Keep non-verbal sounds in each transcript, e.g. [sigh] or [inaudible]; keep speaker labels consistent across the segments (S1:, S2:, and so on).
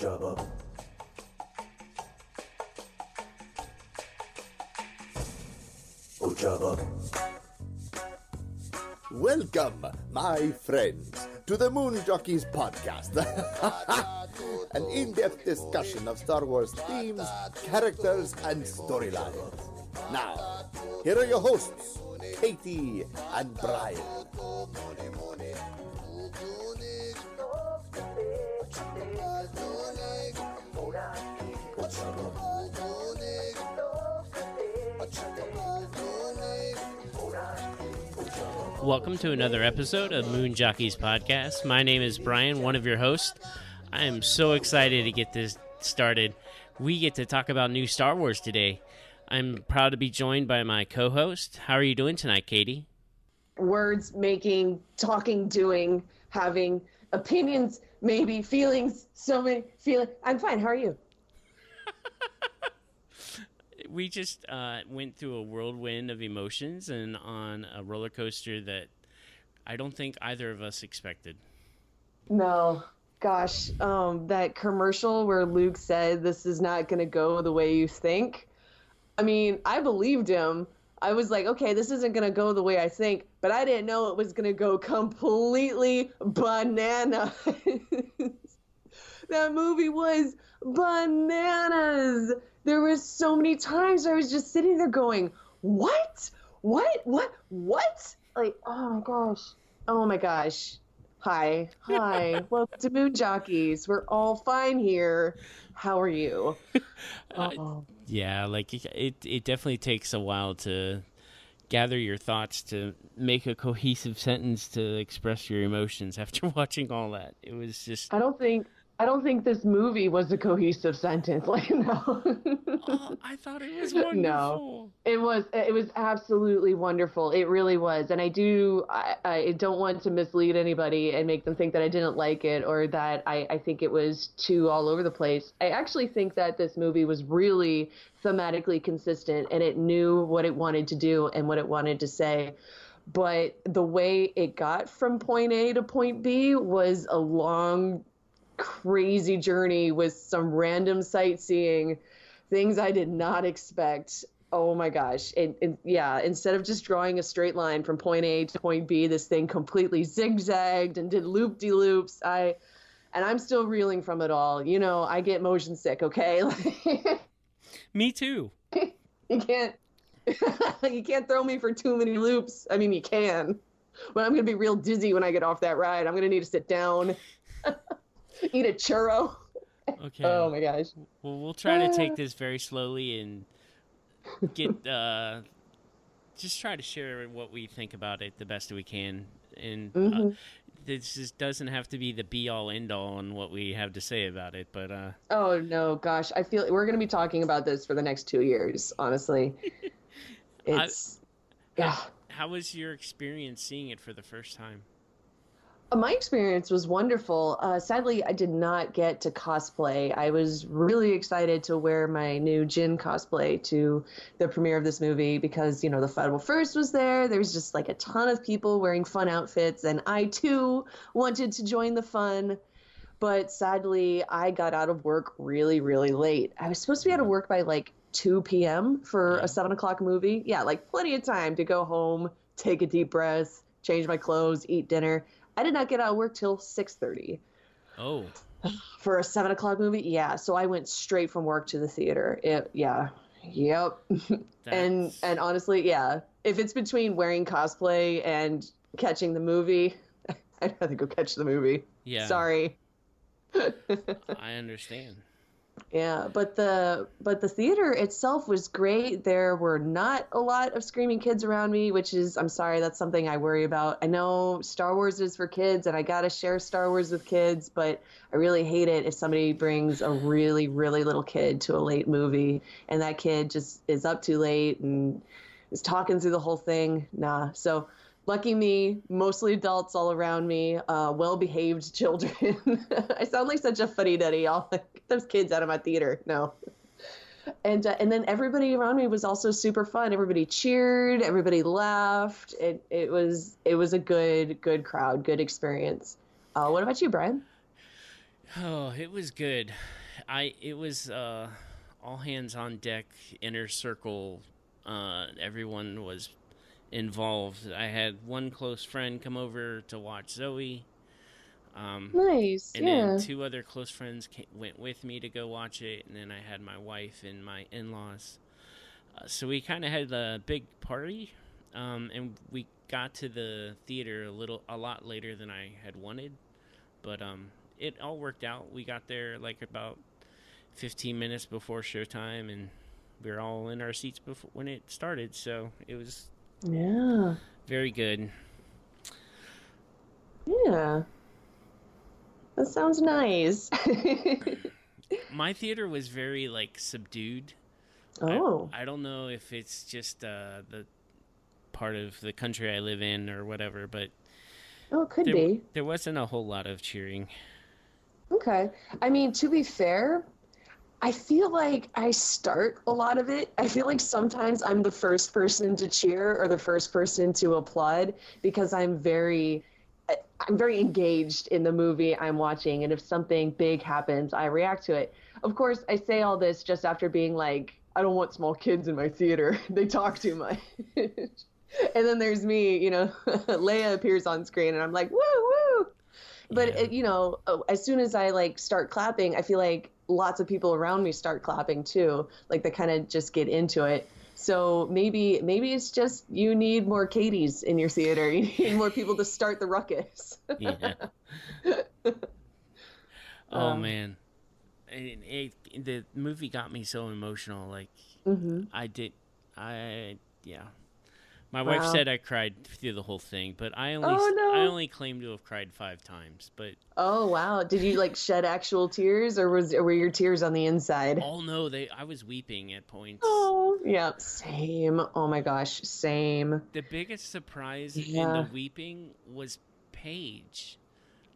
S1: Ojaba. Ojaba.
S2: Welcome, my friends, to the Moon Jockeys podcast. [laughs] An in depth discussion of Star Wars themes, characters, and storylines. Now, here are your hosts, Katie and Brian.
S3: Welcome to another episode of Moon Jockeys Podcast. My name is Brian, one of your hosts. I am so excited to get this started. We get to talk about new Star Wars today. I'm proud to be joined by my co host. How are you doing tonight, Katie?
S4: words making, talking, doing, having opinions, maybe feelings, so many feelings. I'm fine. How are you? [laughs]
S3: We just uh, went through a whirlwind of emotions and on a roller coaster that I don't think either of us expected.
S4: No. Gosh, um, that commercial where Luke said this is not going to go the way you think. I mean, I believed him. I was like, okay, this isn't going to go the way I think, but I didn't know it was going to go completely banana. [laughs] that movie was bananas. There was so many times I was just sitting there going, "What? What? What? What?" Like, oh my gosh. Oh my gosh. Hi. Hi. [laughs] Welcome to Moon Jockeys. We're all fine here. How are you? [laughs] Uh, oh.
S3: Yeah, like it, it definitely takes a while to gather your thoughts to make a cohesive sentence to express your emotions [laughs] after watching all that. It was just
S4: I don't think I don't think this movie was a cohesive sentence. [laughs] Like no.
S3: oh, I thought it was [laughs] wonderful.
S4: No. It was it was absolutely wonderful. It really was. And I do I, I don't want to mislead anybody and make them think that I didn't like it or that I, I think it was too all over the place. I actually think that this movie was really thematically consistent and it knew what it wanted to do and what it wanted to say. But the way it got from point A to point B was a long crazy journey with some random sightseeing, things I did not expect. Oh my gosh. And, yeah, instead of just drawing a straight line from point A to point B, this thing completely zigzagged and did loop de loops. I and I'm still reeling from it all. You know, I get motion sick, okay? [laughs]
S3: Me too.
S4: you can't [laughs] you can't throw me for too many loops. I mean, you can. But I'm going to be real dizzy when I get off that ride. I'm going to need to sit down. [laughs] [laughs] eat a churro.
S3: Okay.
S4: Oh my gosh.
S3: Well, we'll try to take this very slowly and get uh just try to share what we think about it the best we can and uh,
S4: Mm-hmm.
S3: this is, doesn't have to be the be all end all on what we have to say about it but uh
S4: Oh no, gosh. I feel we're going to be talking about this for the next 2 years, honestly. [laughs] It's yeah.
S3: how was your experience seeing it for the first time
S4: Uh, My experience was wonderful. Uh, sadly, I did not get to cosplay. I was really excited to wear my new Jyn cosplay to the premiere of this movie because, you know, the Federal First was there. There was just like a ton of people wearing fun outfits, and I too wanted to join the fun. But sadly, I got out of work really, really late. I was supposed to be out of work by like 2 p.m. for a 7 o'clock movie. Yeah, like plenty of time to go home, take a deep breath, change my clothes, eat dinner. I did not get out of work till 6:30
S3: oh [sighs]
S4: for a seven o'clock movie. Yeah, so I went straight from work to the theater. It, yeah, yep. [laughs] and and honestly, yeah, if it's between wearing cosplay and catching the movie, [laughs] I'd rather go catch the movie.
S3: yeah
S4: Sorry. [laughs]
S3: i understand
S4: Yeah, but the but the theater itself was great. There were not a lot of screaming kids around me, which is I'm sorry, that's something I worry about. I know Star Wars is for kids and I got to share Star Wars with kids, but I really hate it if somebody brings a really really little kid to a late movie and that kid just is up too late and is talking through the whole thing. Nah. So lucky me, mostly adults all around me, uh, well-behaved [laughs] children. [laughs] I sound like such a fuddy duddy. I'll get those kids out of my theater. No. And uh, and then everybody around me was also super fun. Everybody cheered. Everybody laughed. It it was it was a good good crowd, good experience. Uh, what about you, Brian?
S3: Oh, it was good. I it was uh, all hands on deck, inner circle. Uh, everyone was involved. I had one close friend come over to watch Zoe. Um,
S4: Nice.
S3: and
S4: yeah.
S3: then two other close friends came, went with me to go watch it, and then I had my wife and my in-laws. Uh, so we kind of had a big party, um, and we got to the theater a little, a lot later than I had wanted, but um, it all worked out. We got there like about 15 minutes before showtime, and we were all in our seats before when it started. So it was
S4: yeah.
S3: very good.
S4: Yeah. That sounds nice. [laughs]
S3: My theater was very like subdued. I-
S4: oh.
S3: I, don't know if it's just uh, the part of the country I live in or whatever, but
S4: Oh, it could
S3: there,
S4: be.
S3: there wasn't a whole lot of cheering.
S4: Okay. I mean, to be fair, I feel like I start a lot of it. I feel like sometimes I'm the first person to cheer or the first person to applaud because I'm very I'm very engaged in the movie I'm watching and if something big happens, I react to it. Of course, I say all this just after being like I don't want small kids in my theater. [laughs] they talk too much. [laughs] and then there's me, you know, [laughs] Leia appears on screen and I'm like, "Woo woo." But
S3: Yeah.
S4: it, you know, uh, as soon as I like start clapping, I feel like lots of people around me start clapping too. Like they kind of just get into it. So maybe maybe it's just you need more Katies in your theater. [laughs] You need more people to start the ruckus.
S3: Yeah. [laughs] oh
S4: Um,
S3: man, it, it, the movie got me so emotional. Like
S4: hmm
S3: I did, I yeah. My wife
S4: Wow.
S3: said I cried through the whole thing, but I only
S4: Oh, no.
S3: I only claim to have cried five times. But
S4: Oh wow! Did you like shed actual tears, or was or were your tears on the inside?
S3: oh no, they I was weeping at points.
S4: Oh yeah, same. Oh my gosh, same.
S3: The biggest surprise in the weeping was Paige.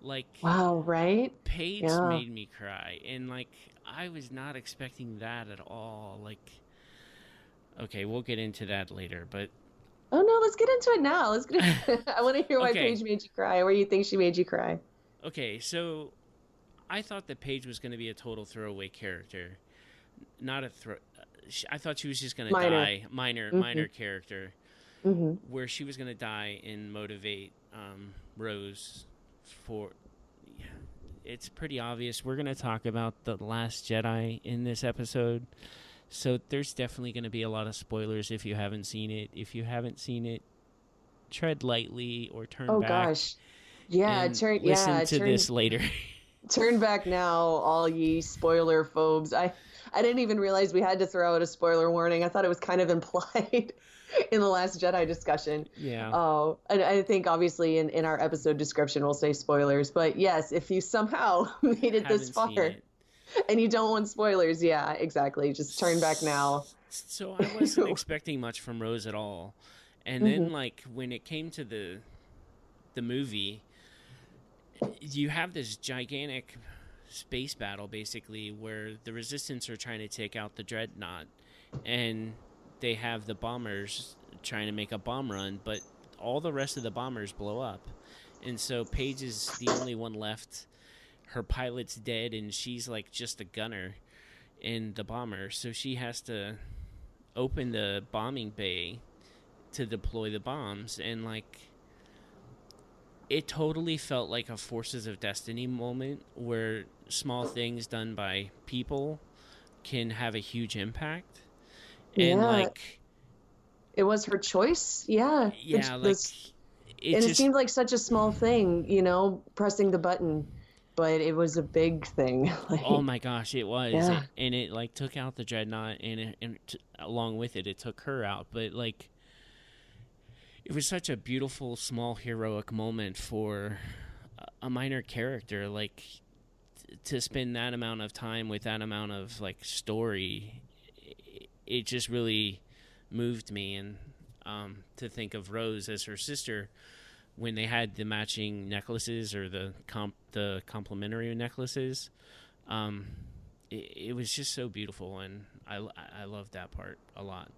S3: Like
S4: Wow, right?
S3: Paige
S4: Yeah.
S3: made me cry, and like I was not expecting that at all. Like, okay, we'll get into that later, but
S4: Oh no, let's get into it now. Let's get. [laughs] I want to hear why
S3: Okay.
S4: Paige made you cry. Where you think she made you cry?
S3: okay, so I thought that Paige was going to be a total throwaway character, not a throw. I thought she was just going to die, minor,
S4: Mhm.
S3: minor character,
S4: hmm
S3: where she was going to die and motivate um, Rose for. Yeah, it's pretty obvious. We're going to talk about the Last Jedi in this episode, so there's definitely going to be a lot of spoilers if you haven't seen it. If you haven't seen it, tread lightly or turn
S4: Oh
S3: back.
S4: Oh gosh, yeah. Turn
S3: listen
S4: yeah.
S3: to
S4: turn,
S3: this later. [laughs]
S4: turn back now, all ye spoiler phobes. I I didn't even realize we had to throw out a spoiler warning. I thought it was kind of [laughs] implied in the Last Jedi discussion.
S3: yeah.
S4: Oh, and I think obviously in, in our episode description we'll say spoilers. But yes, if you somehow [laughs] made it this
S3: Haven't
S4: far
S3: it. [laughs]
S4: and you don't want spoilers, yeah, exactly. Just turn back now.
S3: So I wasn't [laughs] expecting much from Rose at all. And then
S4: Mhm.
S3: like when it came to the the movie you have this gigantic space battle basically where the resistance are trying to take out the dreadnought and they have the bombers trying to make a bomb run but all the rest of the bombers blow up and so paige is the only one left her pilot's dead and she's like just a gunner in the bomber so she has to open the bombing bay to deploy the bombs and like it totally felt like a forces of destiny moment where small things done by people can have a huge impact and
S4: Yeah.
S3: like
S4: It was her choice. Yeah.
S3: Yeah
S4: the-
S3: like it
S4: and it seemed like such a small thing, you know, pressing the button, but it was a big thing. [laughs] like,
S3: oh my gosh it was
S4: Yeah.
S3: It- and it like took out the dreadnought and it, and t- along with it it took her out but like it was such a beautiful small heroic moment for a- minor character like t- to spend that amount of time with that amount of like story it, it just really moved me and um, to think of Rose as her sister when they had the matching necklaces or the comp the complementary necklaces um, it, it was just so beautiful and I, I loved that part a lot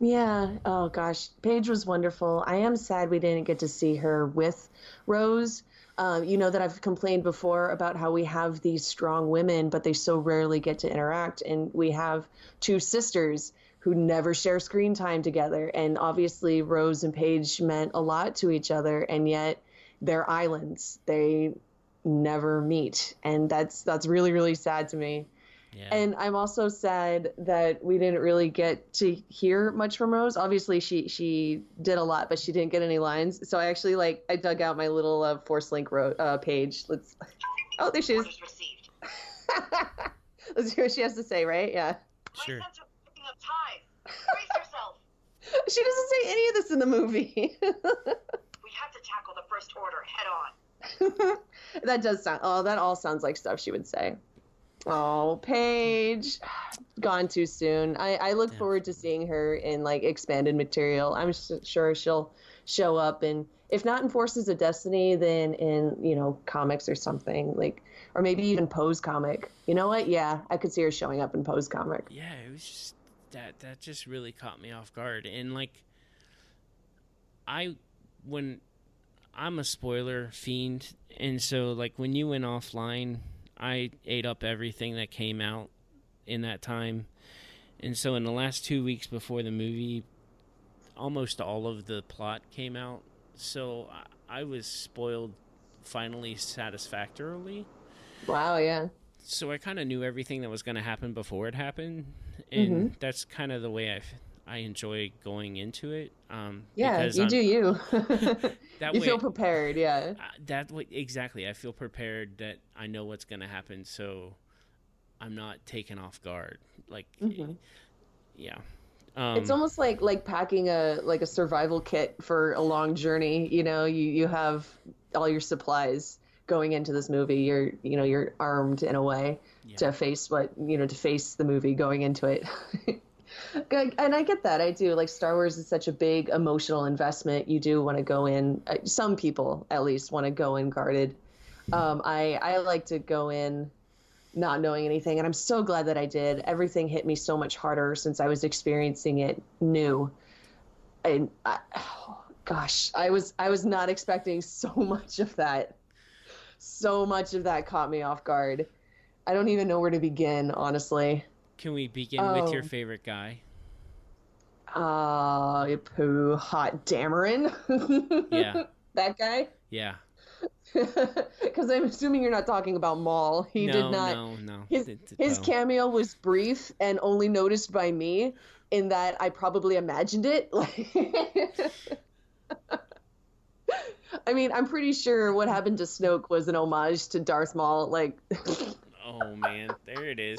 S4: Yeah. Oh gosh, Paige was wonderful. I am sad we didn't get to see her with Rose. Um, you know that I've complained before about how we have these strong women, but they so rarely get to interact. And we have two sisters who never share screen time together. And obviously, Rose and Paige meant a lot to each other, and yet they're islands. They never meet, and that's that's really really sad to me. Yeah. And I'm also sad that we didn't really get to hear much from Rose. Obviously, she she did a lot, but she didn't get any lines. So I actually like I dug out my little uh, Force Link ro- uh, Paige. Let's. Oh, there she is. [laughs] Let's hear what she has to say. Right? Yeah.
S3: Sure. [laughs]
S4: she doesn't say any of this in the movie. [laughs]
S1: we have to tackle the first order head
S4: on. [laughs] that does sound. Oh, that all sounds like stuff she would say. Oh, Paige, [sighs] gone too soon. I, I look yeah. forward to seeing her in like expanded material. I'm sure she'll show up, and if not in Forces of Destiny, then in you know comics or something like, or maybe even Poe's comic. You know what? Yeah, I could see her showing up in Poe's comic.
S3: Yeah, it was just that that just really caught me off guard, and like, I when I'm a spoiler fiend, and so like when you went offline I ate up everything that came out in that time. And so in the last 2 weeks before the movie almost all of the plot came out. So I, I was spoiled finally satisfactorily.
S4: Wow, yeah.
S3: So I kind of knew everything that was going to happen before it happened, and mm-hmm. that's kind of the way I I enjoy going into it. Um,
S4: yeah, you I'm, do you. [laughs] that you way, feel prepared, yeah.
S3: Uh, that way, exactly. I feel prepared that I know what's going to happen, so I'm not taken off guard. Like, mm-hmm. yeah.
S4: Um, it's almost like like packing a like a survival kit for a long journey. You know, you you have all your supplies going into this movie. You're you know you're armed in a way yeah. to face what you know to face the movie going into it. [laughs] and I get that. I do. Like Star Wars is such a big emotional investment. You do want to go in. Uh, some people, at least, want to go in guarded. Um, I I like to go in not knowing anything, and I'm so glad that I did. Everything hit me so much harder since I was experiencing it new. And I, oh, [sighs] gosh, I was I was not expecting so [laughs] much of that. So much of that caught me off guard. I don't even know where to begin, honestly.
S3: Can we begin oh. with your oh. favorite guy?
S4: Uh, Poe Hot Dameron.
S3: yeah. [laughs]
S4: That guy?
S3: Yeah. [laughs]
S4: Because I'm assuming you're not talking about Maul. He
S3: no,
S4: did not.
S3: No, no.
S4: His, his cameo was brief and only noticed by me in that I probably imagined it. [laughs] I mean, I'm pretty sure what happened to Snoke was an homage to Darth Maul. Like, [laughs]
S3: Oh man, there it is.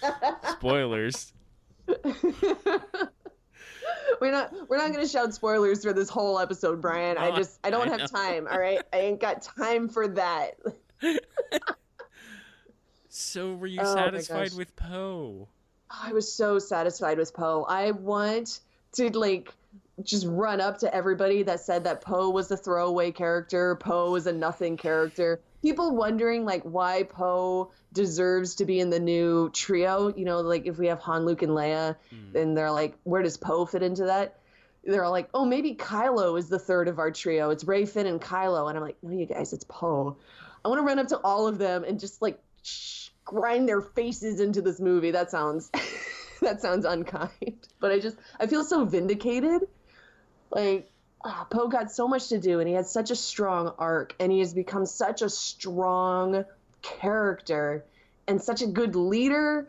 S3: [laughs] Spoilers. [laughs]
S4: we're not we're not gonna shout spoilers for this whole episode, Brian. I just I don't I have know. time. All right, I ain't got time for that.
S3: so, were you oh, satisfied with Poe?
S4: Oh, I was so satisfied with Poe. I want to like just run up to everybody that said that Poe was a throwaway character, Poe is a nothing character people wondering like why Poe deserves to be in the new trio. You know, like if we have Han, Luke, and Leia, mm. and they're like, where does Poe fit into that? They're all like, oh, maybe Kylo is the third of our trio. It's Rey, Finn, and Kylo. And I'm like, no, you guys, it's Poe. I want to run up to all of them and just like grind their faces into this movie. That sounds, [laughs] that sounds unkind. But I just, I feel so vindicated. Like, oh, Poe got so much to do and he had such a strong arc and he has become such a strong character and such a good leader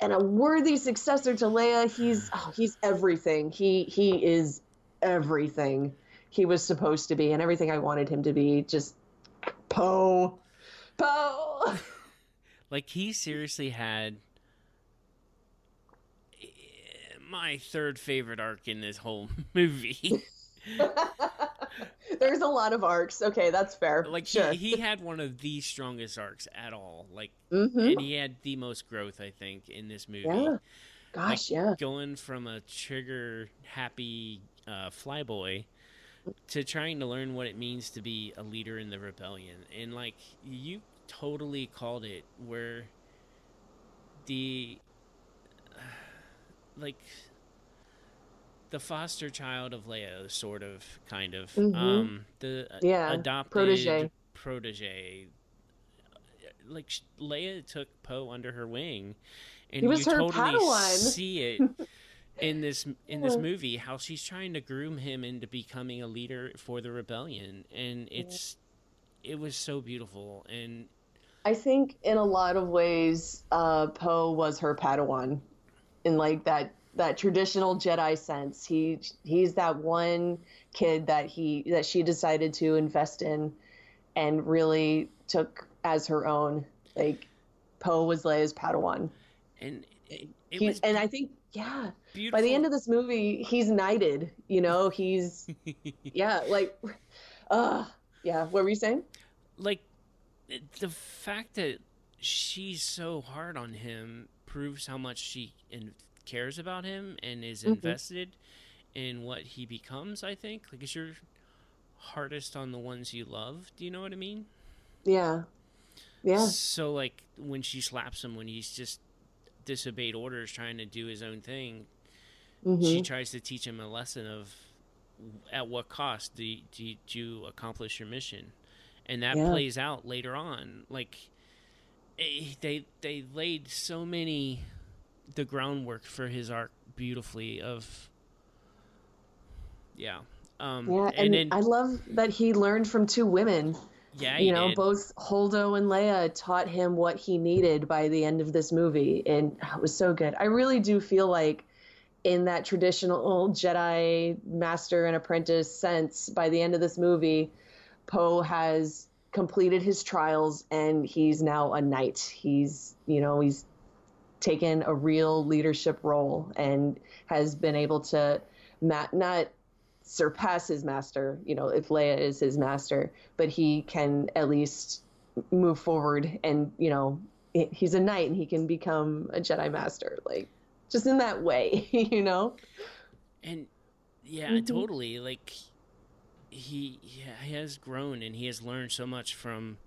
S4: and a worthy successor to Leia. He's [sighs] oh, he's everything. He he is everything he was supposed to be and everything I wanted him to be. Just Poe. Poe. [laughs]
S3: like he seriously had my third favorite arc in this whole [laughs] movie. [laughs]
S4: There's a lot of arcs. Okay, that's fair.
S3: Like
S4: sure.
S3: he, he had one of the strongest arcs at all. Like, mm-hmm. and he had the most growth, I think, in this movie.
S4: Yeah. Gosh, like, yeah.
S3: Going from a trigger happy uh, flyboy to trying to learn what it means to be a leader in the rebellion, and like you totally called it, where the like the foster child of Leia, sort of, kind of.
S4: Mhm.
S3: Um, the uh,
S4: Yeah,
S3: adopted
S4: protege.
S3: protege. Like Leia took Poe under her wing, and you totally
S4: Padawan.
S3: see it [laughs] in this in this movie how she's trying to groom him into becoming a leader for the rebellion, and it's it was so beautiful and
S4: I think in a lot of ways, uh, Poe was her Padawan, in like that that traditional Jedi sense. He he's that one kid that he that she decided to invest in, and really took as her own. Like Poe was Leia's Padawan.
S3: and it, it
S4: He-
S3: was
S4: and I think yeah,
S3: beautiful.
S4: by the end of this movie, he's knighted. You know, he's [laughs] yeah, like, uh, yeah. What were you saying?
S3: like the fact that she's so hard on him proves how much she in, cares about him and is
S4: Mhm.
S3: invested in what he becomes i think. Like is your hardest on the ones you love. Do you know what i mean?
S4: Yeah, yeah.
S3: so like when she slaps him when he's just disobeyed orders trying to do his own thing
S4: hmm
S3: she tries to teach him a lesson of at what cost do you, do you, do you accomplish your mission? And that
S4: Yeah.
S3: plays out later on. Like they they laid so many the groundwork for his arc beautifully of yeah um
S4: Yeah,
S3: and,
S4: and, I love that he learned from two women.
S3: yeah
S4: you know,
S3: did.
S4: both Holdo and Leia taught him what he needed by the end of this movie, and [sighs] it was so good. I really do feel like, in that traditional Jedi master and apprentice sense, by the end of this movie, Poe has completed his trials and he's now a knight. He's, you know, he's taken a real leadership role and has been able to ma- not surpass his master, you know, if Leia is his master, but he can at least move forward and, you know, he's a knight and he can become a Jedi master, like just in that way, [laughs] you know?
S3: and yeah
S4: Mhm.
S3: totally like he he has grown and he has learned so much from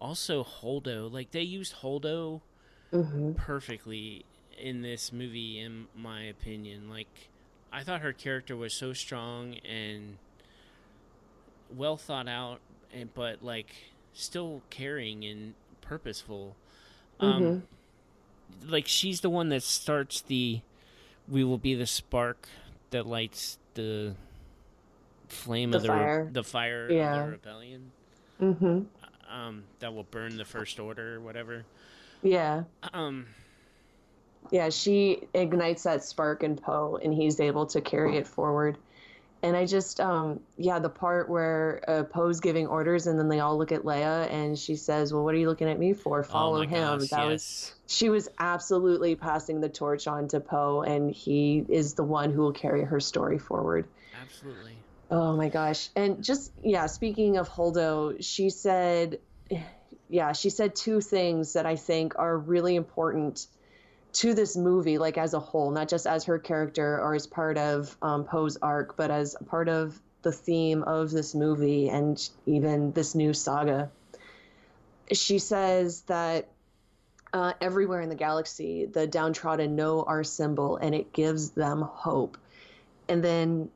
S3: also holdo. Like they used holdo
S4: hmm
S3: perfectly in this movie in my opinion. Like i thought her character was so strong and well thought out and but like still caring and purposeful. Um like she's the one that starts the we will be the spark that lights the flame
S4: The
S3: of the re-
S4: fire.
S3: the fire
S4: Yeah.
S3: of the rebellion
S4: hmm
S3: um that will burn the first order or whatever
S4: Yeah.
S3: um
S4: Yeah, she ignites that spark in Poe, and he's able to carry it forward. And I just, um, yeah, the part where uh, Poe's giving orders, and then they all look at Leia, and she says, "Well, what are you looking at me for? Follow
S3: oh
S4: him."
S3: gosh,
S4: that was she was absolutely passing the torch on to Poe, and he is the one who will carry her story forward.
S3: absolutely
S4: Oh my gosh. And just, yeah, speaking of Holdo, she said, yeah, she said two things that I think are really important to this movie, like as a whole, not just as her character or as part of um, Poe's arc, but as part of the theme of this movie and even this new saga. She says that uh, everywhere in the galaxy, the downtrodden know our symbol and it gives them hope. And then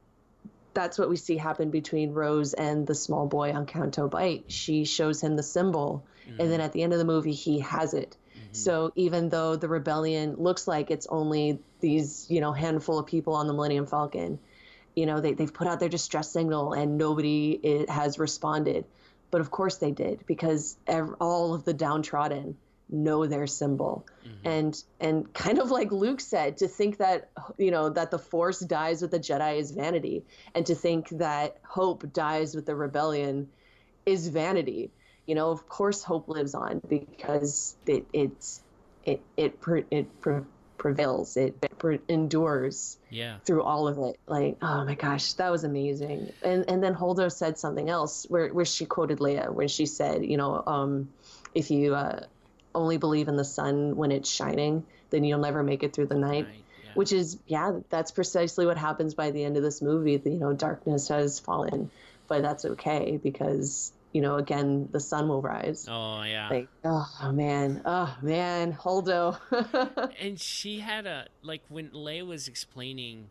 S4: that's what we see happen between Rose and the small boy on Canto Bight. She shows him the symbol, and then at the end of the movie, he has it.
S3: Mhm.
S4: So even though the rebellion looks like it's only these, you know, handful of people on the Millennium Falcon, you know, they, they've put out their distress signal and nobody has responded. But of course they did because ev- all of the downtrodden know their symbol.
S3: Mhm.
S4: And and kind of like Luke said, to think that you know that the Force dies with the Jedi is vanity, and to think that hope dies with the rebellion is vanity. You know, of course, hope lives on because it it's it it pre- it pre- prevails, it, pre- endures
S3: yeah
S4: through all of it. Like, oh my gosh, that was amazing. And and then Holdo said something else where where she quoted Leia when she said, you know, um, if you uh, only believe in the sun when it's shining, then you'll never make it through the night.
S3: right, yeah.
S4: Which is, yeah, that's precisely what happens by the end of this movie. You know, darkness has fallen, but that's okay because you know, again, the sun will rise.
S3: oh yeah
S4: Like, oh man, oh man, Holdo. [laughs]
S3: and she had a like when Leia was explaining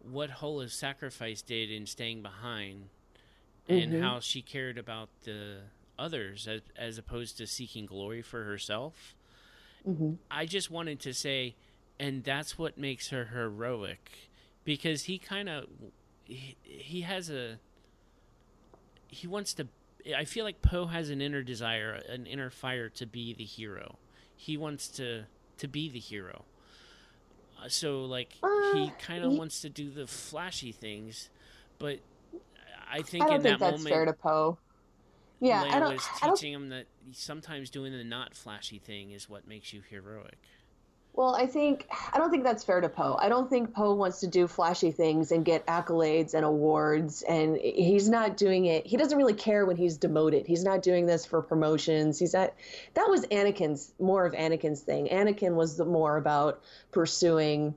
S3: what Holdo's sacrifice did in staying behind and
S4: Mhm.
S3: how she cared about the others as, as opposed to seeking glory for herself.
S4: hmm
S3: I just wanted to say, and that's what makes her heroic, because he kind of he, he has a he wants to. I feel like Poe has an inner desire, an inner fire to be the hero. He wants to to be the hero. Uh, so like he
S4: Uh,
S3: kind of wants to do the flashy things, but I think
S4: I
S3: in
S4: think
S3: that
S4: that's
S3: moment
S4: fair to Poe. Yeah,
S3: Leia
S4: I don't.
S3: was teaching him that sometimes doing the not flashy thing is what makes you heroic.
S4: Well, I think I don't think that's fair to Poe. I don't think Poe wants to do flashy things and get accolades and awards, and he's not doing it. He doesn't really care when he's demoted. He's not doing this for promotions. He's not. That was Anakin's more of Anakin's thing. Anakin was the more about pursuing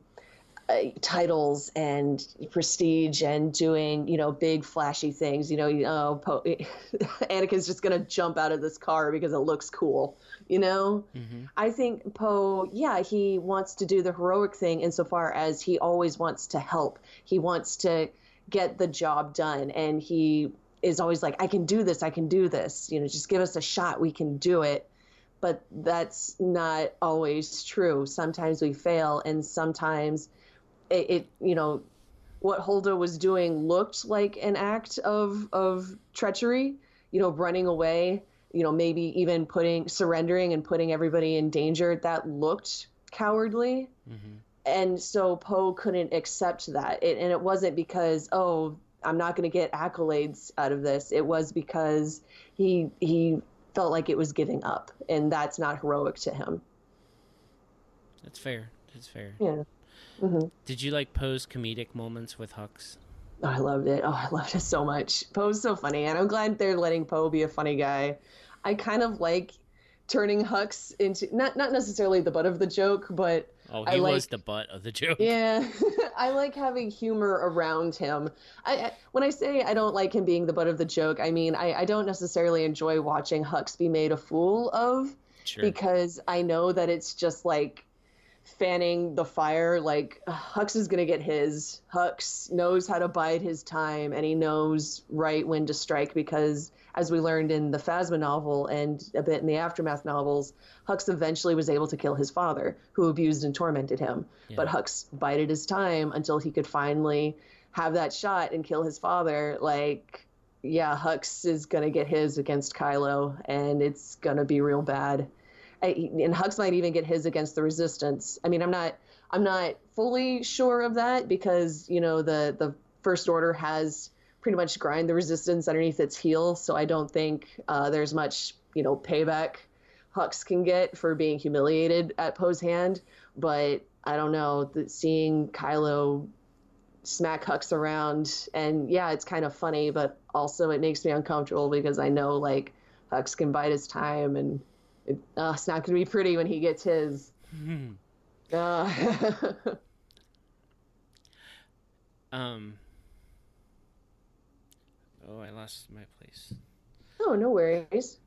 S4: uh, titles and prestige and doing you know big flashy things. You know, you know, Poe, [laughs] Anakin's just gonna jump out of this car because it looks cool. You know.
S3: Mm-hmm.
S4: I think Poe, yeah, he wants to do the heroic thing insofar as he always wants to help. He wants to get the job done. And he is always like, I can do this. I can do this. You know, just give us a shot. We can do it. But that's not always true. Sometimes we fail, and sometimes it, it you know, what Holdo was doing looked like an act of of treachery. You know, running away you know, maybe even putting surrendering and putting everybody in danger, that looked cowardly.
S3: Mm-hmm.
S4: And so Poe couldn't accept that. It, and it wasn't because, oh, I'm not going to get accolades out of this. It was because he he felt like it was giving up, and that's not heroic to him.
S3: That's fair. That's fair.
S4: Yeah. Hmm
S3: Did you like Poe's comedic moments with Hux?
S4: Oh, I loved it. Oh, I loved it so much. Poe's so funny, and I'm glad they're letting Poe be a funny guy. I kind of like turning Hux into not not necessarily the butt of the joke, but
S3: Oh,
S4: I
S3: he was the butt of the joke.
S4: yeah, [laughs] I like having humor around him. I, I when I say I don't like him being the butt of the joke, I mean I, I don't necessarily enjoy watching Hux be made a fool of
S3: Sure.
S4: because I know that it's just like fanning the fire. Like [sighs] Hux is gonna get his. Hux knows how to bide his time, and he knows right when to strike because, as we learned in the Phasma novel and a bit in the aftermath novels, Hux eventually was able to kill his father, who abused and tormented him. But Hux bided his time until he could finally have that shot and kill his father. Like. Yeah, Hux is gonna get his against Kylo, and it's gonna be real bad. And Hux might even get his against the Resistance. I mean, I'm not, I'm not fully sure of that because you know the the First Order has pretty much grind the Resistance underneath its heel, so I don't think uh, there's much you know payback Hux can get for being humiliated at Poe's hand. But I don't know, seeing Kylo smack Hux around, and yeah, it's kind of funny, but also it makes me uncomfortable because I know like Hux can bite his time and it, uh, it's not going to be pretty when he gets his. Uh, [laughs]
S3: um. Oh, I lost my place.
S4: oh, no worries.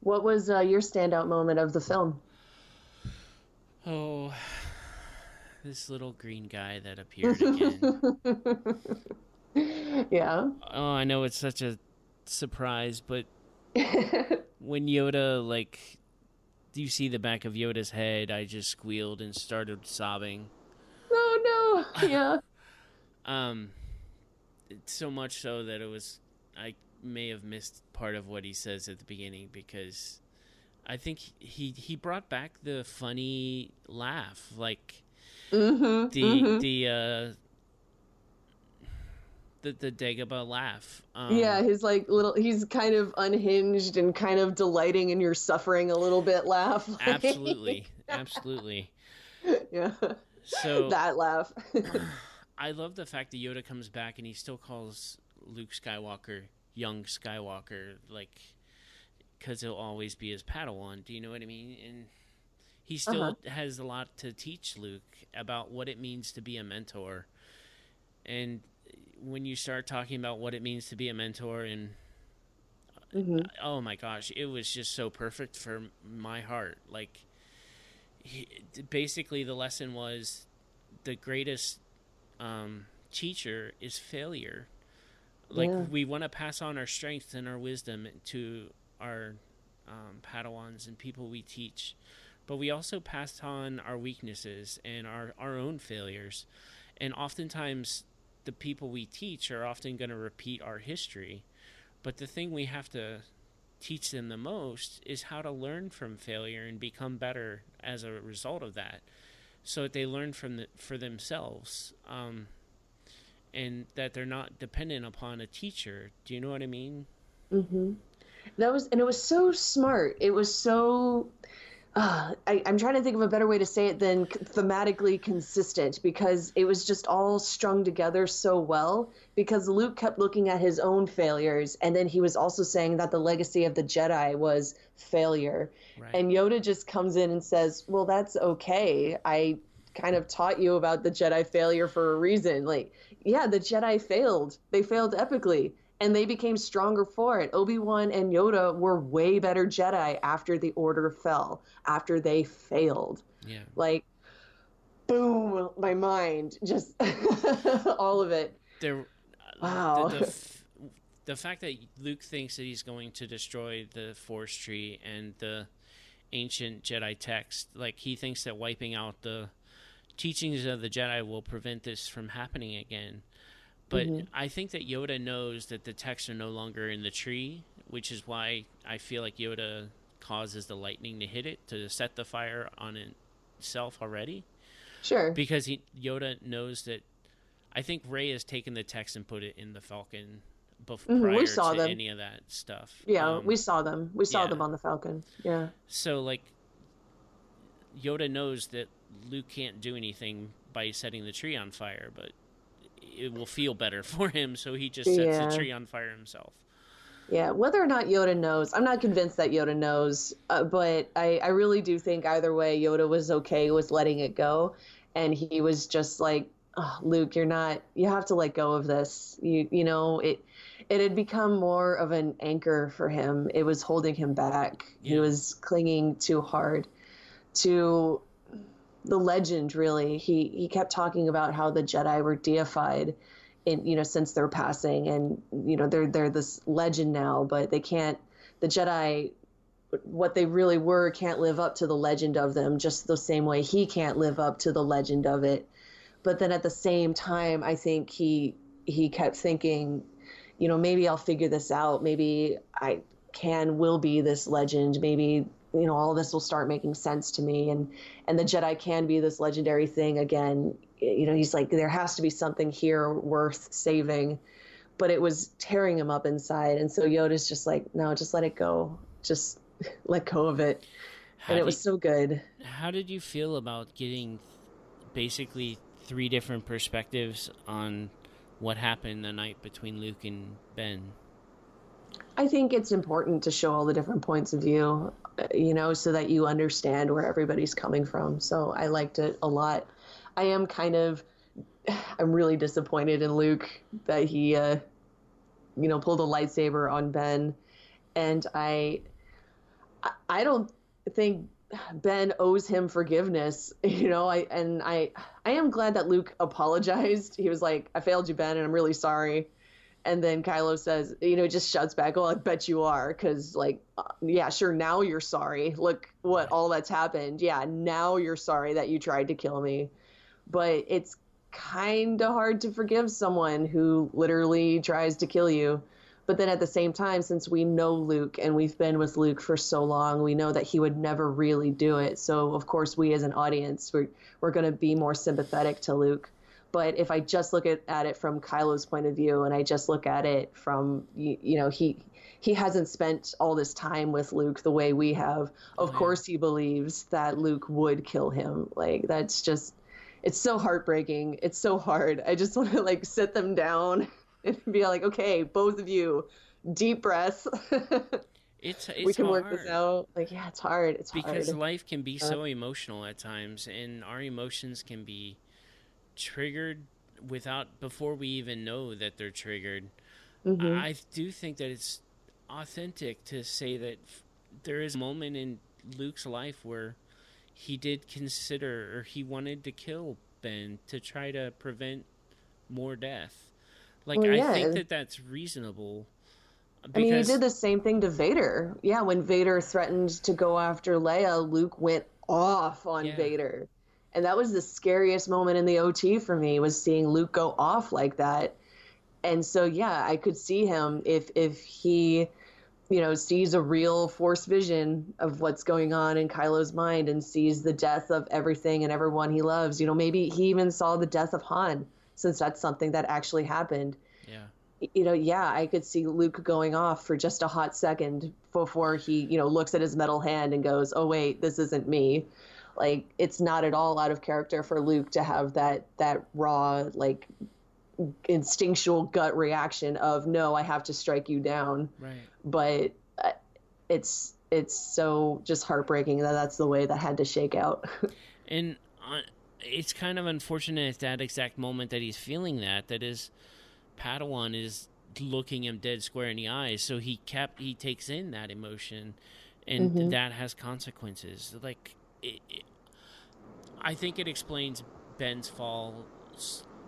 S4: What was uh, your standout moment of the film?
S3: Oh, this little green guy that appeared again. [laughs]
S4: yeah.
S3: oh, I know it's such a surprise, but [laughs] when Yoda like do you see the back of Yoda's head, I just squealed and started sobbing.
S4: Oh no. [laughs] Yeah.
S3: Um, so much so that it was I may have missed part of what he says at the beginning because I think he he brought back the funny laugh, like
S4: mm-hmm.
S3: the
S4: mhm.
S3: the uh the the Dagobah laugh. Um,
S4: yeah, his like little, he's kind of unhinged and kind of delighting in your suffering a little bit laugh. [laughs] Like-
S3: absolutely, absolutely.
S4: yeah.
S3: So [laughs]
S4: that laugh. [laughs]
S3: I love the fact that Yoda comes back and he still calls Luke Skywalker young Skywalker, like because he'll always be his Padawan. Do you know what I mean? And he still
S4: Uh-huh.
S3: has a lot to teach Luke about what it means to be a mentor. And when you start talking about what it means to be a mentor, and
S4: hmm
S3: oh my gosh, it was just so perfect for my heart. Like he, basically the lesson was the greatest um, teacher is failure. Like
S4: Yeah.
S3: we want to pass on our strength and our wisdom to our um, Padawans and people we teach, but we also pass on our weaknesses and our our own failures, and oftentimes the people we teach are often going to repeat our history, but the thing we have to teach them the most is how to learn from failure and become better as a result of that so that they learn from the, for themselves um, and that they're not dependent upon a teacher do you know what i mean
S4: Mm-hmm. That was, and it was so smart. It was so. Uh, I, I'm trying to think of a better way to say it than thematically consistent because it was just all strung together so well. Because Luke kept looking at his own failures, and then he was also saying that the legacy of the Jedi was failure.
S3: right
S4: And Yoda just comes in and says, Well, that's okay. I kind of taught you about the Jedi failure for a reason. Like, yeah, the Jedi failed. They failed epically. And they became stronger for it. Obi Wan and Yoda were way better Jedi after the Order fell, after they failed.
S3: yeah
S4: Like, boom, my mind, just [laughs] all of it.
S3: there uh,
S4: Wow.
S3: the, the, the fact that luke thinks that he's going to destroy the force tree and the ancient jedi text like he thinks that wiping out the teachings of the jedi will prevent this from happening again but i think that yoda knows that the texts are no longer in the tree which is why i feel like yoda causes the lightning to hit it to set the fire on itself already
S4: Sure.
S3: because he Yoda knows that. I think Rey has taken the text and put it in the Falcon before
S4: Mhm, we saw
S3: to
S4: them.
S3: any of that stuff.
S4: Yeah,
S3: Um,
S4: we saw them. We saw
S3: yeah.
S4: them on the Falcon. Yeah.
S3: so like Yoda knows that Luke can't do anything by setting the tree on fire, but it will feel better [laughs] for him, so he just sets
S4: Yeah.
S3: the tree on fire himself.
S4: Yeah, whether or not Yoda knows, I'm not convinced that Yoda knows, uh, but I, I really do think either way, Yoda was okay with letting it go. And he was just like, oh, Luke, you're not, you have to let go of this. You, you know, it, it had become more of an anchor for him. It was holding him back. He was clinging too hard to the legend, really. He, he kept talking about how the Jedi were deified in you know since their passing. And you know they're they're this legend now but they can't the jedi what they really were can't live up to the legend of them just the same way he can't live up to the legend of it. But then at the same time i think he he kept thinking you know maybe i'll figure this out. Maybe i can will be this legend. Maybe you know all of this will start making sense to me. And and the jedi can be this legendary thing again. You know he's like there has to be something here worth saving. But it was tearing him up inside. And so yoda's just like no just let it go. Just [laughs] let go of it.
S3: How
S4: and it was so good.
S3: How did you feel about getting basically three different perspectives on what happened the night between Luke and Ben?
S4: I think it's important to show all the different points of view, you know, so that you understand where everybody's coming from. So I liked it a lot. I am kind of, [sighs] I'm really disappointed in Luke that he, uh, you know, pulled a lightsaber on Ben, and I, I- don't think Ben owes him forgiveness. [laughs] You know, I and I, I am glad that Luke apologized. He was like, "I failed you, Ben, and I'm really sorry." And then Kylo says, you know, just shouts back, "Oh, I bet you are," because like, uh, yeah, sure, now you're sorry. Look what all that's happened. Yeah, now you're sorry that you tried to kill me. But it's kind of hard to forgive someone who literally tries to kill you. But then at the same time, since we know Luke and we've been with Luke for so long, we know that he would never really do it. So of course, we as an audience, we're we're going to be more sympathetic to Luke. But if I just look at, at it from Kylo's point of view, and I just look at it from you, you know he he hasn't spent all this time with Luke the way we have. Of
S3: yeah.
S4: course, he believes that Luke would kill him. Like that's just it's so heartbreaking. It's so hard. I just [laughs] want to like sit them down [laughs] and be like, okay, both of you, deep breaths.
S3: It's, [laughs] it's
S4: we can
S3: hard.
S4: work this out. Like, yeah, it's hard. It's
S3: because
S4: hard.
S3: life can be uh-huh. so emotional at times and our emotions can be triggered without before we even know that they're triggered
S4: Mhm.
S3: i do think that it's authentic to say that f- there is a moment in luke's life where he did consider or he wanted to kill Ben to try to prevent more death. Like
S4: Well,
S3: I think that that's reasonable.
S4: I mean, he did the same thing to Vader. Yeah, when Vader threatened to go after Leia, Luke went off on
S3: Yeah.
S4: Vader. And that was the scariest moment in the OT for me was seeing Luke go off like that. And so yeah, I could see him if if he you know sees a real force vision of what's going on in Kylo's mind and sees the death of everything and everyone he loves. You know, maybe he even saw the death of Han since that's something that actually happened
S3: Yeah.
S4: you know, yeah, I could see Luke going off for just a hot second before he, you know, looks at his metal hand and goes, "Oh wait, this isn't me." Like it's not at all out of character for Luke to have that that raw like instinctual gut reaction of, "No, I have to strike you down."
S3: Right.
S4: But uh, it's it's so just heartbreaking that that's the way that had to shake out. [laughs]
S3: And uh, it's kind of unfortunate at that exact moment that he's feeling that that his Padawan is looking him dead square in the eyes. So he kept he takes in that emotion, and
S4: Mhm.
S3: that has consequences. Like, it, it, I think it explains Ben's fall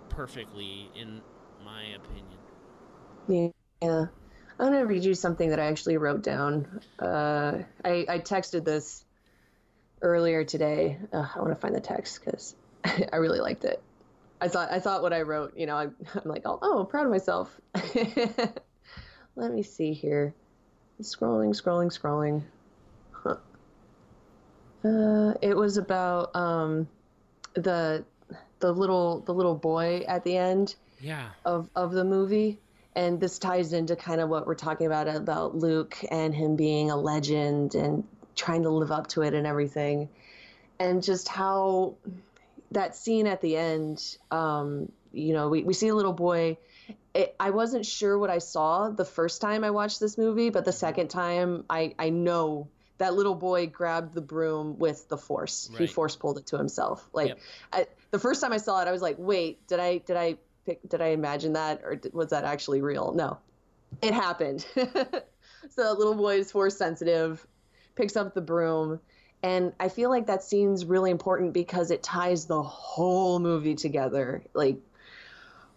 S3: perfectly, in my opinion.
S4: Yeah. I'm going to read you something that I actually wrote down. Uh, I, I texted this earlier today. Uh, I want to find the text because [laughs] I really liked it. I thought I thought what I wrote, you know, I'm, [laughs] I'm like, oh, oh, proud of myself. [laughs] Let me see here. Scrolling, scrolling, scrolling. Uh, it was about um, the the little the little boy at the end
S3: Yeah.
S4: of of the movie. And this ties into kind of what we're talking about about Luke and him being a legend and trying to live up to it and everything. And just how that scene at the end um you know we, we see a little boy. It, I wasn't sure what I saw the first time I watched this movie, but the second time I, I know that little boy grabbed the broom with the force. He force pulled it to himself. Like
S3: Yep.
S4: I, the first time I saw it, I was like, wait, did I did I pick, did I imagine that or did, was that actually real? No, it happened. [laughs] so that little boy is force sensitive, picks up the broom. And I feel like that scene's really important because it ties the whole movie together. Like,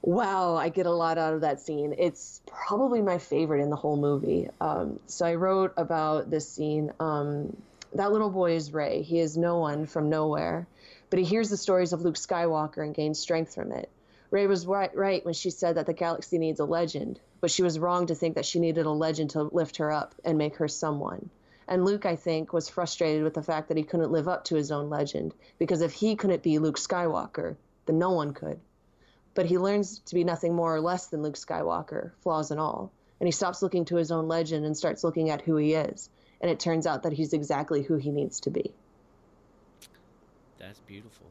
S4: wow, I get a lot out of that scene. It's probably my favorite in the whole movie. Um, so I wrote about this scene. Um, that little boy is Rey. He is no one from nowhere, but he hears the stories of Luke Skywalker and gains strength from it. Rey was right, right when she said that the galaxy needs a legend, but she was wrong to think that she needed a legend to lift her up and make her someone. And Luke, I think, was frustrated with the fact that he couldn't live up to his own legend, because if he couldn't be Luke Skywalker, then no one could. But he learns to be nothing more or less than Luke Skywalker, flaws and all. And he stops looking to his own legend and starts looking at who he is. And it turns out that he's exactly who he needs to be.
S3: That's beautiful.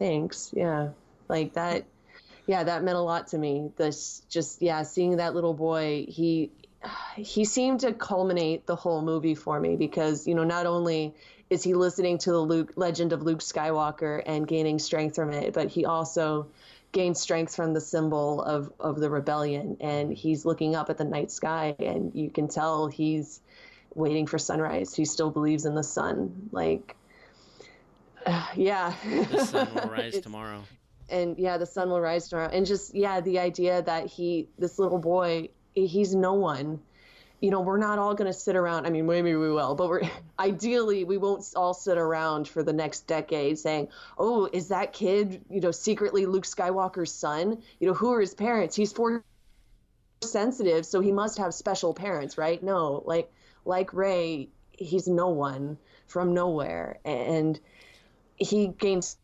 S4: Thanks. Yeah. Like that. Yeah, that meant a lot to me. This just, yeah, seeing that little boy, he, he seemed to culminate the whole movie for me because, you know, not only is he listening to the Luke legend of Luke Skywalker and gaining strength from it, but he also gained strength from the symbol of, of the rebellion. And he's looking up at the night sky and you can tell he's waiting for sunrise. He still believes in the sun. Like, [sighs] yeah.
S3: The sun [laughs] will rise tomorrow.
S4: and yeah, the sun will rise tomorrow. And just yeah, the idea that he, this little boy, he's no one. You know, we're not all going to sit around. I mean, maybe we will, but we're [laughs] ideally we won't all sit around for the next decade saying, "Oh, is that kid, you know, secretly Luke Skywalker's son? You know, who are his parents? He's force sensitive, so he must have special parents, right?" No, like like Rey, he's no one from nowhere, and he gains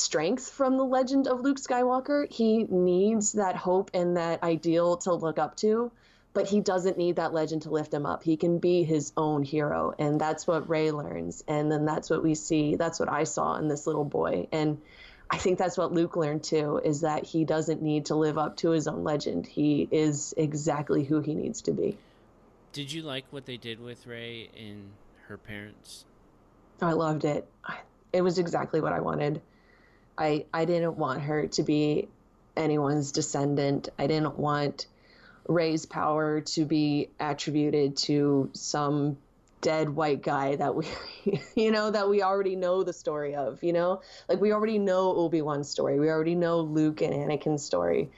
S4: strength from the legend of Luke Skywalker. He needs that hope and that ideal to look up to, but he doesn't need that legend to lift him up. He can be his own hero, and that's what Rey learns. And then that's what we see. That's what I saw in this little boy. And I think that's what Luke learned too is that he doesn't need to live up to his own legend. He is exactly who he needs to be.
S3: Did you like what they did with Rey and her parents?
S4: Oh, I loved it. It was exactly what I wanted. I I didn't want her to be anyone's descendant. I didn't want Rey's power to be attributed to some dead white guy that we [laughs] you know that we already know the story of you know? Like we already know obi-wan's story. We already know luke and anakin's story.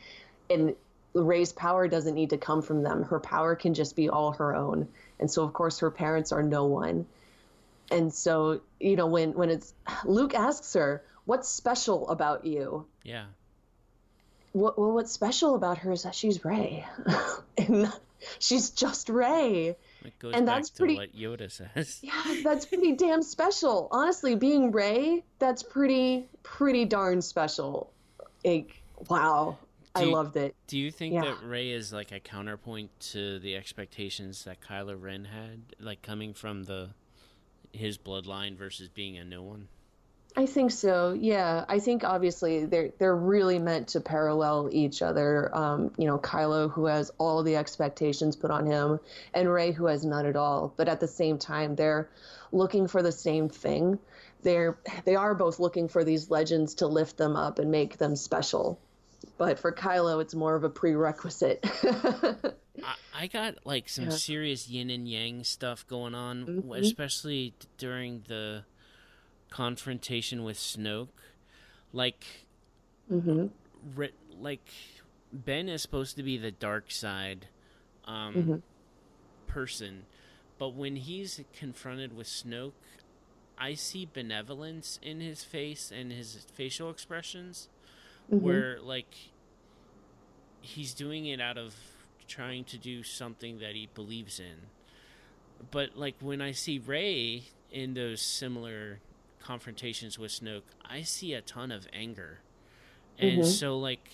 S4: And rey's power doesn't need to come from them. Her power can just be all her own. And so of course her parents are no one. And so you know when when it's luke asks her what's special about you?
S3: Yeah.
S4: What well, what's special about her is that she's Rey, [laughs] and she's just Rey.
S3: It goes
S4: And
S3: back
S4: that's
S3: to
S4: pretty-
S3: what Yoda says.
S4: Yeah, that's pretty damn special. Honestly, being Rey, that's pretty pretty darn special. Like, wow, I loved it.
S3: Do you think
S4: Yeah.
S3: that Rey is like a counterpoint to the expectations that Kylo Ren had, like coming from the his bloodline versus being a no one?
S4: I think so. Yeah, I think obviously they're they're really meant to parallel each other. Um, you know, Kylo who has all the expectations put on him, and Rey who has none at all. But at the same time, they're looking for the same thing. They're they are both looking for these legends to lift them up and make them special. But for Kylo, it's more of a prerequisite. [laughs]
S3: I, I got like some
S4: Yeah.
S3: serious yin and yang stuff going on, w
S4: Mhm.
S3: especially during the confrontation with Snoke. Like,
S4: hmm
S3: Re- like Ben is supposed to be the dark side um,
S4: Mhm.
S3: person, but when he's confronted with Snoke, I see benevolence in his face and his facial expressions,
S4: Mhm.
S3: where like he's doing it out of trying to do something that he believes in. But like when I see Rey in those similar confrontations with Snoke, I see a ton of anger. And
S4: Mhm.
S3: so like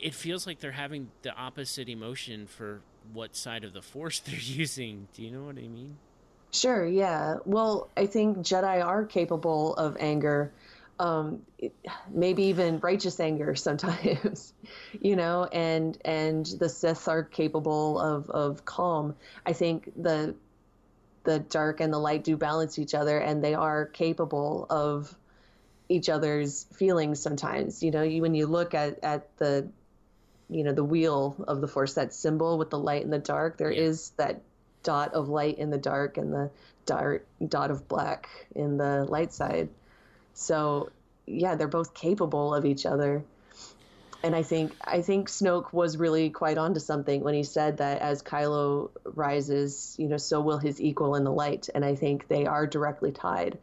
S3: it feels like they're having the opposite emotion for what side of the force [laughs] they're using. Do you know what I mean?
S4: Sure, yeah. Well, I think Jedi are capable of anger, um, maybe even righteous anger [laughs] sometimes, [laughs] you know, and and the Sith are capable of of calm. I think the the dark and the light do balance each other, and they are capable of each other's feelings sometimes. You know, you, when you look at at the you know the wheel of the force that symbol with the light and the dark there is
S3: Yeah.
S4: that dot of light in the dark and the dart dot of black in the light side so yeah they're both capable of each other and i think i think snoke was really quite onto something when he said that as kylo rises you know so will his equal in the light and i think they are directly tied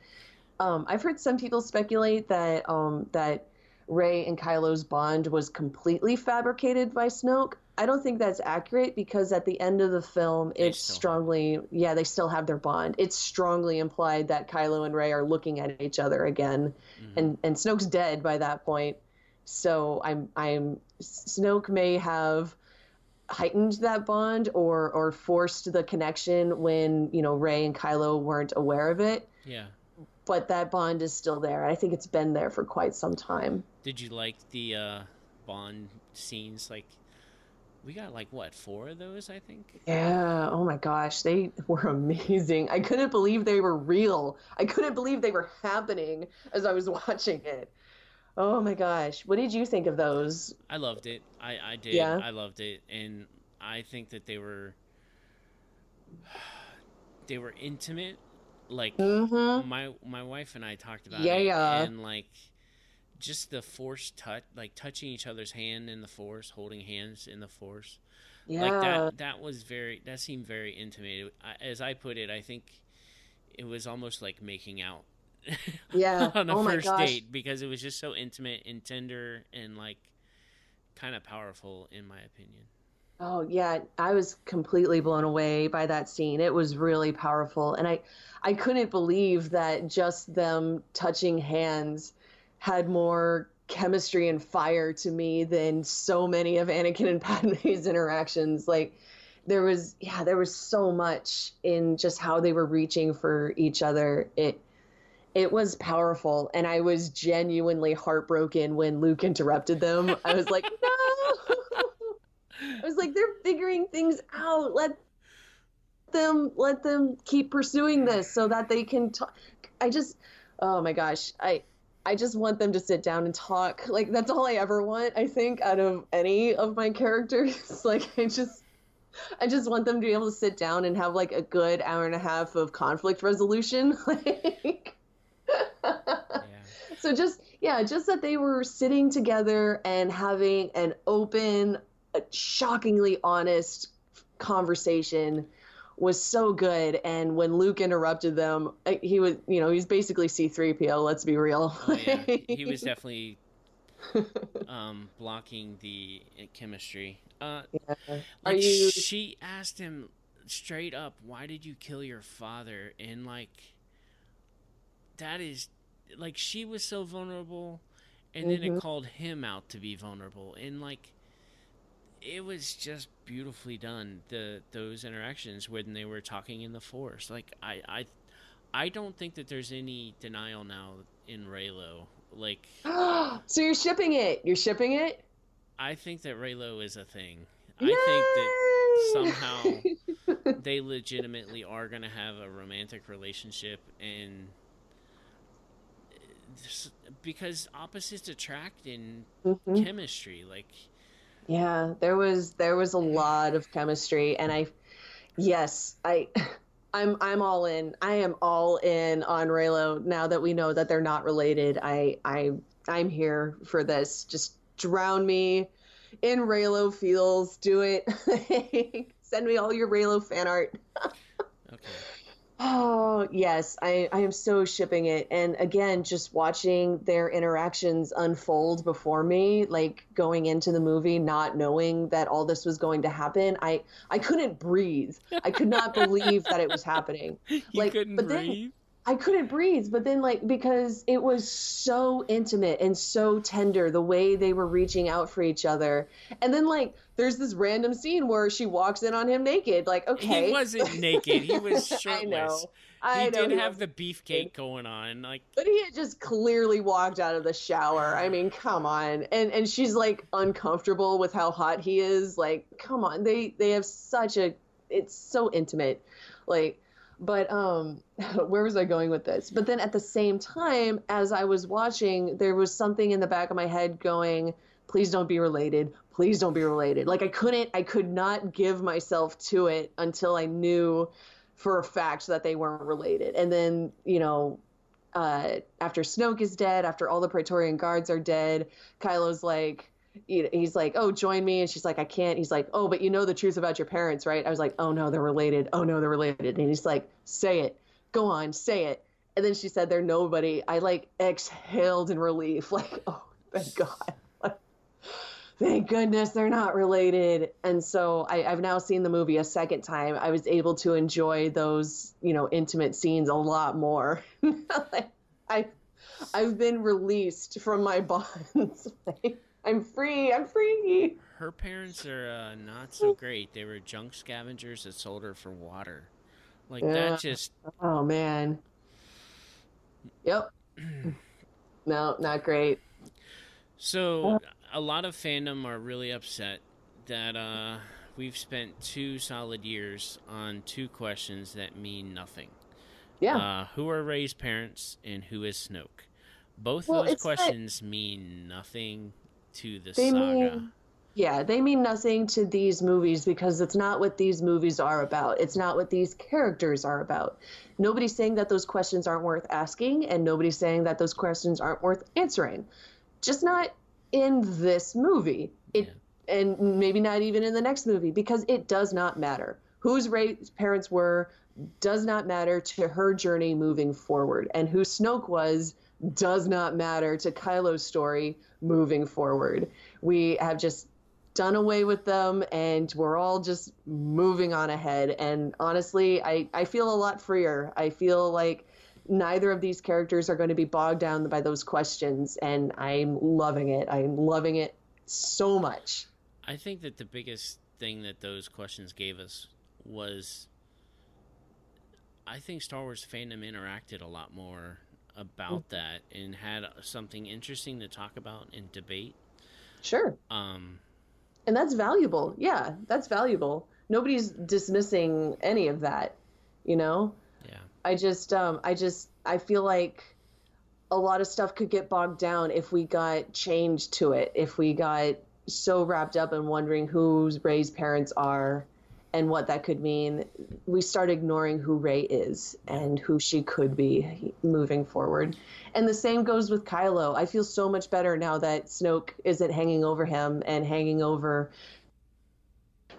S4: um, i've heard some people speculate that um, that Rey and Kylo's bond was completely fabricated by Snoke. I don't think that's accurate because at the end of the film,
S3: They
S4: it's
S3: still have-
S4: strongly, yeah, they still have their bond. It's strongly implied that Kylo and Rey are looking at each other again,
S3: Mhm.
S4: and and Snoke's dead by that point. So I'm I'm Snoke may have heightened that bond or or forced the connection when you know Rey and Kylo weren't aware of it,
S3: Yeah.
S4: but that bond is still there. I think it's been there for quite some time.
S3: Did you like the uh, Bond scenes? Like, we got like what four of those? I think.
S4: Yeah. Oh my gosh, they were amazing. I couldn't believe they were real. I couldn't believe they were happening as I was [laughs] watching it. Oh my gosh, what did you think of those?
S3: I loved it. I I did.
S4: Yeah?
S3: I loved it, and I think that they were [sighs] they were intimate. Like
S4: Mm-hmm.
S3: my my wife and I talked about
S4: Yeah,
S3: it,
S4: yeah.
S3: and like just the force touch, like touching each other's hand in the force, holding hands in the force.
S4: Yeah.
S3: Like that. That was very. That seemed very intimate. As I put it, I think it was almost like making out.
S4: Yeah. [laughs]
S3: on a
S4: Oh
S3: first date because it was just so intimate and tender and like kind of powerful in my opinion.
S4: Oh yeah, I was completely blown away by that scene. It was really powerful, and I, I couldn't believe that just them touching hands had more chemistry and fire to me than so many of Anakin and [laughs] Padme's interactions. Like, there was yeah, there was so much in just how they were reaching for each other. It, it was powerful, and I was genuinely heartbroken when Luke interrupted them. I was like, [laughs] no. I was like, they're figuring things out. Let them let them keep pursuing this so that they can talk. I just, oh my gosh, I I just want them to sit down and talk. Like that's all I ever want. I think out of any of my characters. [laughs] like I just, I just want them to be able to sit down and have like a good hour and a half of conflict resolution. [laughs] like,
S3: Yeah. [laughs]
S4: so just yeah, just that they were sitting together and having an open, uh, shockingly honest conversation was so good. And when Luke interrupted them, he was you know he's basically C-3PO. Let's be real.
S3: Oh, yeah. He was [laughs] definitely [laughs] um, blocking the uh, chemistry. Uh,
S4: Are
S3: like,
S4: you?
S3: She asked him straight up, "Why did you kill your father?" And like, that is like she was so vulnerable, and then
S4: Mhm.
S3: it called him out to be vulnerable, and like, it was just beautifully done. The those interactions when they were talking in the force, like I I. I don't think that there's any denial now in Reylo. Like, [gasps]
S4: so you're shipping it. You're shipping it.
S3: I think that Reylo is a thing. I think that somehow [laughs] they legitimately are going to have a romantic relationship and because opposites attract in
S4: Mhm.
S3: chemistry like
S4: Yeah, there was there was a lot of chemistry, and I, yes, I, [laughs] I'm I'm all in. I am all in on Reylo now that we know that they're not related. I I I'm here for this. Just drown me in Reylo feels. Do it. [laughs] Send me all your Reylo fan art. [laughs]
S3: okay
S4: Oh, yes. I, I am so shipping it. And again, just watching their interactions unfold before me, like going into the movie, not knowing that all this was going to happen, I, I couldn't breathe. I could not believe that it was happening. [laughs]
S3: you
S4: Like,
S3: couldn't
S4: but then-
S3: breathe
S4: I couldn't breathe, but then like because it was so intimate and so tender the way they were reaching out for each other. And then like there's this random scene where she walks in on him naked. Like, okay.
S3: he wasn't naked he was shirtless. [laughs]
S4: I know. I
S3: he
S4: know
S3: did
S4: he
S3: have the beefcake going on like
S4: But he had just clearly walked out of the shower. I mean, come on. And and she's like uncomfortable with how hot he is. Like, come on. They they have such a it's so intimate. Like but um [laughs] where was I going with this? But then at the same time as I was watching, there was something in the back of my head going, please don't be related. Please don't be related. Like I couldn't I could not give myself to it until I knew for a fact that they weren't related. And then, you know, uh, after Snoke is dead, after all the Praetorian guards are dead, Kylo's like, he's like, oh, join me. And she's like, I can't. He's like, oh, but you know the truth about your parents, right? I was like, oh, no, they're related. Oh, no, they're related. And he's like, say it. Go on, say it. And then she said, they're nobody. I like exhaled in relief, [laughs] like, oh, thank God. Thank goodness they're not related. And so I, I've now seen the movie a second time. I was able to enjoy those, you know, intimate scenes a lot more. [laughs] like, I, I've been released from my [laughs] bonds. Like, I'm free. I'm free.
S3: her parents are uh, not so great they were junk scavengers that sold her for water like
S4: Yeah.
S3: that just
S4: Oh man. Yep. [clears throat] no, not great.
S3: So a lot of fandom are really upset that uh, we've spent two solid years on two questions that mean nothing.
S4: Yeah.
S3: Uh, who are Rey's parents and who is Snoke? Both
S4: Well,
S3: those questions mean nothing to the
S4: They
S3: saga.
S4: mean- Yeah, they mean nothing to these movies because it's not what these movies are about. It's not what these characters are about. Nobody's saying that those questions aren't worth asking, and nobody's saying that those questions aren't worth answering. Just not in this movie. It and maybe not even in the next movie because it does not matter. Whose Rey's parents were does not matter to her journey moving forward, and who Snoke was does not matter to Kylo's story moving forward. We have just done away with them and we're all just moving on ahead. And honestly I, I feel a lot freer. I feel like neither of these characters are going to be bogged down by those questions and i'm loving it. I'm loving it so much.
S3: I think that the biggest thing that those questions gave us was I think Star Wars fandom interacted a lot more about that and had something interesting to talk about and debate.
S4: sure
S3: Um,
S4: and that's valuable yeah that's valuable nobody's dismissing any of that you know
S3: yeah.
S4: I just um I just I feel like a lot of stuff could get bogged down if we got chained to it, if we got so wrapped up in wondering who Rey's parents are and what that could mean, we start ignoring who Rey is and who she could be moving forward. And the same goes with Kylo. I feel so much better now that Snoke isn't hanging over him and hanging over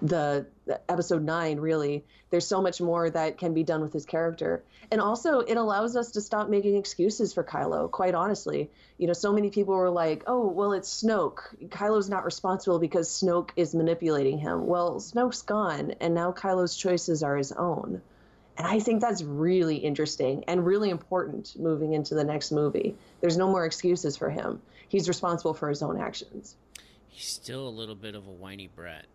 S4: the, episode 9 really there's so much more that can be done with his character. And also it allows us to stop making excuses for Kylo quite honestly. You know so many people were like oh well it's Snoke. Kylo's not responsible because Snoke is manipulating him. Well Snoke's gone and now Kylo's choices are his own. And I think that's really interesting and really important moving into the next movie. There's no more excuses for him. He's responsible for his own actions.
S3: He's still a little bit of a whiny brat.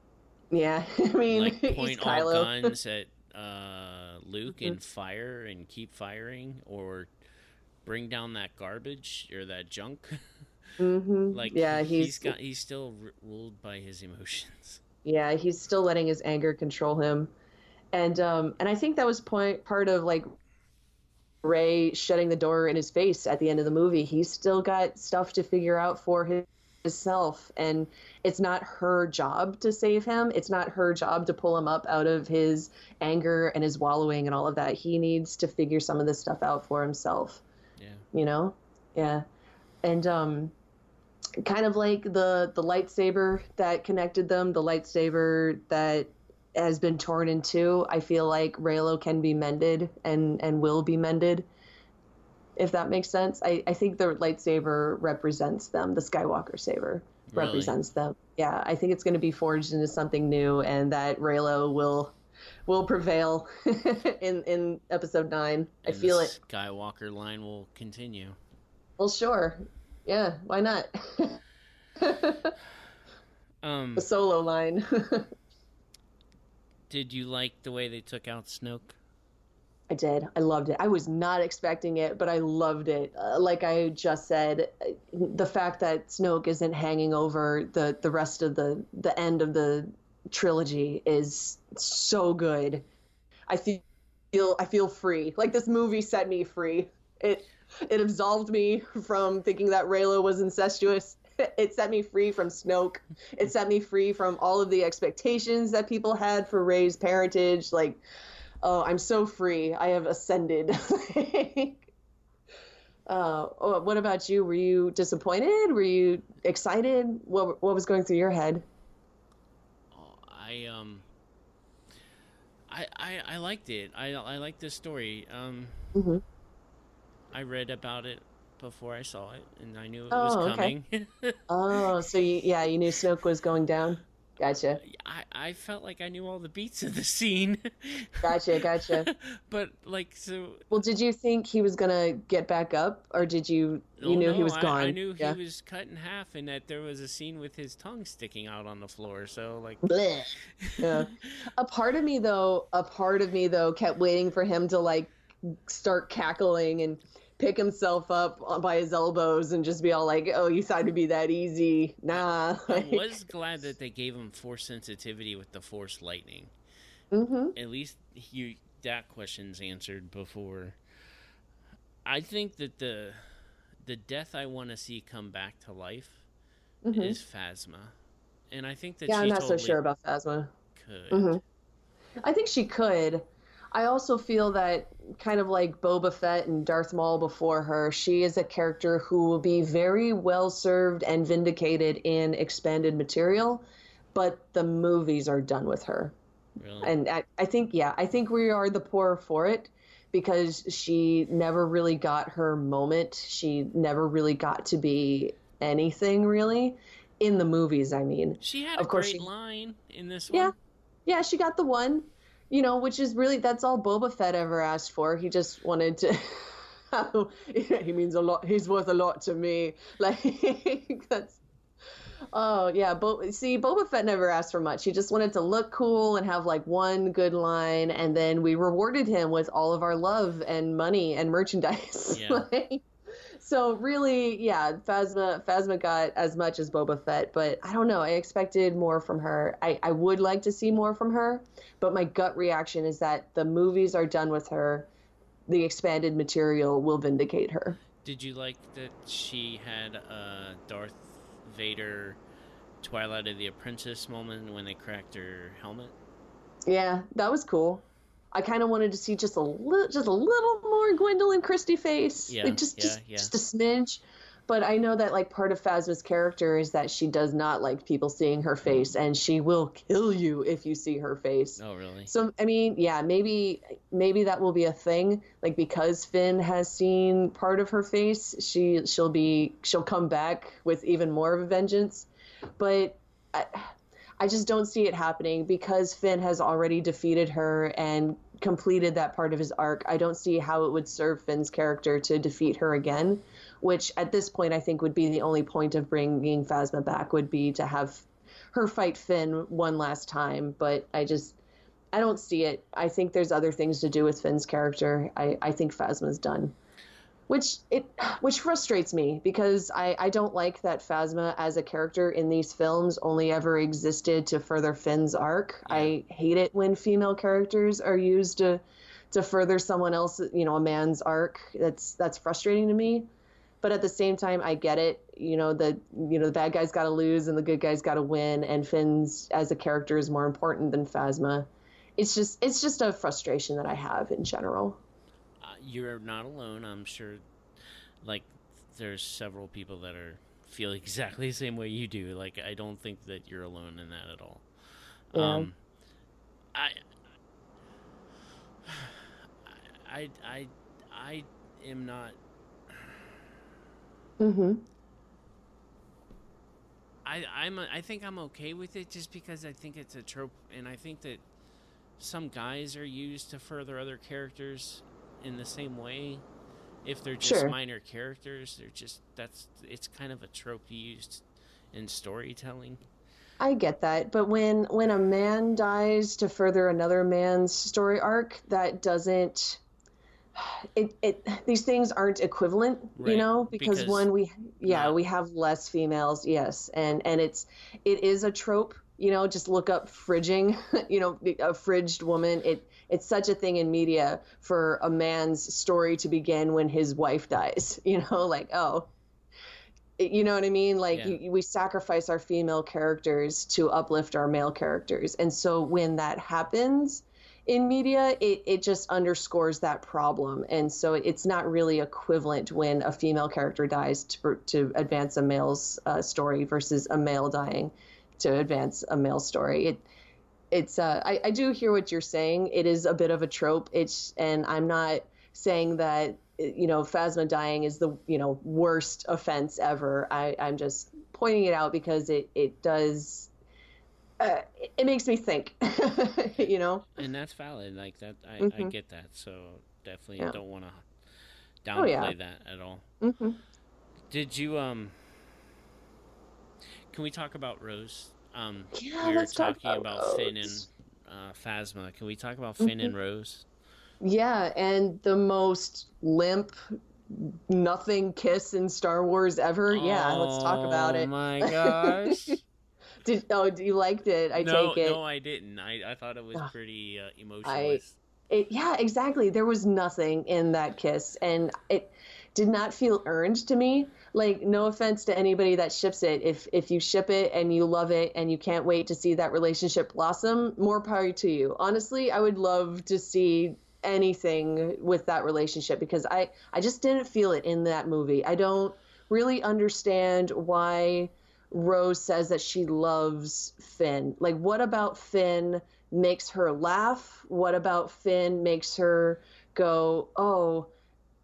S4: Yeah [laughs] I mean
S3: Like [laughs]
S4: he's
S3: point all
S4: Kylo
S3: guns [laughs] at uh, Luke
S4: Mm-hmm.
S3: and fire and keep firing, or bring down that garbage or that junk.
S4: hmm
S3: like
S4: yeah,
S3: he-
S4: he's,
S3: he's got he's still r- ruled by his emotions.
S4: yeah, he's still letting his anger control him, and um, and I think that was point part of like Rey shutting the door in his face at the end of the movie. He's still got stuff to figure out for his himself and it's not her job to save him. It's not her job to pull him up out of his anger and his wallowing and all of that. He needs to figure some of this stuff out for himself
S3: Yeah.
S4: you know? Yeah. And um kind of like the the lightsaber that connected them the lightsaber that has been torn in two i feel like reylo can be mended and and will be mended if that makes sense. I i think the lightsaber represents them. The skywalker saber
S3: Really?
S4: represents them. Yeah i think it's going to be forged into something new and that reylo will will prevail [laughs] in in episode 9 i feel
S3: the
S4: it.
S3: Skywalker line will continue.
S4: well sure. Yeah why not? [laughs]
S3: Um,
S4: the solo line. [laughs]
S3: did you like the way they took out Snoke?
S4: I did. I loved it. I was not expecting it, but I loved it. Uh, like I just said, uh, the fact that Snoke isn't hanging over the the rest of the the end of the trilogy is so good. I feel I feel free. Like this movie set me free. It it absolved me from thinking that Reylo was incestuous. [laughs] It set me free from Snoke. It set me free from all of the expectations that people had for Rey's parentage. Like oh, I'm so free. I have ascended. [laughs] uh, oh, what about you? Were you disappointed? Were you excited? What what was going through your head?
S3: Oh, I um, I I, I liked it. I I liked the story. Um,
S4: Mhm.
S3: I read about it before I saw it, and I knew it
S4: Oh,
S3: was
S4: okay.
S3: coming. [laughs]
S4: Oh, so you, yeah, you knew Snoke was going down. Gotcha,
S3: I I felt like I knew all the beats of the scene.
S4: gotcha, gotcha. [laughs]
S3: but like so.
S4: Well, did you think he was gonna get back up, or did you you
S3: oh,
S4: knew
S3: no,
S4: he was
S3: I-
S4: gone?
S3: I, knew
S4: yeah.
S3: he was cut in half, and that there was a scene with his tongue sticking out on the floor. So like,
S4: Blech. Yeah. A part of me though, a part of me though kept waiting for him to like start cackling and pick himself up by his elbows and just be all like, "Oh, you thought it'd be that easy? Nah." [laughs]
S3: I was glad that they gave him force sensitivity with the force lightning.
S4: hmm
S3: At least you that question's answered before. I think that the the death I want to see come back to life
S4: hmm
S3: is Phasma, and I think that
S4: Yeah, I'm not
S3: totally
S4: so sure about Phasma.
S3: could.
S4: Mhm. I think she could. I also feel that kind of like Boba Fett and Darth Maul before her, she is a character who will be very well served and vindicated in expanded material, but the movies are done with her.
S3: Really,
S4: And I, I think, yeah, I think we are the poorer for it because she never really got her moment. She never really got to be anything really in the movies, I mean.
S3: she had
S4: of
S3: a
S4: course
S3: great
S4: she-
S3: line in this one.
S4: Yeah. Yeah, she got the one, you know, which is really that's all Boba Fett ever asked for. He just wanted to. [laughs] Oh, he means a lot. He's worth a lot to me. [laughs] Like that's. Oh yeah, Bo- see, Boba Fett never asked for much. He just wanted to look cool and have like one good line, and then we rewarded him with all of our love and money and merchandise. [laughs]
S3: Yeah.
S4: Like, so really, yeah, Phasma Phasma got as much as Boba Fett, but I don't know. I expected more from her. I, I would like to see more from her, but my gut reaction is that the movies are done with her. The expanded material will vindicate her.
S3: Did you like that she had a Darth Vader Twilight of the Apprentice moment when they cracked her helmet?
S4: Yeah, that was cool. I kind of wanted to see just a little, just a little more Gwendoline Christie face,
S3: Yeah,
S4: like just
S3: yeah,
S4: just,
S3: yeah.
S4: just a smidge. But I know that like part of Phasma's character is that she does not like people seeing her face, and she will kill you if you see her face.
S3: Oh, really?
S4: So I mean, yeah, maybe maybe that will be a thing. Like because Finn has seen part of her face, she she'll be she'll come back with even more of a vengeance. But I, I just don't see it happening because Finn has already defeated her and completed that part of his arc. I don't see how it would serve Finn's character to defeat her again, which at this point I think would be the only point of bringing Phasma back would be to have her fight Finn one last time. But I just I don't see it. I think there's other things to do with Finn's character. I, I think Phasma's done. Which it which frustrates me because I, I don't like that Phasma as a character in these films only ever existed to further Finn's arc. I hate it when female characters are used to to further someone else, you know, a man's arc. That's that's frustrating to me. But at the same time, I get it. You know, the you know the bad guys got to lose and the good guys got to win, and Finn's as a character is more important than Phasma. It's just it's just a frustration that I have in general.
S3: You're not alone. I'm sure. Like, there's several people that are feel [laughs] exactly the same way you do. Like, I don't think that you're alone in that at all.
S4: Yeah.
S3: Um, I, I, I, I am not.
S4: Mm-hmm.
S3: I, I'm. I think I'm okay with it just because I think it's a trope, and I think that some guys are used to further other characters in the same way. If they're just
S4: Sure.
S3: minor characters, they're just that's it's kind of a trope used in storytelling.
S4: I get that, but when when a man dies to further another man's story arc, that doesn't. It, it these things aren't equivalent,
S3: Right,
S4: you know, because,
S3: because-
S4: one we yeah
S3: Yeah.
S4: we have less females, yes, and and it's it is a trope, you know. Just look up fridging, [laughs] you know, a fridged woman. It it's such a thing in media for a man's story to begin when his wife dies, [laughs] you know, like oh, you know what I mean? Like
S3: Yeah.
S4: you, we sacrifice our female characters to uplift our male characters, and so when that happens in media, it, it just underscores that problem, and so it's not really equivalent when a female character dies to to advance a male's uh, story versus a male dying to advance a male story. It it's uh, I, I do hear what you're saying. It is a bit of a trope. It's and I'm not saying that you know Phasma dying is the you know worst offense ever. I, I'm just pointing it out because it it does uh, it, it makes me think. [laughs] you know.
S3: and that's valid. Like that, I, I
S4: Mhm.
S3: get that. So definitely
S4: Yeah.
S3: don't want to
S4: Oh,
S3: downplay
S4: yeah.
S3: that at all.
S4: hmm
S3: Did you um? Can we talk about Rose? Um,
S4: Yeah,
S3: we
S4: let's talk
S3: talking
S4: about
S3: about, Finn and uh, Phasma. Can we talk about Finn
S4: Mm-hmm.
S3: and Rose?
S4: Yeah, and the most limp, nothing kiss in Star Wars ever. Yeah, let's talk about it.
S3: Oh my [laughs] gosh!
S4: Did oh, you liked it? I
S3: no,
S4: take it.
S3: no, I didn't. I, I thought it was pretty uh, emotionless.
S4: it yeah exactly there was nothing in that kiss and it did not feel earned to me like no offense to anybody that ships it if if you ship it and you love it and you can't wait to see that relationship blossom more power to you honestly i would love to see anything with that relationship because i i just didn't feel it in that movie i don't really understand why Rose says that she loves Finn. Like, what about Finn makes her laugh? What about Finn makes her go, "Oh,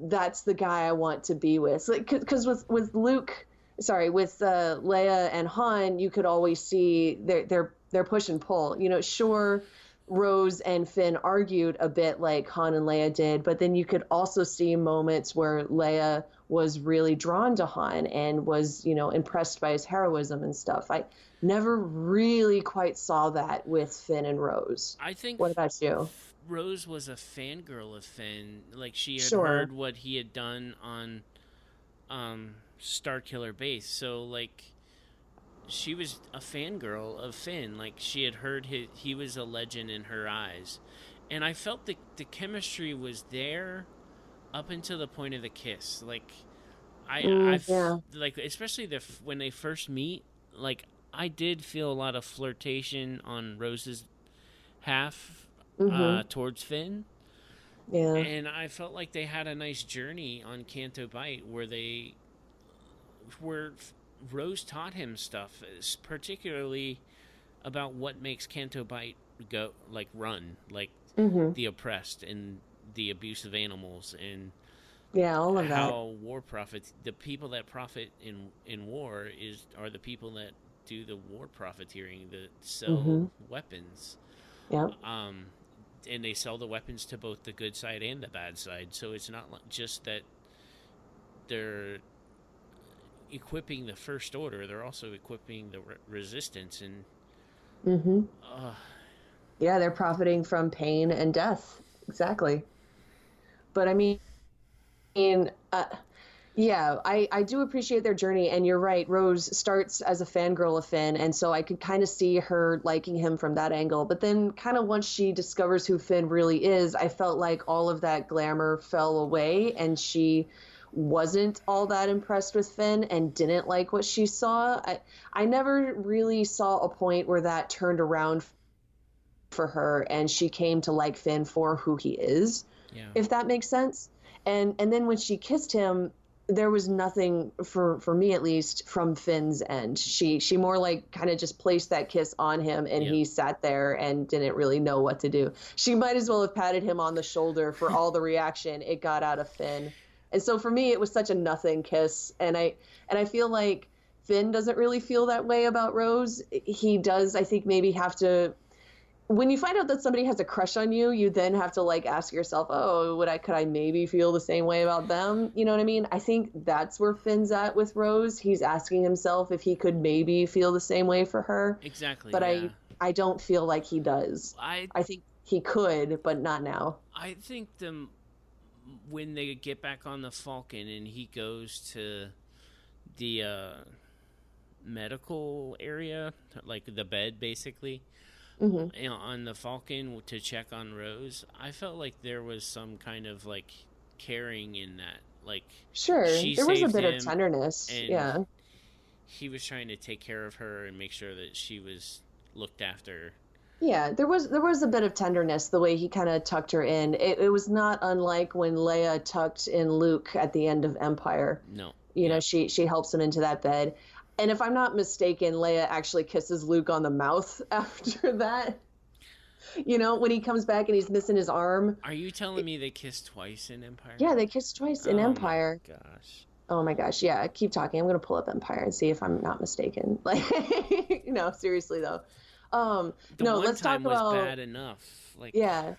S4: that's the guy I want to be with"? Like, because with with Luke, sorry, with uh, Leia and Han, you could always see their their their push and pull. You know, sure. Rose and Finn argued a bit like Han and Leia did, but then you could also see moments where Leia was really drawn to Han and was, you know, impressed by his heroism and stuff. I never really quite saw that with Finn and Rose.
S3: I think
S4: What about you?
S3: Rose was a fangirl of Finn. Like she had
S4: Sure.
S3: heard what he had done on um Starkiller Base. So like she was a fangirl of Finn. Like she had heard his, he was a legend in her eyes. And I felt the the chemistry was there up until the point of the kiss. Like I
S4: Mm, yeah.
S3: like especially the when they first meet, like I did feel a lot of flirtation on Rose's half
S4: Mm-hmm.
S3: uh, towards Finn.
S4: Yeah.
S3: And I felt like they had a nice journey on Canto Bight where they, where Rose taught him stuff, particularly about what makes Canto Bight go like run, like
S4: hmm
S3: the oppressed and the abuse of animals and
S4: Yeah, all of that.
S3: how war profits the people that profit in in war is are the people that do the war profiteering that sell
S4: Mhm.
S3: weapons
S4: Yep.
S3: um and they sell the weapons to both the good side and the bad side so it's not just that they're equipping the first order they're also equipping the re- resistance and
S4: hmm
S3: uh,
S4: Yeah, they're profiting from pain and death. Exactly. But I mean, in uh, yeah, I I do appreciate their journey, and you're right. Rose starts as a fangirl of Finn, and so I could kind of see her liking him from that angle. But then, kind of once she discovers who Finn really is, I felt like all of that glamour fell away, and she wasn't all that impressed with Finn and didn't like what she saw. I I never really saw a point where that turned around for her and she came to like Finn for who he is,
S3: yeah
S4: if that makes sense. And and then when she kissed him, there was nothing for for me at least from Finn's end. She she more like kind of just placed that kiss on him and
S3: Yeah.
S4: he sat there and didn't really know what to do. She might as well have patted him on the shoulder for all the reaction it got out of Finn. And so for me it was such a nothing kiss and I and I feel like Finn doesn't really feel that way about Rose. He does I think maybe have to when you find out that somebody has a crush on you, you then have to like ask yourself, "Oh, would I could I maybe feel the same way about them?" You know what I mean? I think that's where Finn's at with Rose. He's asking himself if he could maybe feel the same way for her,
S3: exactly
S4: but
S3: yeah.
S4: I I don't feel like he does.
S3: I
S4: I think he could, but not now.
S3: I think the when they get back on the Falcon and he goes to the uh, medical area, like the bed, basically,
S4: hmm
S3: on the Falcon to check on Rose. I felt like there was some kind of like caring in that, like
S4: Sure, there was a bit of tenderness. Yeah,
S3: he was trying to take care of her and make sure that she was looked after.
S4: Yeah, there was there was a bit of tenderness the way he kind of tucked her in. It, it was not unlike when Leia tucked in Luke at the end of Empire.
S3: No,
S4: You
S3: Yeah.
S4: know, she she helps him into that bed. And if I'm not mistaken, Leia actually kisses Luke on the mouth [laughs] after that. You know, when he comes back and he's missing his arm.
S3: are you telling me they kissed twice in Empire?
S4: Yeah, they kissed twice in
S3: Oh my
S4: Empire.
S3: Gosh.
S4: Oh my gosh, yeah. Keep talking. I'm gonna pull up Empire and see if I'm not mistaken. [laughs] Like, no, seriously though. Um,
S3: The
S4: no, let's talk about.
S3: bad enough. Like
S4: Yeah.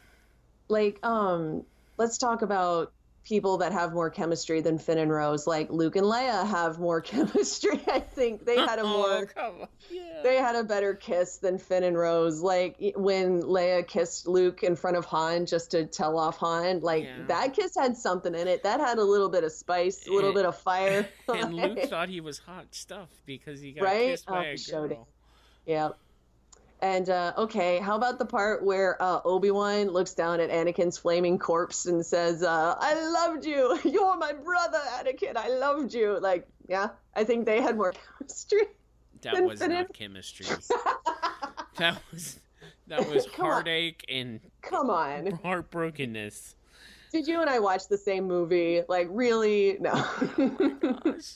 S4: Like, um, let's talk about people that have more chemistry than Finn and Rose. Like Luke and Leia have more [laughs] chemistry. I think they had a [laughs]
S3: Oh,
S4: more
S3: on. Yeah.
S4: they had a better kiss than Finn and Rose. Like when Leia kissed Luke in front of Han just to tell off Han, like
S3: Yeah.
S4: that kiss had something in it. That had a little bit of spice, a little
S3: And-
S4: bit of fire. [laughs]
S3: and Luke thought he was hot stuff because he got
S4: Right?
S3: kissed by
S4: Oh,
S3: a
S4: he showed it.
S3: girl.
S4: Yeah. And uh, okay, how about the part where uh, Obi Wan looks down at Anakin's flaming corpse and says, uh, "I loved you. [laughs] You're my brother, Anakin. I loved you." Like, yeah, I think they had more [laughs] chemistry.
S3: That was not chemistry. [laughs] that was that was
S4: Come on.
S3: heartache and
S4: Come on,
S3: heartbrokenness.
S4: did you and I watch the same movie? Like, really? No.
S3: Gosh.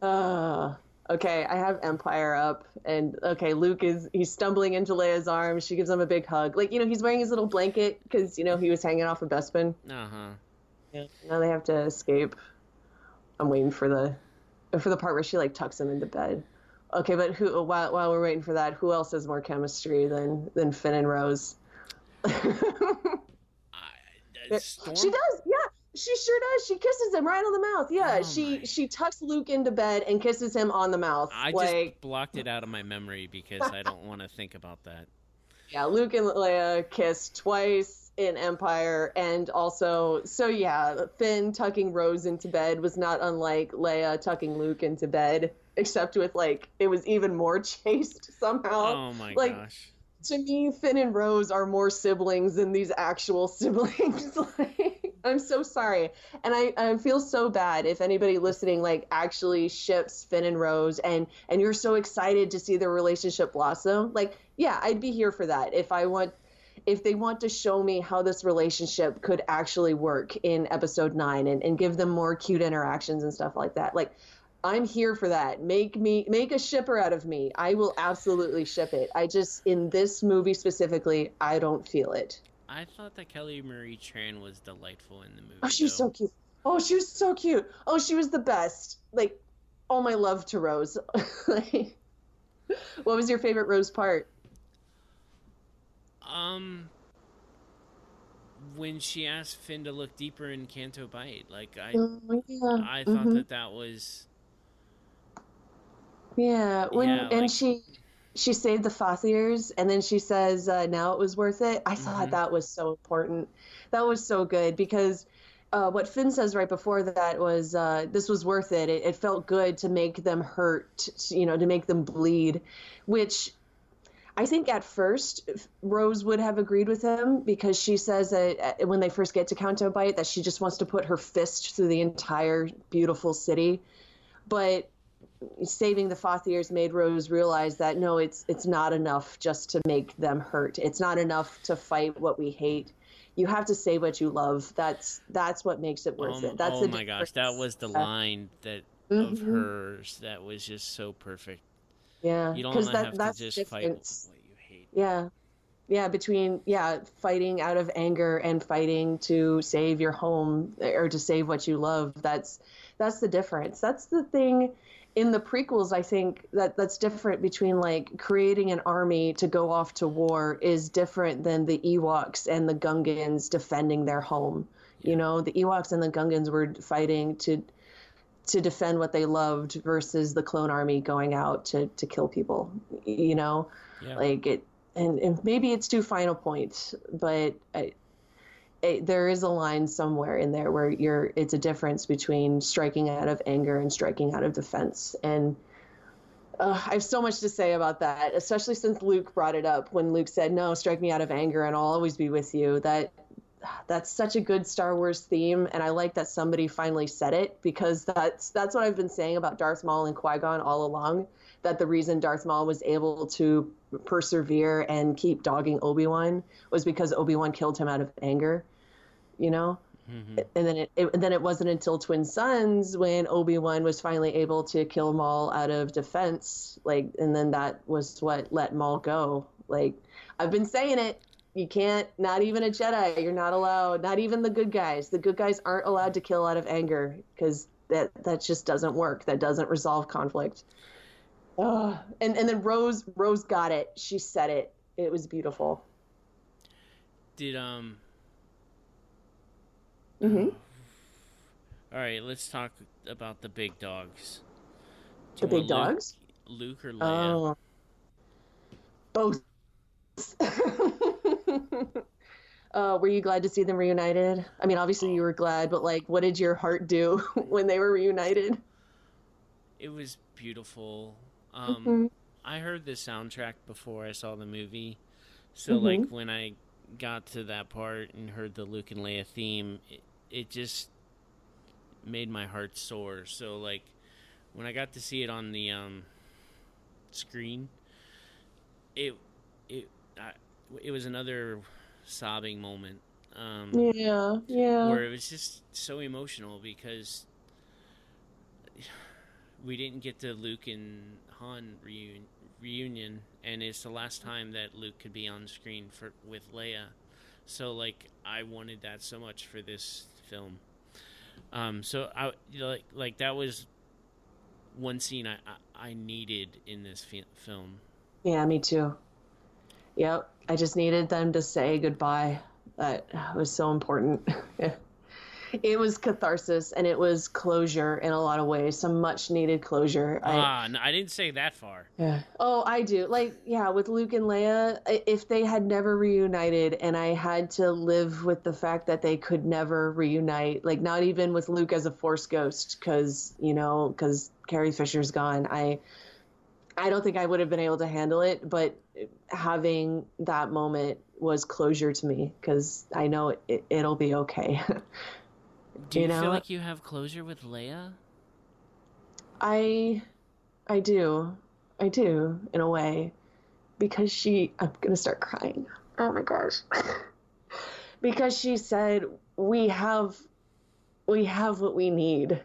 S4: Uh, okay, I have Empire up, and okay, Luke is he's stumbling into Leia's arms. She gives him a big hug. Like, you know, he's wearing his little blanket because you know he was hanging off a Bespin.
S3: Uh huh. Yeah.
S4: Now they have to escape. I'm waiting for the for the part where she like tucks him into bed. Okay, but who while while we're waiting for that, who else has more chemistry than than Finn and Rose? [laughs]
S3: Storm.
S4: She does, yeah. She sure does. She kisses him right on the mouth. Yeah,
S3: Oh
S4: she
S3: my.
S4: she tucks Luke into bed and kisses him on the mouth.
S3: I
S4: like
S3: just blocked it out of my memory because I don't want to think about that. [laughs]
S4: yeah, Luke and Leia kiss twice in Empire, and also so yeah, Finn tucking Rose into bed was not unlike Leia tucking Luke into bed, except with like it was even more [laughs] chaste somehow.
S3: Oh my
S4: like,
S3: gosh.
S4: To me, Finn and Rose are more siblings than these actual [laughs] siblings. [laughs] like, I'm so sorry. And I, I feel so bad if anybody listening like actually ships Finn and Rose and and you're so excited to see their relationship blossom. Like, yeah, I'd be here for that. If I want if they want to show me how this relationship could actually work in episode nine and, and give them more cute interactions and stuff like that. Like I'm here for that. Make me make a shipper out of me. I will absolutely ship it. I just in this movie specifically, I don't feel it.
S3: I thought that Kelly Marie Tran was delightful in the movie.
S4: Oh, she was so cute. Oh, she was so cute. Oh, she was the best. Like, oh my love to Rose. like, [laughs] what was your favorite Rose part?
S3: Um, when she asked Finn to look deeper in Canto Bight, like I,
S4: Oh, yeah.
S3: I thought
S4: Mhm.
S3: that that was
S4: Yeah, when
S3: Yeah,
S4: and
S3: like-
S4: she she saved the Fathiers, and then she says, uh, "Now it was worth it." I thought
S3: Mhm.
S4: that was so important. That was so good because uh, what Finn says right before that was, uh, "This was worth it. it. It felt good to make them hurt, you know, to make them bleed," which. I think at first Rose would have agreed with him because she says that uh, when they first get to Canto Bight that she just wants to put her fist through the entire beautiful city. But saving the Fathiers made Rose realize that no, it's it's not enough just to make them hurt. It's not enough to fight what we hate. You have to say what you love. That's that's what makes it worth
S3: um,
S4: it. That's
S3: oh my gosh, that was the line that of
S4: Mhm.
S3: hers that was just so perfect.
S4: Yeah,
S3: You don't
S4: because
S3: want to
S4: that
S3: have
S4: that's
S3: to just fight
S4: difference.
S3: what you hate.
S4: Yeah. Yeah, between yeah, fighting out of anger and fighting to save your home or to save what you love. That's that's the difference. That's the thing in the prequels I think that that's different between like creating an army to go off to war is different than the Ewoks and the Gungans defending their home. You know, the Ewoks and the Gungans were fighting to to defend what they loved versus the clone army going out to to kill people. You know,
S3: Yeah.
S4: like it and, and maybe it's too final point but I, it, there is a line somewhere in there where you're it's a difference between striking out of anger and striking out of defense and uh, I have so much to say about that, especially since Luke brought it up when Luke said, "No, strike me out of anger, and I'll always be with you." That that's such a good Star Wars theme, and I like that somebody finally said it because that's that's what I've been saying about Darth Maul and Qui Gon all along. That the reason Darth Maul was able to persevere and keep dogging Obi Wan was because Obi Wan killed him out of anger, you know
S3: Mhm.
S4: and then it, it then it wasn't until Twin Suns when Obi Wan was finally able to kill Maul out of defense, like, and then that was what let Maul go. Like, I've been saying it. You can't. Not even a Jedi. You're not allowed. Not even the good guys. The good guys aren't allowed to kill out of anger because that that just doesn't work. That doesn't resolve conflict. And and then Rose Rose got it. She said it. It was beautiful.
S3: Did um
S4: hmm
S3: all right, let's talk about the big dogs. Do
S4: The big
S3: Luke-
S4: dogs.
S3: Luke or Leia?
S4: Oh. Both. [laughs] uh, were you glad to see them reunited? I mean, obviously you were glad, but like, what did your heart do [laughs] when they were reunited?
S3: It was beautiful. Um
S4: Mhm.
S3: I heard the soundtrack before I saw the movie. So
S4: Mhm.
S3: like when I got to that part and heard the Luke and Leia theme, it, it just made my heart soar. So like when I got to see it on the um screen, it it I, it was another sobbing moment. Um
S4: Yeah, yeah.
S3: where it was just so emotional because we didn't get the Luke and Han reun- reunion, and it's the last time that Luke could be on screen for with Leia. So like, I wanted that so much for this film. Um, so I like like that was one scene I I, I needed in this fi- film.
S4: Yeah, me too. Yep. I just needed them to say goodbye. That was so important. [laughs] it was catharsis and it was closure in a lot of ways, some much needed closure. I,
S3: ah, no, I didn't say that far.
S4: Yeah. Oh, I do. Like, yeah, with Luke and Leia, if they had never reunited and I had to live with the fact that they could never reunite, like not even with Luke as a force ghost cuz, you know, cuz Carrie Fisher's gone. I I don't think I would have been able to handle it, but having that moment was closure to me because I know it, it, it'll be okay. [laughs]
S3: Do you,
S4: You know?
S3: feel like you have closure with Leia?
S4: I I do. I do in a way because she I'm going to start crying. Oh my gosh. [laughs] because she said we have we have what we need.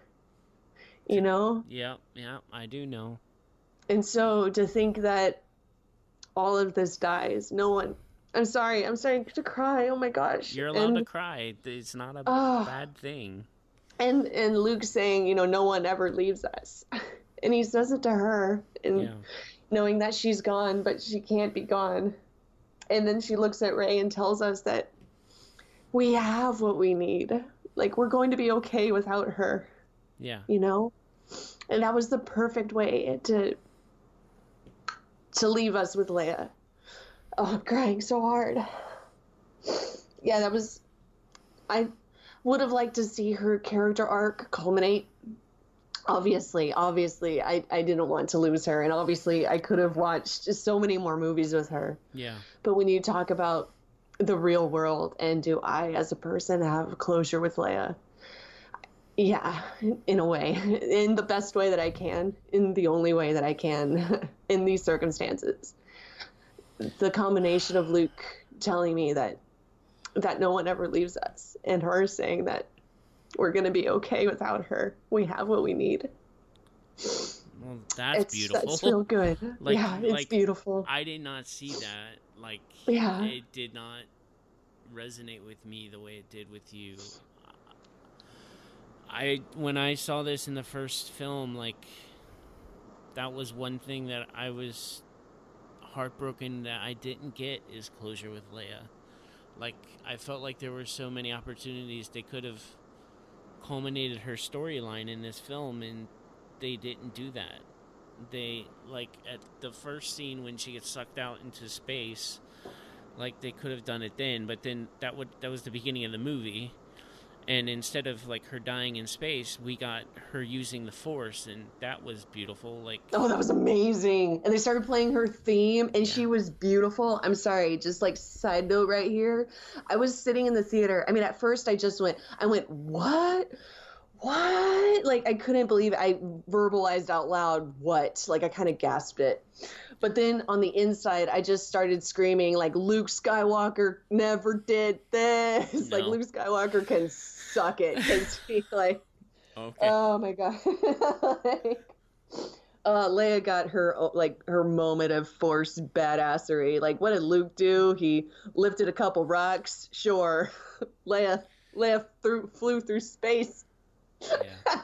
S4: You know?
S3: Yeah, yeah, I do know.
S4: And so to think that all of this dies, no one I'm sorry, I'm starting to cry. Oh my gosh.
S3: You're allowed
S4: and,
S3: to cry. It's not a
S4: Ah.
S3: bad thing.
S4: and and Luke saying, you know, no one ever leaves us. [laughs] And he says it to her and
S3: Yeah.
S4: knowing that she's gone, but she can't be gone. And then she looks at Rey and tells us that we have what we need. Like we're going to be okay without her,
S3: Yeah.
S4: you know? And that was the perfect way to to leave us with Leia. Oh, I'm crying so hard. Yeah, that was I would have liked to see her character arc culminate obviously obviously I, I didn't want to lose her and obviously i could have watched just so many more movies with her
S3: Yeah.
S4: but when you talk about the real world and do i as a person have closure with leia yeah in a way [laughs] in the best way that i can in the only way that i can [laughs] in these circumstances the combination of luke telling me that that no one ever leaves us and her saying that we're going to be okay without her we have what we need
S3: Well, that's
S4: it's,
S3: beautiful.
S4: That's real good. [laughs]
S3: Like-
S4: yeah, it's
S3: like-
S4: beautiful.
S3: I did not see that. Like,
S4: Yeah.
S3: it did not resonate with me the way it did with you. I when I saw this in the first film, like that was one thing that I was heartbroken that I didn't get is closure with Leia. Like I felt like there were so many opportunities they could have culminated her storyline in this film and they didn't do that. They like at the first scene when she gets sucked out into space, like they could have done it then, but then that would that was the beginning of the movie. And instead of like her dying in space, we got her using the force and that was beautiful. Like
S4: Oh, that was amazing. And they started playing her theme and she was beautiful. I'm sorry, just like side note right here. I was sitting in the theater. I mean, at first I just went I went, "What? What?" Like I couldn't believe it. I verbalized out loud what. Like I kind of gasped it. But then on the inside, I just started screaming like Luke Skywalker never did this. [laughs] Like Luke Skywalker can suck it. Cause [laughs] he like
S3: okay.
S4: Oh my god. like, [laughs] uh, Leia got her like her moment of force badassery. Like, what did Luke do? He lifted a couple rocks. Sure, Leia Leia through, flew through space.
S3: yeah.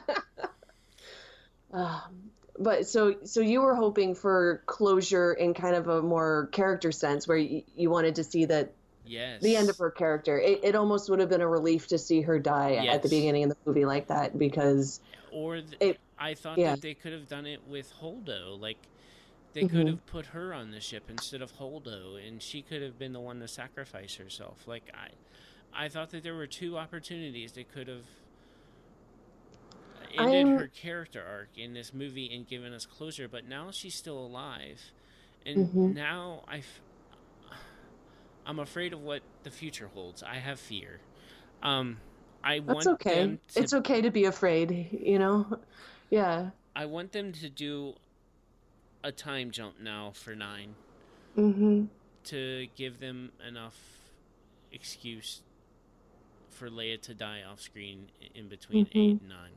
S4: Um, but so so you were hoping for closure in kind of a more character sense, where you, you wanted to see that
S3: Yes.
S4: the end of her character. It, it almost would have been a relief to see her die at the beginning of the movie like that because
S3: Or th-
S4: It-
S3: I thought
S4: yeah.
S3: that they could have done it with Holdo. Like they could
S4: Mhm.
S3: have put her on the ship instead of Holdo, and she could have been the one to sacrifice herself. Like I, I thought that there were two opportunities that could have ended
S4: I'm-
S3: her character arc in this movie and given us closure. But now she's still alive, and
S4: Mhm.
S3: now I'm afraid of what the future holds. I have fear. Um, I
S4: That's
S3: want
S4: okay.
S3: them to
S4: It's okay to be afraid, you know? Yeah.
S3: I want them to do a time jump now for nine
S4: hmm
S3: to give them enough excuse for Leia to die off screen in between
S4: Mhm.
S3: eight and nine.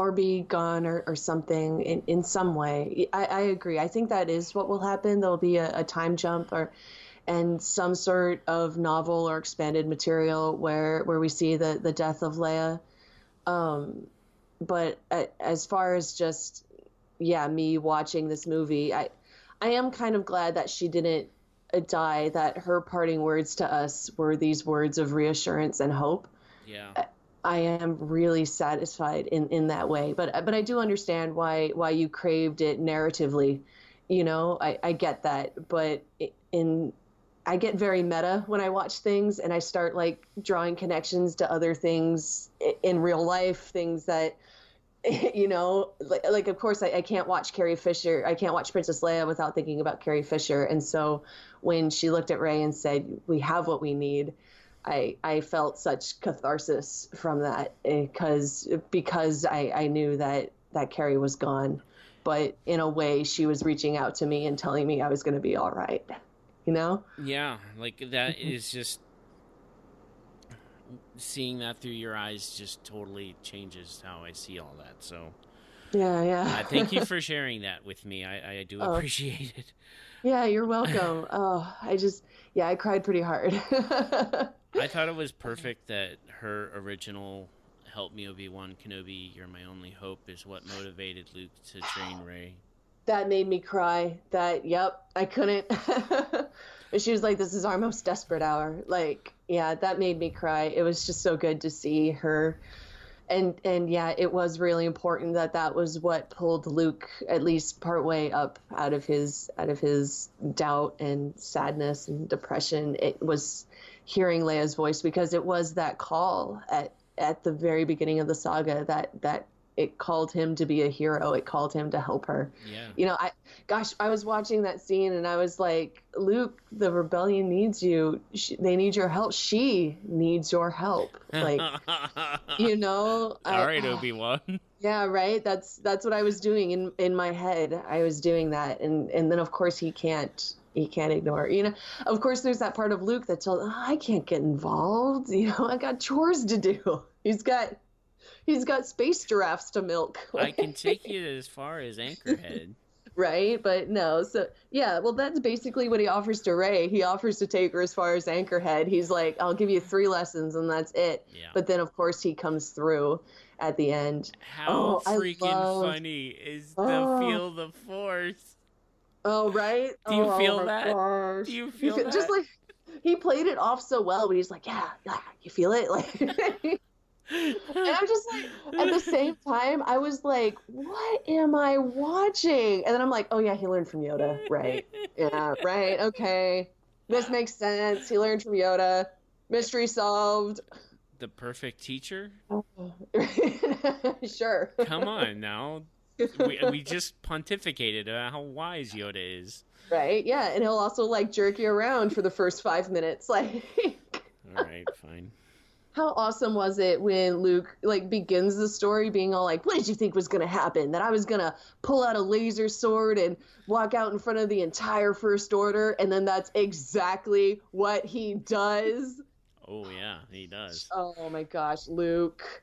S4: Or be gone or, or something in, in some way. I, I agree. I think that is what will happen. There'll be a, a time jump or and some sort of novel or expanded material where where we see the, the death of Leia. Um, but as far as just yeah, me watching this movie, I I am kind of glad that she didn't uh, die. That her parting words to us were these words of reassurance and hope.
S3: Yeah,
S4: I am really satisfied in, in that way. But but I do understand why why you craved it narratively. You know, I, I get that. But in I get very meta when I watch things and I start like drawing connections to other things in real life, things that [laughs] you know, like, like of course I, I can't watch Carrie Fisher. I can't watch Princess Leia without thinking about Carrie Fisher. And so when she looked at Rey and said, "We have what we need," I I felt such catharsis from that because because I I knew that that Carrie was gone, but in a way she was reaching out to me and telling me I was going to be all right. You know?
S3: Yeah, like that is just seeing that through your eyes just totally changes how I see all that. So
S4: Yeah, yeah.
S3: uh, thank you for [laughs] sharing that with me. I, I do
S4: Oh.
S3: appreciate it.
S4: yeah, you're [laughs] welcome. oh, I just yeah, I cried pretty hard. [laughs]
S3: I thought it was perfect that her original "Help me, Obi Wan Kenobi, you're my only hope" is what motivated Luke to train [gasps] Rey.
S4: that made me cry. That yep, I couldn't. [laughs] She was like, "This is our most desperate hour." Like, yeah, that made me cry. It was just so good to see her, and and yeah, it was really important that that was what pulled Luke at least partway up out of his out of his doubt and sadness and depression. It was hearing Leia's voice because it was that call at at the very beginning of the saga that that it called him to be a hero. It called him to help her.
S3: Yeah.
S4: you know i gosh i was watching that scene and i was like luke the rebellion needs you. She, they need your help. She needs your help. Like [laughs] you know
S3: all right, Obi Wan.
S4: yeah right? That's that's what i was doing in in my head. I was doing that. And and then of course he can't he can't ignore you know of course there's that part of luke that tells oh, i can't get involved. [laughs] You know i got chores to do. He's got he's got space giraffes to milk [laughs]
S3: I can take you as far as Anchorhead. [laughs]
S4: right? But no, so yeah, well, that's basically what he offers to Rey. He offers to take her as far as Anchorhead. He's like, I'll give you three lessons and that's it.
S3: Yeah.
S4: But then, of course, he comes through at the end.
S3: How
S4: Oh,
S3: freaking
S4: love-
S3: funny is the
S4: Oh.
S3: feel the force?
S4: Oh, right?
S3: Do you
S4: oh,
S3: feel that?
S4: gosh.
S3: Do you feel
S4: Just
S3: that?
S4: like he played it off so well, but he's like, yeah, yeah, you feel it? [laughs] Like. And I'm just like, at the same [laughs] time, I was like, what am I watching? And then I'm like, oh, yeah, he learned from Yoda. Right. Yeah, right. Okay. This makes sense. He learned from Yoda. Mystery solved.
S3: the perfect teacher? [laughs]
S4: sure.
S3: Come on now. We, we just pontificated about how wise Yoda is.
S4: Right. Yeah. And he'll also like jerk you around for the first five minutes. Like,
S3: All right, fine.
S4: How awesome was it when Luke like begins the story being all like, "What did you think was going to happen? That I was going to pull out a laser sword and walk out in front of the entire First Order?" And then that's exactly what he does.
S3: Oh yeah, he does.
S4: Oh my gosh, Luke,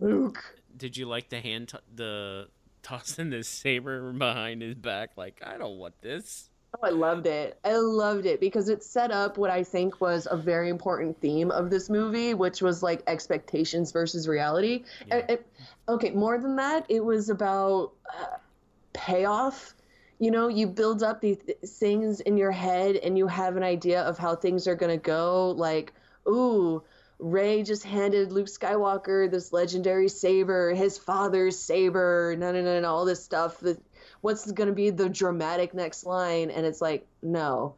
S4: Luke.
S3: Did you like the hand, t- the tossing the saber behind his back? Like I don't want this.
S4: Oh, I loved it. I loved it because it set up what I think was a very important theme of this movie, which was like expectations versus reality.
S3: Yeah.
S4: Uh, it- okay, more than that, it was about uh, payoff. You know, you build up these things in your head and you have an idea of how things are going to go. Like, ooh, Rey just handed Luke Skywalker this legendary saber, his father's saber, no, no, no, no, all this stuff. The, what's going to be the dramatic next line? And it's like, no.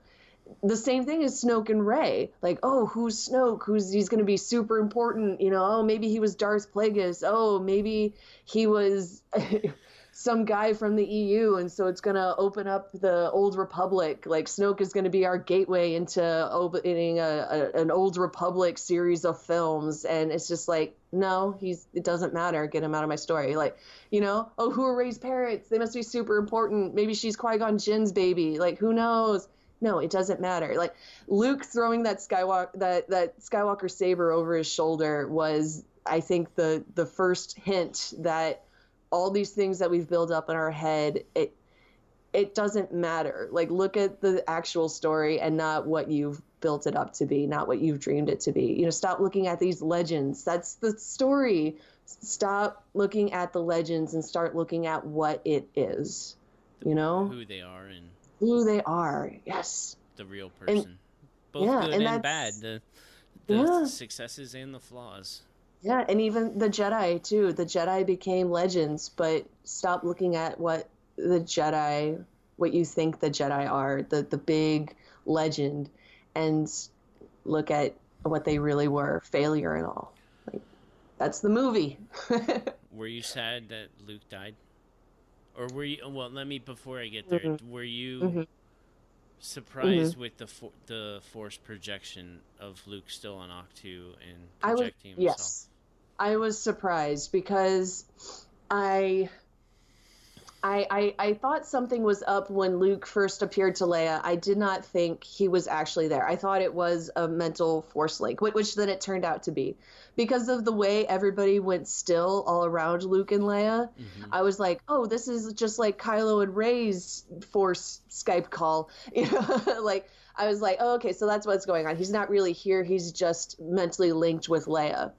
S4: The same thing as Snoke and Rey. Like, oh, who's Snoke? Who's he's going to be super important? You know, oh, maybe he was Darth Plagueis. Oh, maybe he was [laughs] some guy from the EU, and so it's going to open up the Old Republic. Like, Snoke is going to be our gateway into opening a, a, an Old Republic series of films, and it's just like, no, he's it doesn't matter. Get him out of my story. Like, you know, oh, who are Rey's parents? They must be super important. Maybe she's Qui Gon Jinn's baby. Like, who knows? No, it doesn't matter. Like Luke throwing that Skywalker that that Skywalker saber over his shoulder was, I think, the the first hint that all these things that we've built up in our head, it it doesn't matter. Like look at the actual story and not what you've built it up to be, not what you've dreamed it to be. You know, stop looking at these legends. That's the story. Stop looking at the legends and start looking at what it is. You know,
S3: Who they are and
S4: who they are. Yes.
S3: the real person. Both
S4: yeah,
S3: good
S4: and
S3: and, bad. The the
S4: Yeah.
S3: successes and the flaws.
S4: Yeah, and even the Jedi too. The Jedi became legends, but stop looking at what the Jedi, what you think the Jedi are, the the big legend, and look at what they really were, failure and all. Like that's the movie. [laughs]
S3: were you sad that Luke died, or were you? Well, let me before I get there.
S4: Mm-hmm.
S3: Were you
S4: Mhm.
S3: surprised with the for, the force projection of Luke still on Ahch-To and
S4: I was
S3: projecting himself?
S4: yes, I was surprised because I, I, I, I thought something was up when Luke first appeared to Leia. I did not think he was actually there. I thought it was a mental force link, which, which then it turned out to be, because of the way everybody went still all around Luke and Leia.
S3: Mhm.
S4: I was like, oh, this is just like Kylo and Rey's force Skype call. [laughs] You know, [laughs] like I was like, oh, okay, so that's what's going on. He's not really here. He's just mentally linked with Leia.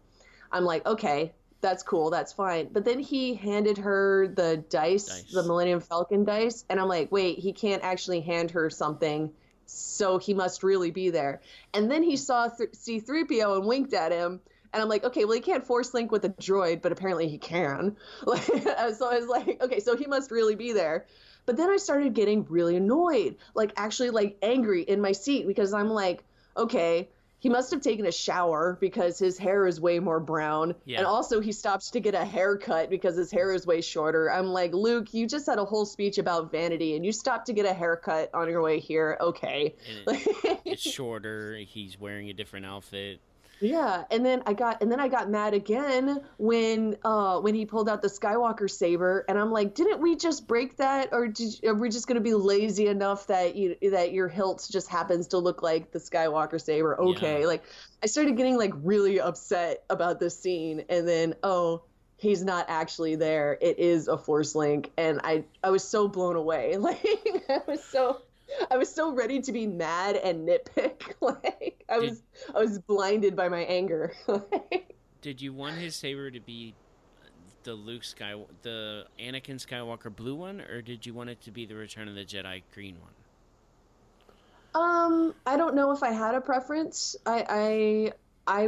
S4: I'm like, okay, that's cool, that's fine. But then he handed her the dice,
S3: Dice.
S4: the Millennium Falcon dice, and I'm like, wait, he can't actually hand her something, so he must really be there. And then he saw th- C3PO and winked at him. And I'm like, okay, well, he can't force link with a droid, but apparently he can. Like, [laughs] so I was like, okay, so he must really be there. But then I started getting really annoyed, like actually like angry in my seat because I'm like, okay, he must have taken a shower because his hair is way more brown.
S3: Yeah.
S4: And also he stopped to get a haircut because his hair is way shorter. I'm like, Luke, you just had a whole speech about vanity and you stopped to get a haircut on your way here. Okay.
S3: It, [laughs] it's shorter. He's wearing a different outfit.
S4: Yeah, and then I got and then I got mad again when uh when he pulled out the Skywalker saber, and I'm like, didn't we just break that, or did, are we just gonna be lazy enough that you that your hilt just happens to look like the Skywalker saber? Okay,
S3: Yeah.
S4: like I started getting like really upset about this scene, and then oh. He's not actually there. It is a force link, and I I was so blown away. [laughs] Like I was so I was so ready to be mad and nitpick. [laughs] Like I
S3: Did-
S4: was I was blinded by my anger. [laughs]
S3: Did you want his saber to be the Luke Sky, the Anakin Skywalker blue one, or did you want it to be the Return of the Jedi green one?
S4: um, I don't know if I had a preference. I I I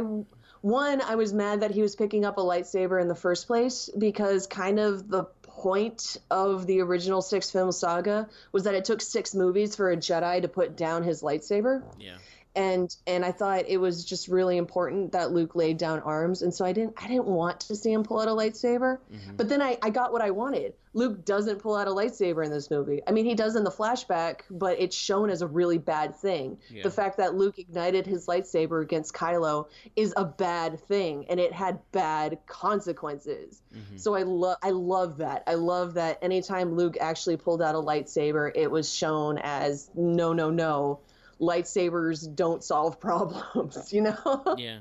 S4: one I was mad that he was picking up a lightsaber in the first place because kind of the point of the original six film saga was that it took six movies for a Jedi to put down his lightsaber.
S3: Yeah.
S4: And and I thought it was just really important that Luke laid down arms, and so I didn't I didn't want to see him pull out a lightsaber,
S3: Mhm.
S4: but then I, I got what I wanted. Luke doesn't pull out a lightsaber in this movie. I mean, he does in the flashback, but it's shown as a really bad thing.
S3: Yeah.
S4: The fact that Luke ignited his lightsaber against Kylo is a bad thing, and it had bad consequences.
S3: Mhm.
S4: So I love I love that. I love that anytime Luke actually pulled out a lightsaber, it was shown as no no no. Lightsabers don't solve [laughs] problems, you know?
S3: Yeah.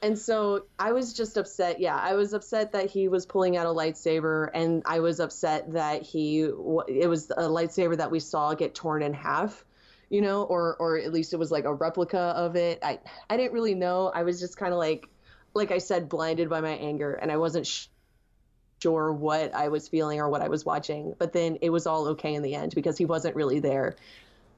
S4: And so I was just upset. Yeah, I was upset that he was pulling out a lightsaber and I was upset that he it was a lightsaber that we saw get torn in half. You know, or or at least it was like a replica of it. I I didn't really know. I was just kind of like like I said blinded by my anger and I wasn't sh- sure what I was feeling or what I was watching. But then it was all okay in the end because he wasn't really there.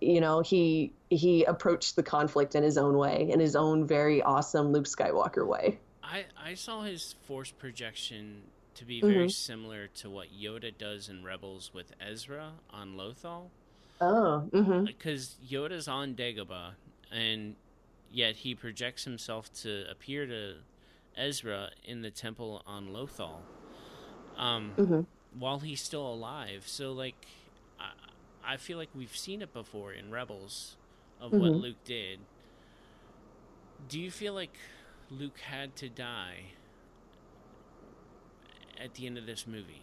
S4: You know, he he approached the conflict in his own way, in his own very awesome Luke Skywalker way.
S3: I I saw his force projection to be very
S4: Mhm.
S3: similar to what Yoda does in Rebels with Ezra on Lothal,
S4: Oh, mm-hmm.
S3: because Yoda's on Dagobah, and yet he projects himself to appear to Ezra in the temple on Lothal, um,
S4: Mhm.
S3: while he's still alive. So like, I feel like we've seen it before in Rebels of what
S4: Mhm.
S3: Luke did. Do you feel like Luke had to die at the end of this movie?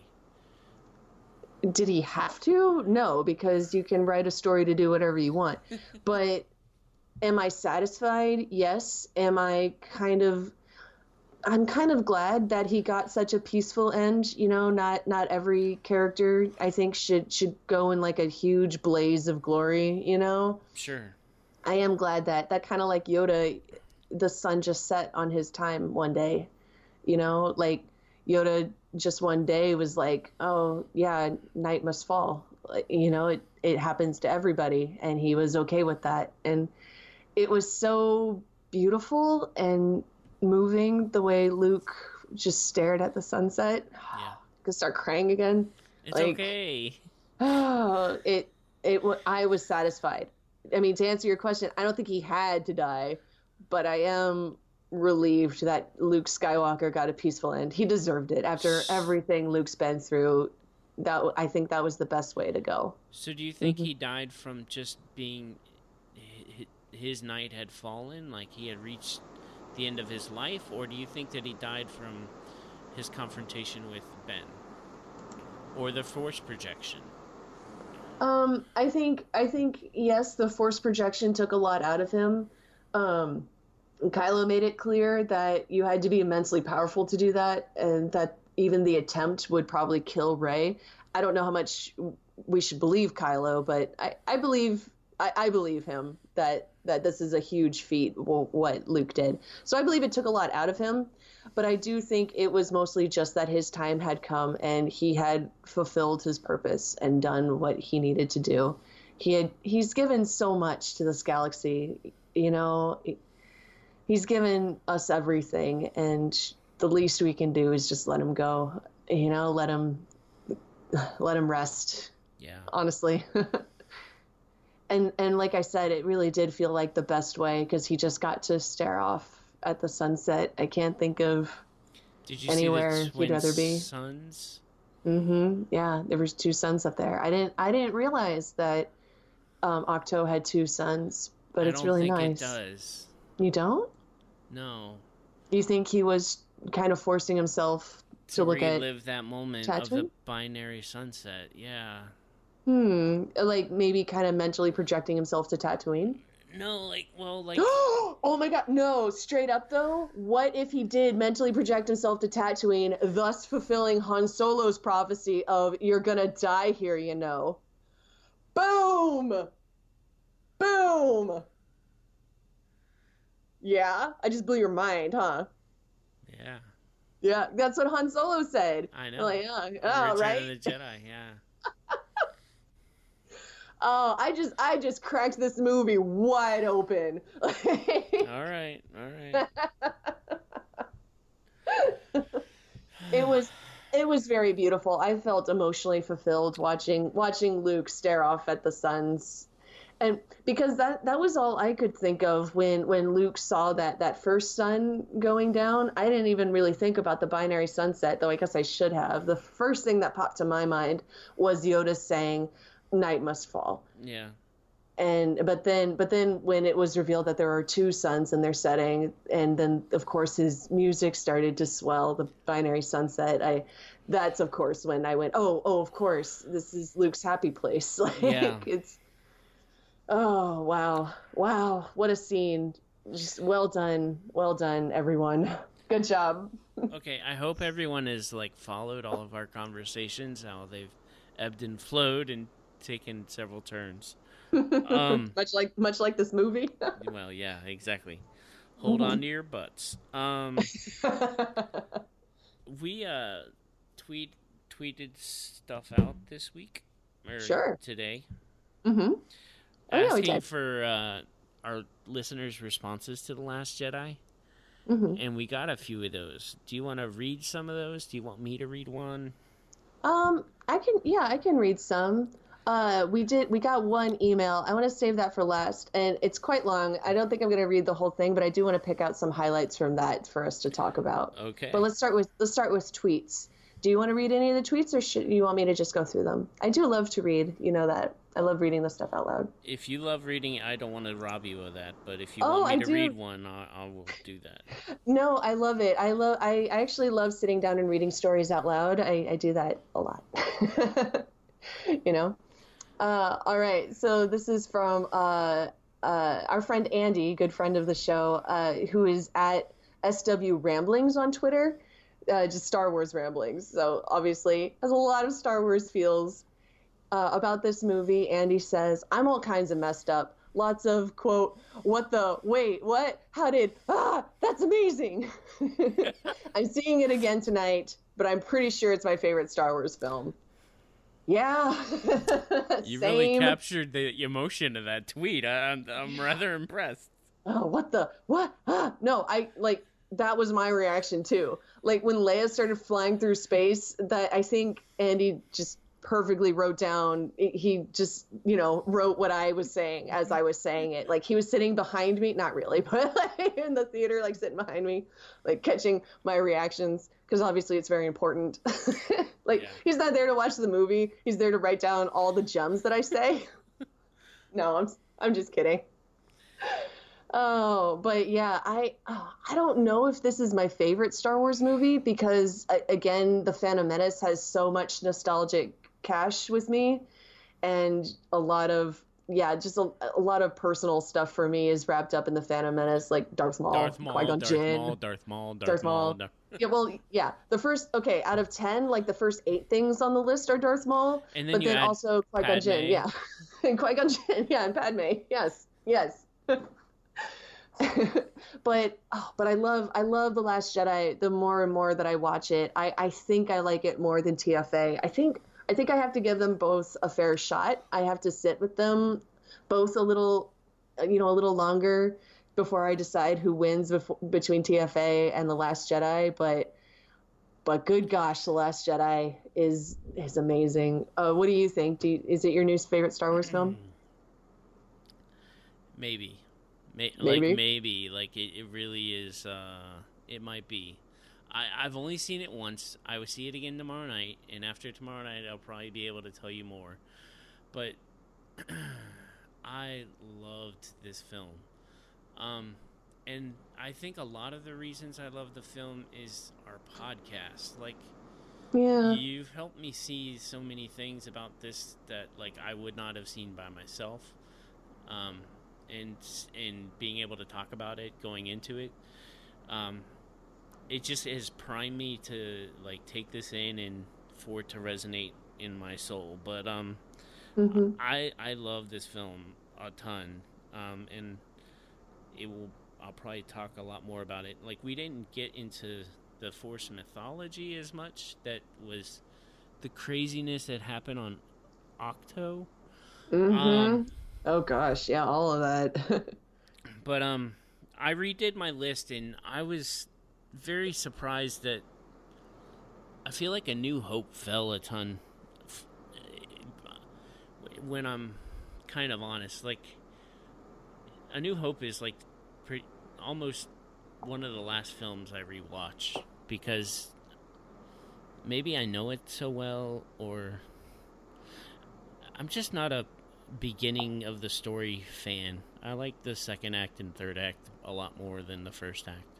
S4: Did he have to? No, because you can write a story to do whatever you want. [laughs] but am I satisfied? Yes. Am I kind of I'm kind of glad that he got such a peaceful end. You know, not not every character I think should should go in like a huge blaze of glory. You know,
S3: Sure.
S4: I am glad that that kind of like Yoda, the sun just set on his time one day. You know, like Yoda just one day was like, oh yeah, night must fall. You know, it it happens to everybody, and he was okay with that, and it was so beautiful and moving the way Luke just stared at the sunset.
S3: Yeah. [sighs]
S4: Could start crying again.
S3: It's
S4: Like-
S3: okay.
S4: Oh, [sighs] it it I was satisfied. I mean, to answer your question, I don't think he had to die, but I am relieved that Luke Skywalker got a peaceful end. He deserved it after everything Luke's been through. That I think that was the best way to go.
S3: So do you think mm-hmm. he died from just being his night had fallen, like he had reached the end of his life, or do you think that he died from his confrontation with Ben, or the Force projection?
S4: Um, I think I think yes, the force projection took a lot out of him. Um, Kylo made it clear that you had to be immensely powerful to do that, and that even the attempt would probably kill Rey. I don't know how much we should believe Kylo, but I, I believe I, I believe him that that this is a huge feat what Luke did. So I believe it took a lot out of him, but I do think it was mostly just that his time had come and he had fulfilled his purpose and done what he needed to do. He had he's given so much to this galaxy, you know. He's given us everything, and the least we can do is just let him go. You know, let him let him rest.
S3: Yeah.
S4: Honestly. [laughs] and and like I said, it really did feel like the best way because he just got to stare off at the sunset. I can't think of.
S3: Did you
S4: Anywhere
S3: see
S4: he'd rather be.
S3: suns?
S4: Mm-hmm. Yeah, there was two suns up there. I didn't I didn't realize that um, Ahch-To had two suns, but
S3: I
S4: it's
S3: don't
S4: really
S3: think
S4: nice.
S3: it does.
S4: You don't?
S3: No.
S4: You think he was kind of forcing himself to,
S3: To
S4: look at?
S3: relive that moment of the binary sunset. Yeah.
S4: Hmm, like maybe kind of mentally projecting himself to Tatooine.
S3: No, like, well, like, [gasps]
S4: oh my god, no, straight up though, what if he did mentally project himself to Tatooine, thus fulfilling Han Solo's prophecy of you're gonna die here, you know? Boom! Boom! Yeah, I just blew your mind, huh?
S3: yeah.
S4: Yeah, that's what Han Solo said.
S3: I know.
S4: Like, oh,
S3: Return
S4: right?
S3: of the Jedi, yeah. [laughs]
S4: Oh, I just, I just cracked this movie wide open. [laughs]
S3: All right, all right.
S4: it was it was very beautiful. I felt emotionally fulfilled watching watching Luke stare off at the suns. And because that that was all I could think of when when Luke saw that that first sun going down. I didn't even really think about the binary sunset, though I guess I should have. The first thing that popped to my mind was Yoda saying, "Night must fall."
S3: Yeah.
S4: and but then but then when it was revealed that there are two suns in their setting and then of course his music started to swell the binary sunset i that's of course when i went oh oh of course this is luke's happy place [laughs] like
S3: Yeah.
S4: it's oh wow wow what a scene just well done well done everyone [laughs] good job [laughs]
S3: Okay, I hope everyone has like followed all of our conversations, how they've ebbed and flowed and taken several turns. [laughs] Um,
S4: much like much like this movie [laughs]
S3: well, yeah, exactly. Hold on to your butts. Um, [laughs] we uh tweet tweeted stuff out this week or
S4: Sure.
S3: today,
S4: Mm-hmm. Oh,
S3: asking for uh, our listeners' responses to the Last Jedi,
S4: Mm-hmm.
S3: and we got a few of those. Do you want to read some of those? Do you want me to read one?
S4: Um, I can, yeah, I can read some. Uh, we did, we got one email. I want to save that for last, and it's quite long. I don't think I'm going to read the whole thing, but I do want to pick out some highlights from that for us to talk about.
S3: Okay.
S4: But let's start with let's start with tweets. Do you want to read any of the tweets, or should you want me to just go through them? I do love to read. You know that I love reading the stuff out loud.
S3: If you love reading, I don't want to rob you of that. But if you
S4: Oh,
S3: want me
S4: I
S3: to
S4: do-
S3: read one, I, I will do that. [laughs]
S4: No, I love it. I love. I, I actually love sitting down and reading stories out loud. I, I do that a lot. [laughs] you know. Uh, all right. So this is from uh, uh, our friend Andy, good friend of the show, uh, who is at SW Ramblings on Twitter. Uh, just Star Wars ramblings. So obviously has a lot of Star Wars feels uh, about this movie. Andy says, "I'm all kinds of messed up." Lots of quote, "What the wait? What? How did? Ah, that's amazing." [laughs] I'm seeing it again tonight, but I'm pretty sure it's my favorite Star Wars film. Yeah, [laughs]
S3: You really captured the emotion of that tweet. I, I'm, I'm rather impressed.
S4: oh, what the what? Ah, no, I like that was my reaction too. Like when Leia started flying through space, that I think Andy just perfectly wrote down he just you know wrote what i was saying as i was saying it. Like he was sitting behind me not really [laughs] but like in the theater like sitting behind me like catching my reactions because obviously it's very important. [laughs] Like
S3: Yeah.
S4: he's not there to watch the movie. He's there to write down all the gems that i say. [laughs] No i'm i'm just kidding. Oh, but yeah, I oh, I don't know if this is my favorite Star Wars movie because again, The Phantom Menace has so much nostalgic cash with me, and a lot of yeah, just a, a lot of personal stuff for me is wrapped up in The Phantom Menace, like Darth Maul,
S3: Darth Maul,
S4: Qui-Gon
S3: Darth
S4: Jinn.
S3: Maul, Darth Maul, Darth,
S4: Darth
S3: Maul.
S4: Maul. Yeah, well, yeah, the first okay out of ten, like the first eight things on the list are Darth Maul,
S3: And then
S4: but then also Qui Gon Jinn, yeah, [laughs] and Qui Gon Jinn, yeah, and Padme, yes, yes. [laughs] but oh, but I love I love the Last Jedi. The more and more that I watch it, I I think I like it more than TFA. I think I think I have to give them both a fair shot. I have to sit with them both a little, you know, a little longer before I decide who wins before, between TFA and the Last Jedi. But but good gosh, the Last Jedi is is amazing. Uh, what do you think? Do you, is it your new favorite Star Wars film?
S3: Maybe. May-
S4: Maybe?
S3: Like maybe. Like it, it really is uh it might be. I, I've only seen it once. I will see it again tomorrow night, and after tomorrow night I'll probably be able to tell you more. But [clears throat] I loved this film. Um and I think a lot of the reasons I love the film is our podcast. Like
S4: Yeah.
S3: You've helped me see so many things about this that like I would not have seen by myself, um, and and being able to talk about it going into it, um, it just has primed me to like take this in and for it to resonate in my soul. But um,
S4: hmm
S3: I I love this film a ton, um, and it will. I'll probably talk a lot more about it. Like we didn't get into the Force mythology as much. That was the craziness that happened on Ahch-To.
S4: Mm-hmm.
S3: Um,
S4: oh gosh, yeah, all of that. [laughs]
S3: But um, I redid my list and I was very surprised that I feel like A New Hope fell a ton. When I'm kind of honest, like A New Hope is like pretty, almost one of the last films I rewatch because maybe I know it so well or I'm just not a beginning of the story fan. I like the second act and third act a lot more than the first act.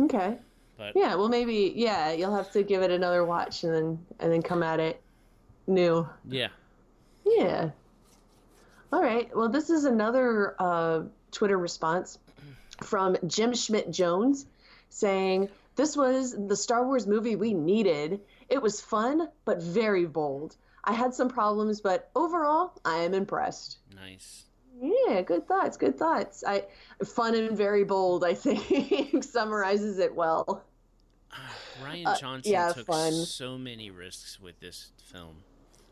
S4: Okay.
S3: But
S4: Yeah, well maybe yeah, you'll have to give it another watch and then and then come at it new.
S3: yeah,
S4: Yeah. All right. Well, this is another uh, Twitter response from Jim Schmidt Jones saying, This was the Star Wars movie we needed. It was fun, but very bold. I had some problems, but overall, I am impressed.
S3: nice.
S4: Yeah, good thoughts. Good thoughts. I fun and very bold. I [laughs] think summarizes it well. [sighs]
S3: Rian
S4: Uh,
S3: Johnson
S4: yeah,
S3: took
S4: fun.
S3: so many risks with this film.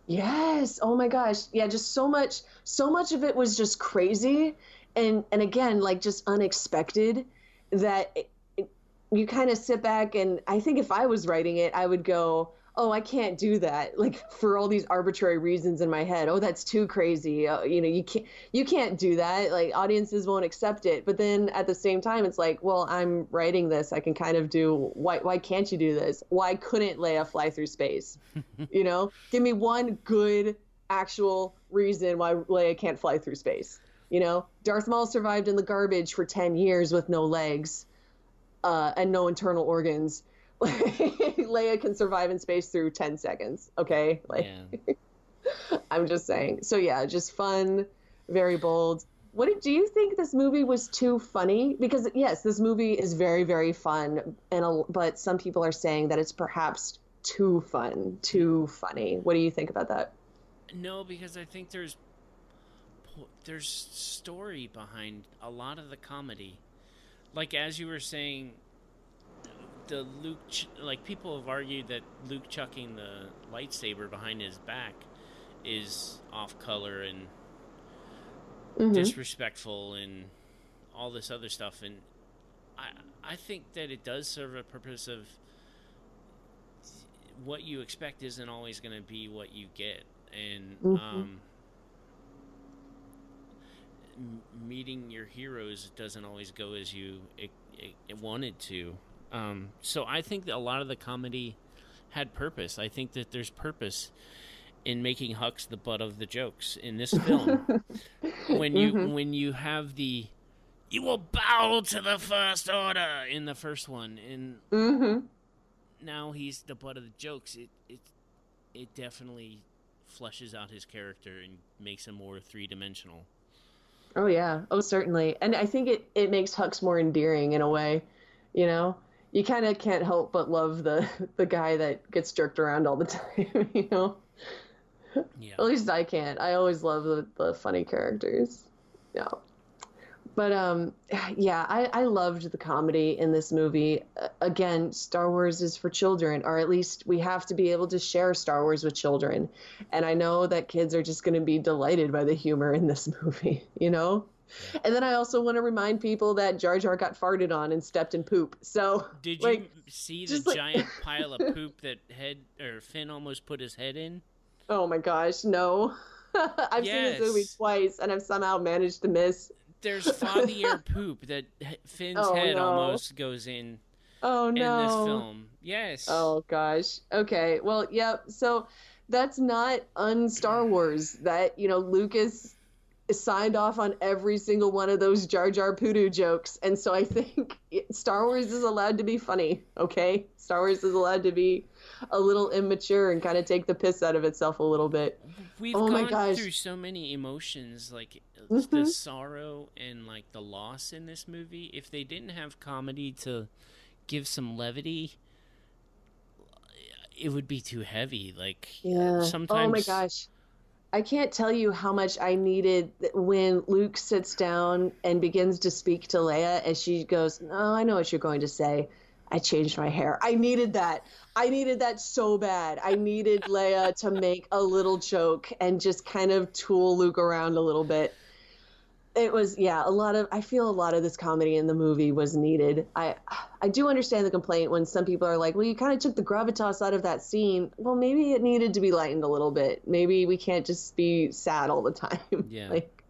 S4: Yes. Oh my gosh. Yeah, just so much so much of it was just crazy and and again like just unexpected that it, it, you kind of sit back and I think if I was writing it I would go, "Oh, I can't do that." Like for all these arbitrary reasons in my head. "Oh, that's too crazy." Uh, you know, you can't you can't do that. Like audiences won't accept it. But then at the same time it's like, "Well, I'm writing this. I can kind of do why why can't you do this? Why couldn't Leia fly through space?" [laughs] you know give me one good actual reason why leia can't fly through space you know darth maul survived in the garbage for 10 years with no legs uh, and no internal organs [laughs] leia can survive in space through 10 seconds okay? Like
S3: Yeah. [laughs]
S4: i'm just saying. So yeah just fun very bold. What did, do you think this movie was too funny? Because yes this movie is very very fun and a, but some people are saying that it's perhaps too fun too funny. What do you think about that?
S3: No, because I think there's there's story behind a lot of the comedy. Like as you were saying, the Luke ch- like people have argued that Luke chucking the lightsaber behind his back is off color and
S4: Mhm.
S3: disrespectful and all this other stuff and I I think that it does serve a purpose of what you expect isn't always going to be what you get, and
S4: Mhm.
S3: um, meeting your heroes doesn't always go as you it, it, it wanted to. Um, so I think that a lot of the comedy had purpose. I think that there's purpose in making Hux the butt of the jokes in this [laughs] film. when you
S4: Mhm.
S3: when you have the you will bow to the first order in the first one, and
S4: Mm-hmm.
S3: now he's the butt of the jokes. It it it definitely flushes out his character and makes him more three dimensional.
S4: Oh yeah. Oh certainly. And I think it it makes Hux more endearing in a way. You know, you kind of can't help but love the [laughs] the guy that gets jerked around all the [laughs] time. You know.
S3: Yeah.
S4: At least I can't. I always love the, the funny characters. Yeah. But um [sighs] yeah, I, I loved the comedy in this movie. Uh, again, Star Wars is for children, or at least we have to be able to share Star Wars with children. And I know that kids are just gonna be delighted by the humor in this [laughs] movie, you know? And then I also want to remind people that Jar Jar got farted on and stepped in poop. So
S3: Did
S4: like,
S3: you see the
S4: like-
S3: giant [laughs] pile of poop that head or Finn almost put his head in?
S4: Oh my gosh, no. [laughs] I've seen this movie twice and I've somehow managed to miss.
S3: There's [laughs] fathier poop that Finn's
S4: Oh,
S3: head
S4: no.
S3: almost goes in
S4: Oh no!
S3: in this film. Yes.
S4: Oh gosh. Okay. Well, yep. So that's not un Star Wars. That you know Lucas signed off on every single one of those Jar Jar Poodoo jokes, and so I think Star Wars is allowed to be funny. Okay, Star Wars is allowed to be a little immature and kind of take the piss out of itself a little bit.
S3: We've
S4: Oh my
S3: gone
S4: gosh.
S3: through so many emotions, like
S4: Mhm.
S3: the sorrow and like the loss in this movie. If they didn't have comedy to give some levity, it would be too heavy. Like
S4: Yeah.
S3: sometimes.
S4: Oh my gosh. I can't tell you how much I needed when Luke sits down and begins to speak to Leia and she goes, "No, I know what you're going to say. I changed my hair." I needed that. I needed that so bad. I needed Leia to make a little joke and just kind of tool Luke around a little bit. It was yeah, a lot of I feel a lot of this comedy in the movie was needed. I I do understand the complaint when some people are like, "Well, you kind of took the gravitas out of that scene." Well, maybe it needed to be lightened a little bit. Maybe we can't just be sad all the [laughs] time.
S3: Yeah.
S4: like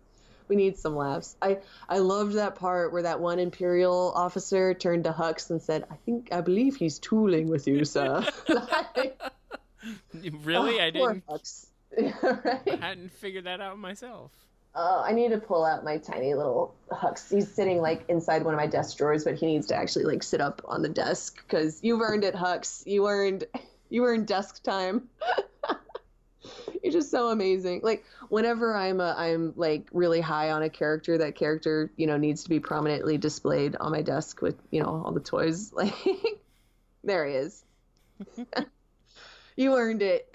S4: we need some laughs. I I loved that part where that one imperial officer turned to Hux and said, "I think I believe he's tooling with you, sir." [laughs] [laughs] Like,
S3: really,
S4: oh,
S3: I didn't.
S4: Hux. right?
S3: hadn't figured that out myself.
S4: Oh, I need to pull out my tiny little Hux. He's sitting like inside one of my desk drawers, but he needs to actually like sit up on the desk because you've earned it, Hux. You earned, [laughs] you earned desk time. [laughs] You're just so amazing. Like whenever I'm a, I'm like really high on a character, that character you know needs to be prominently displayed on my desk with you know all the toys. [laughs] Like there he is. you earned it.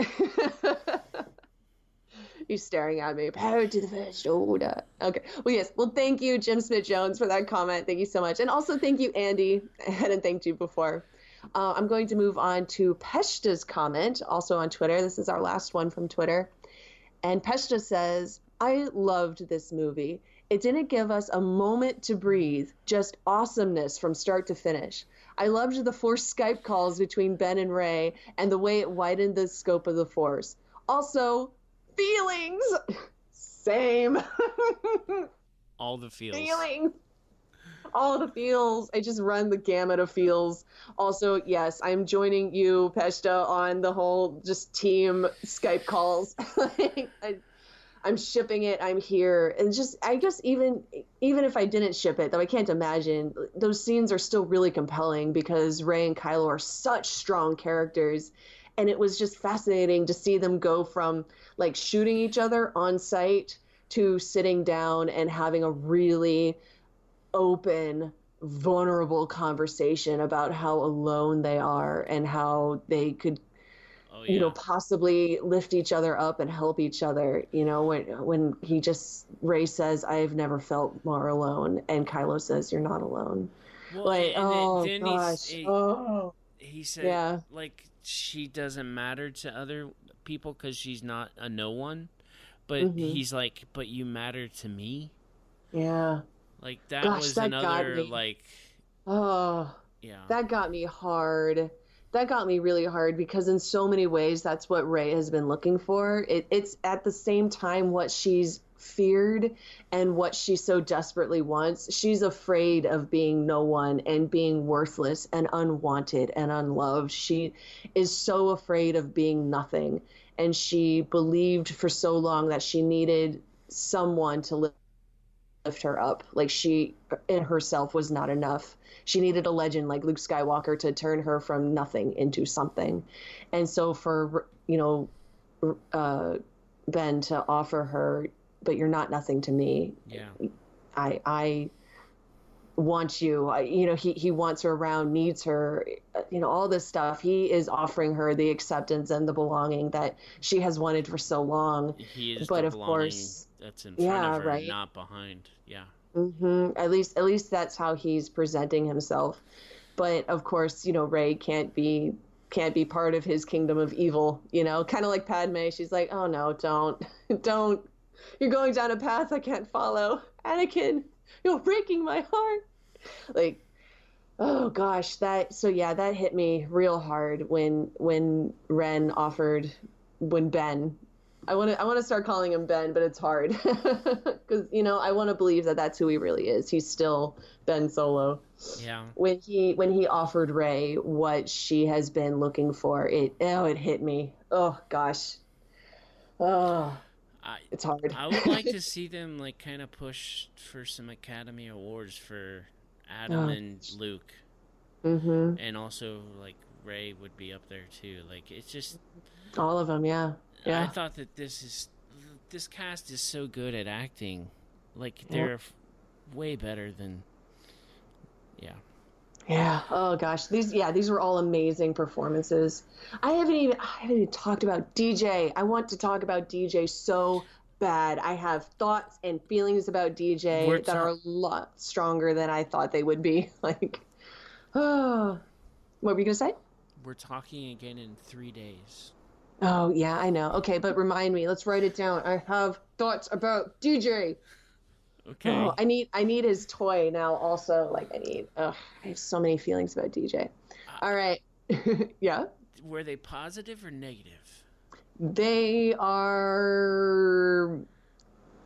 S4: He's staring at me. Power to the first order. Okay. Well, yes. Well, thank you, Jim Smith Jones, for that comment. Thank you so much. And also thank you, Andy. [laughs] I hadn't thanked you before. Uh, I'm going to move on to Peshta's comment, also on Twitter. This is our last one from Twitter. And Peshta says, I loved this movie. It didn't give us a moment to breathe, just awesomeness from start to finish. I loved the forced Skype calls between Ben and Rey and the way it widened the scope of the Force. Also, feelings. Same.
S3: All the feels.
S4: feelings. All the feels. I just run the gamut of feels. Also, yes, I'm joining you, Peshta, on the whole just team Skype calls. [laughs] I, I'm shipping it. I'm here, and just I guess even even if I didn't ship it, though I can't imagine those scenes are still really compelling because Rey and Kylo are such strong characters, and it was just fascinating to see them go from like shooting each other on site to sitting down and having a really open vulnerable conversation about how alone they are and how they could
S3: Oh yeah.
S4: you know possibly lift each other up and help each other you know when when he just rey says i've never felt more alone and kylo says you're not alone
S3: well,
S4: like oh gosh
S3: he,
S4: oh
S3: he said,
S4: Yeah.
S3: like she doesn't matter to other people because she's not a no one. But
S4: Mhm.
S3: he's like, but you matter to me.
S4: yeah
S3: Like that
S4: Gosh,
S3: was
S4: that
S3: another like,
S4: oh
S3: yeah.
S4: that got me hard that got me really hard because in so many ways that's what Rey has been looking for. It, it's at the same time what she's feared and what she so desperately wants. She's afraid of being no one and being worthless and unwanted and unloved. She is so afraid of being nothing. And she believed for so long that she needed someone to lift her up. Like she in herself was not enough. She needed a legend like Luke Skywalker to turn her from nothing into something. And so for, you know, uh, Ben to offer her but you're not nothing to me.
S3: Yeah.
S4: I I want you. I, you know, he he wants her around, needs her. You know, all this stuff. He is offering her the acceptance and the belonging that she has wanted for so long.
S3: He is
S4: but of course,
S3: that's in front
S4: yeah,
S3: of her,
S4: right.
S3: not behind. Yeah.
S4: hmm At least, at least that's how he's presenting himself. But of course, you know, Rey can't be can't be part of his kingdom of evil. You know, kind of like Padme. She's like, oh no, don't, [laughs] don't. You're going down a path I can't follow, Anakin. You're breaking my heart. Like, oh gosh, that. So yeah, that hit me real hard when when Ren offered when Ben I want to I want to start calling him Ben, but it's hard [laughs] because you know I want to believe that that's who he really is. He's still Ben Solo.
S3: Yeah.
S4: When he when he offered Rey what she has been looking for, it oh it hit me. Oh gosh. Oh,
S3: I
S4: it's hard.
S3: I would like to [laughs] see them like kind of push for some Academy Awards for Adam
S4: Oh.
S3: and Luke,
S4: hmm
S3: and also like Rey would be up there too. Like it's just
S4: All of them, yeah, yeah.
S3: I thought that this is this cast is so good at acting. Like they're f- way better than yeah.
S4: Yeah. Oh gosh. These yeah, these were all amazing performances. I haven't even I haven't even talked about DJ. I want to talk about DJ so bad. I have thoughts and feelings about DJ
S3: We're
S4: that
S3: ta-
S4: are a lot stronger than I thought they would be. [laughs] Like oh [sighs] what were you gonna say?
S3: We're talking again in three days.
S4: Oh yeah, I know. Okay, but remind me. Let's write it down. I have thoughts about DJ.
S3: Okay.
S4: Oh, I need I need his toy now. Also, like I need. Oh, I have so many feelings about DJ. All right. [laughs] yeah.
S3: Were they positive or negative?
S4: They are.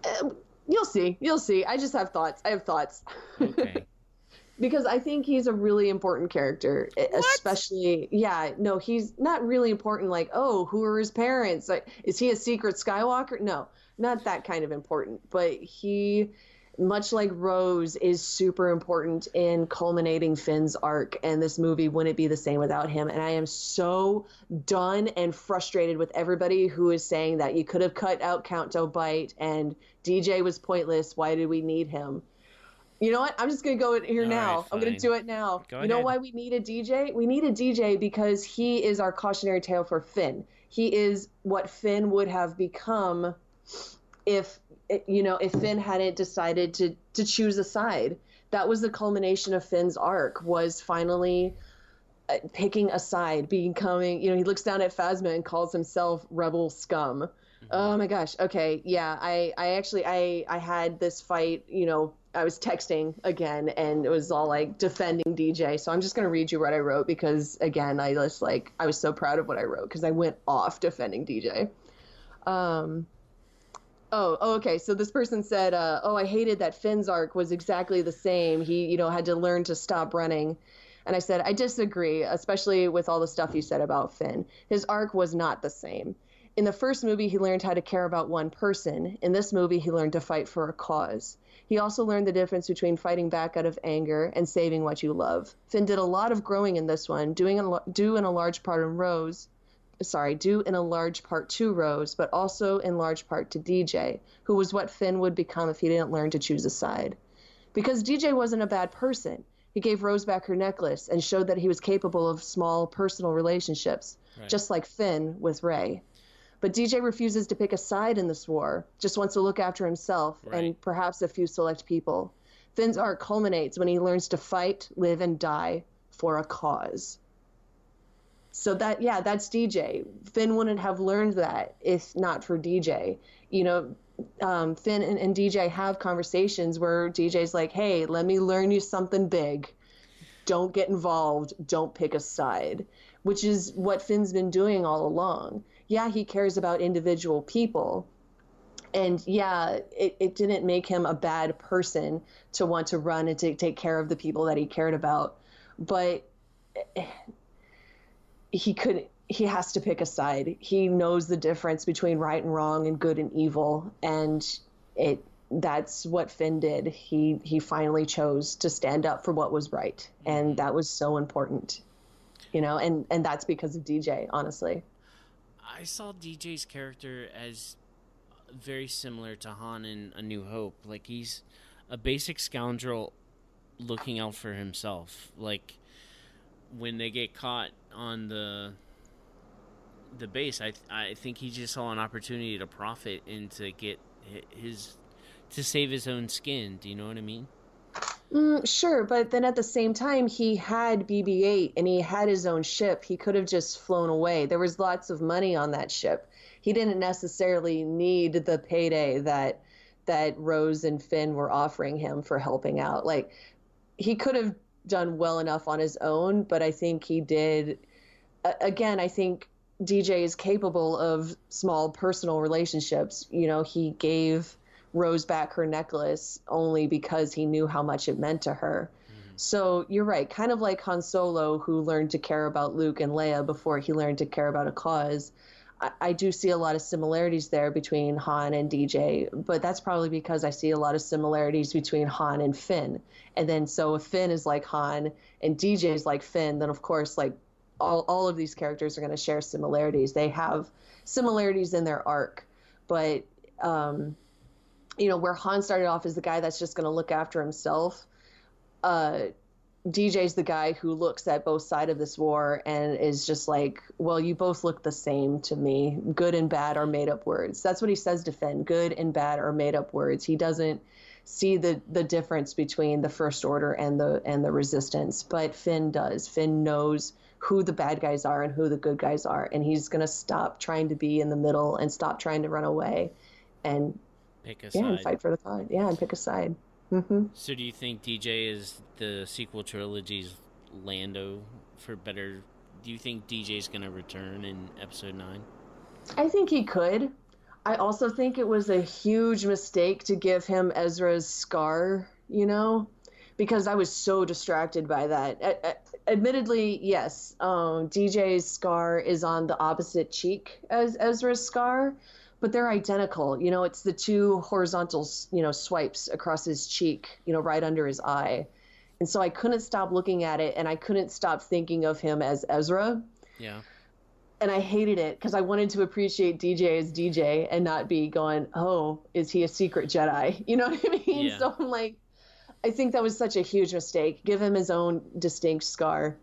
S4: uh, You'll see. You'll see. I just have thoughts. I have thoughts.
S3: Okay. [laughs]
S4: because I think he's a really important character, e- especially. Yeah, no, he's not really important. Like, oh, who are his parents? Like, is he a secret Skywalker? No, not that kind of important. But he, much like Rose, is super important in culminating Finn's arc. And this movie wouldn't be the same without him. And I am so done and frustrated with everybody who is saying that you could have cut out Canto Bight and DJ was pointless. Why did we need him? You know what? I'm just gonna go in here
S3: All
S4: now.
S3: right,
S4: I'm gonna do it now.
S3: Go
S4: you know why we need a DJ? We need a DJ because he is our cautionary tale for Finn. He is what Finn would have become if you know if Finn hadn't decided to to choose a side. That was the culmination of Finn's arc. Was finally uh, picking a side, becoming. You know, he looks down at Phasma and calls himself Rebel Scum. Oh my gosh. Okay. Yeah. I, I actually, I, I had this fight, you know, I was texting again and it was all like defending DJ. So I'm just going to read you what I wrote because again, I just like, I was so proud of what I wrote because I went off defending DJ. Um, Oh, oh, okay. So this person said, uh, "Oh, I hated that Finn's arc was exactly the same. He, you know, had to learn to stop running." And I said, "I disagree, especially with all the stuff you said about Finn. His arc was not the same. In the first movie, he learned how to care about one person. In this movie, he learned to fight for a cause. He also learned the difference between fighting back out of anger and saving what you love. Finn did a lot of growing in this one, doing a, due in a large part in Rose, sorry, due in a large part to Rose, but also in large part to DJ, who was what Finn would become if he didn't learn to choose a side. Because DJ wasn't a bad person. He gave Rose back her necklace and showed that he was capable of small personal relationships,
S3: Right.
S4: just like Finn with Rey. But DJ refuses to pick a side in this war, just wants to look after himself
S3: Right.
S4: and perhaps a few select people. Finn's arc culminates when he learns to fight, live, and die for a cause. So that yeah, that's DJ. Finn wouldn't have learned that if not for DJ. You know, um, Finn and, and DJ have conversations where DJ's like, "Hey, let me learn you something big. Don't get involved. Don't pick a side." which is what Finn's been doing all along. Yeah, he cares about individual people. And yeah, it, it didn't make him a bad person to want to run and to take care of the people that he cared about. But he couldn't he has to pick a side. He knows the difference between right and wrong and good and evil, and it that's what Finn did. He he finally chose to stand up for what was right, and that was so important, you know. And and that's because of DJ, honestly.
S3: I saw DJ's character as very similar to Han in A New Hope. Like he's a basic scoundrel looking out for himself. Like when they get caught on the the base, I I think he just saw an opportunity to profit and to get his to save his own skin. Do you know what I mean?
S4: Mm, sure, but then at the same time, he had BB-8 and he had his own ship. He could have just flown away. There was lots of money on that ship. He didn't necessarily need the payday that that Rose and Finn were offering him for helping out. Like he could have done well enough on his own, but I think he did. Again, I think DJ is capable of small personal relationships. You know, he gave Rose back her necklace only because he knew how much it meant to her. Mm-hmm. So you're right, kind of like Han Solo, who learned to care about Luke and Leia before he learned to care about a cause. I, I do see a lot of similarities there between Han and DJ, but that's probably because I see a lot of similarities between Han and Finn. And then so if Finn is like Han and DJ is like Finn, then of course like all, all of these characters are going to share similarities. They have similarities in their arc, but um, you know where Han started off as the guy that's just going to look after himself. Uh, DJ's the guy who looks at both sides of this war and is just like, well, you both look the same to me. Good and bad are made up words. That's what he says to Finn. Good and bad are made up words. He doesn't see the the difference between the First Order and the and the Resistance, but Finn does. Finn knows who the bad guys are and who the good guys are, and he's gonna stop trying to be in the middle and stop trying to run away, and
S3: pick a
S4: yeah,
S3: side.
S4: and fight for the cause. Yeah, and pick a side. Hmm
S3: So, do you think DJ is the sequel trilogy's Lando for better? Do you think DJ's gonna return in Episode Nine?
S4: I think he could. I also think it was a huge mistake to give him Ezra's scar, you know, because I was so distracted by that. Admittedly, yes, um, DJ's scar is on the opposite cheek as Ezra's scar, but they're identical. You know, it's the two horizontal, you know, swipes across his cheek, you know, right under his eye. And so I couldn't stop looking at it and I couldn't stop thinking of him as Ezra
S3: Yeah.
S4: and I hated it because I wanted to appreciate DJ as DJ and not be going, oh, is he a secret Jedi? [laughs] You know what I mean?
S3: Yeah.
S4: So I'm like, I think that was such a huge mistake. Give him his own distinct scar.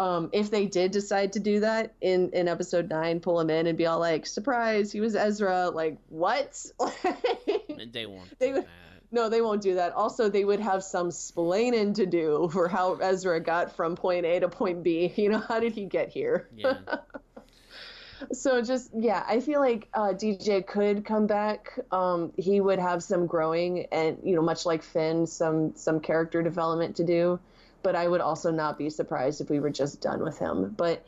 S4: Um, if they did decide to do that in, in episode nine, pull him in and be all like, surprise, he was Ezra. Like, what? [laughs]
S3: They won't.
S4: They would-
S3: that.
S4: no, they won't do that. Also, they would have some splaining to do for how Ezra got from point A to point B. [laughs] You know, how did he get here?
S3: Yeah. [laughs]
S4: so just yeah i feel like uh, dj could come back um, he would have some growing and you know much like finn some some character development to do but i would also not be surprised if we were just done with him but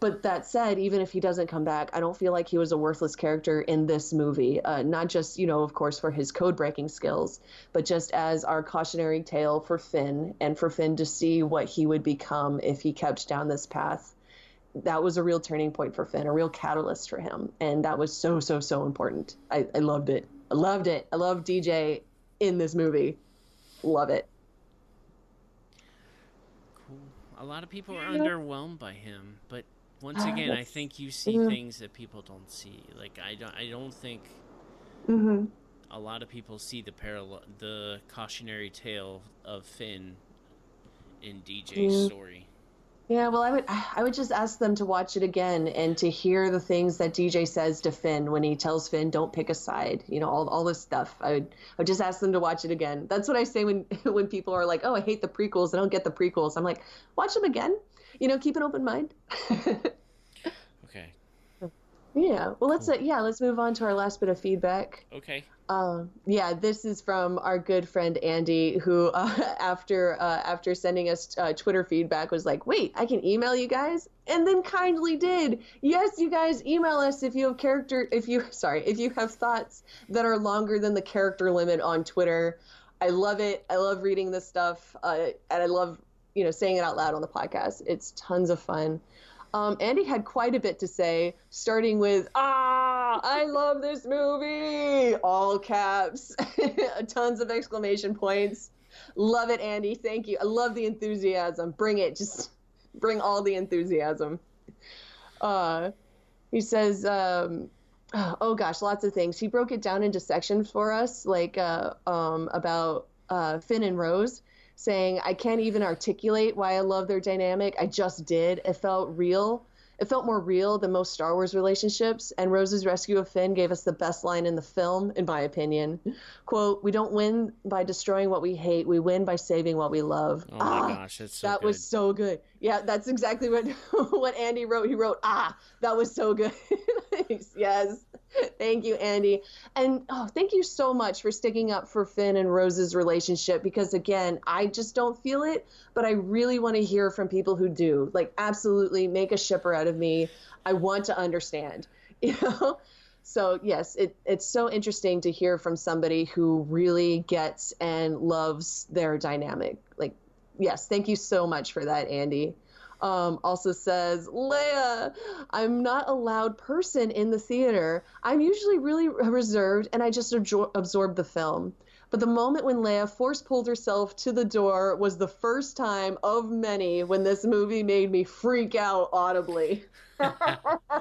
S4: but that said even if he doesn't come back i don't feel like he was a worthless character in this movie uh, not just you know of course for his code breaking skills but just as our cautionary tale for finn and for finn to see what he would become if he kept down this path that was a real turning point for Finn, a real catalyst for him. And that was so, so, so important. I, I loved it. I loved it. I love DJ in this movie. Love it.
S3: Cool. A lot of people are underwhelmed by him, but once
S4: Ah,
S3: again, I think you see
S4: Mhm.
S3: things that people don't see. Like I don't, I don't think
S4: Mm-hmm.
S3: a lot of people see the parallel, the cautionary tale of Finn in DJ's
S4: Mm.
S3: story.
S4: Yeah, well, I would I would just ask them to watch it again and to hear the things that DJ says to Finn when he tells Finn, "Don't pick a side." You know, all, all this stuff. I would I would just ask them to watch it again. That's what I say when [laughs] when people are like, "Oh, I hate the prequels. I don't get the prequels." I'm like, watch them again. You know, keep an open mind. [laughs] Yeah. Well, let's uh, yeah, let's move on to our last bit of feedback.
S3: Okay.
S4: Um, yeah, this is from our good friend Andy, who [laughs] uh, after uh, after sending us uh, Twitter feedback was like, "Wait, I can email you guys." and then kindly did. Yes, you guys email us if you have character if you [laughs] sorry, if you have thoughts that are longer than the character limit on Twitter. I love it. I love reading this stuff, uh, and I love you know saying it out loud on the podcast. It's tons of fun. Um, Andy had quite a bit to say, starting with "Ah, I love this movie!" all caps, [laughs] tons of exclamation points. Love it, Andy. Thank you. I love the enthusiasm. Bring it. Just bring all the enthusiasm. Uh, he says, um, oh gosh, lots of things. He broke it down into sections for us, like uh, um, about uh, Finn and Rose, saying, I can't even articulate why I love their dynamic. I just did. It felt real it felt more real than most Star Wars relationships, and Rose's rescue of Finn gave us the best line in the film, in my opinion. Quote, We don't win by destroying what we hate, we win by saving what we love.
S3: Oh my ah, gosh, that's so
S4: That
S3: good.
S4: was so good. Yeah, that's exactly what [laughs] what Andy wrote. He wrote, Ah, that was so good. [laughs] [laughs] yes. thank you, Andy. And oh, thank you so much for sticking up for Finn and Rose's relationship because, again, I just don't feel it, but I really want to hear from people who do. Like, absolutely make a shipper out of me. I want to understand, [laughs] you know? So, yes, it, it's so interesting to hear from somebody who really gets and loves their dynamic. Like, yes, thank you so much for that, Andy um, also says, Leia, I'm not a loud person in the theater. I'm usually really reserved and I just absor- absorb the film. But the moment when Leia force pulled herself to the door was the first time of many when this movie made me freak out audibly. [laughs]
S3: Leia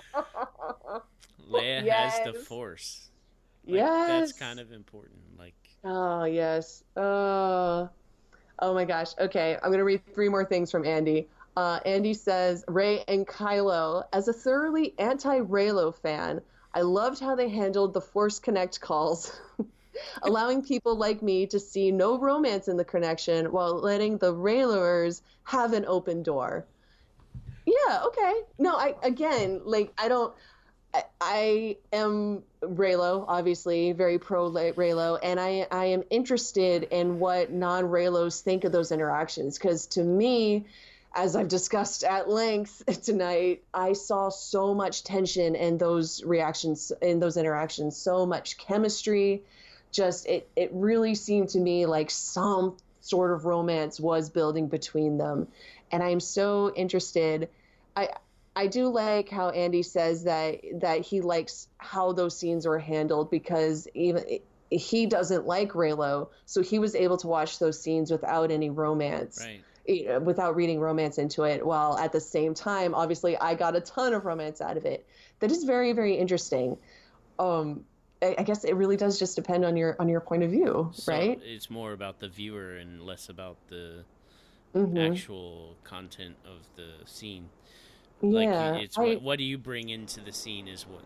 S3: yes. has the force. Like, yes. That's kind of important. Like
S4: Oh yes. Uh oh my gosh. Okay, I'm gonna read three more things from Andy. Uh, Andy says, Rey and Kylo, as a thoroughly anti Reylo fan, I loved how they handled the Force Connect calls, [laughs] allowing people like me to see no romance in the connection while letting the Reyloers have an open door. Yeah, okay. No, I again, like I don't. I, I am Reylo, obviously, very pro Reylo, and I I am interested in what non Reylos think of those interactions because to me as I've discussed at length [laughs] tonight, I saw so much tension in those reactions, in those interactions, so much chemistry. Just it, it really seemed to me like some sort of romance was building between them, and I'm so interested. I I do like how Andy says that that he likes how those scenes were handled because even he doesn't like Reylo, so he was able to watch those scenes without any romance.
S3: Right
S4: without reading romance into it while at the same time obviously i got a ton of romance out of it. That is very very interesting. Um I, I guess it really does just depend on your on your point of view
S3: so
S4: right?
S3: it's more about the viewer and less about the mm-hmm. actual content of the scene. Like yeah, it's I, what, what do you bring into the scene is what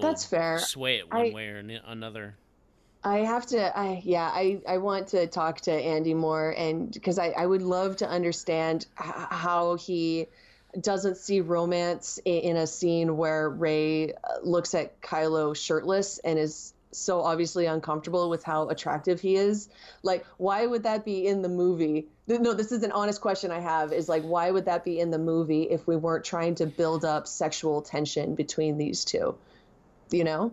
S4: that's fair.
S3: sway it one I, way or another
S4: I have to, I yeah, I, I want to talk to Andy more, and because I, I would love to understand h- how he doesn't see romance in, in, a scene where Rey uh, looks at Kylo shirtless and is so obviously uncomfortable with how attractive he is. Like, why would that be in the movie? No, this is an honest question I have. Is like, why would that be in the movie if we weren't trying to build up sexual tension between these two? You know,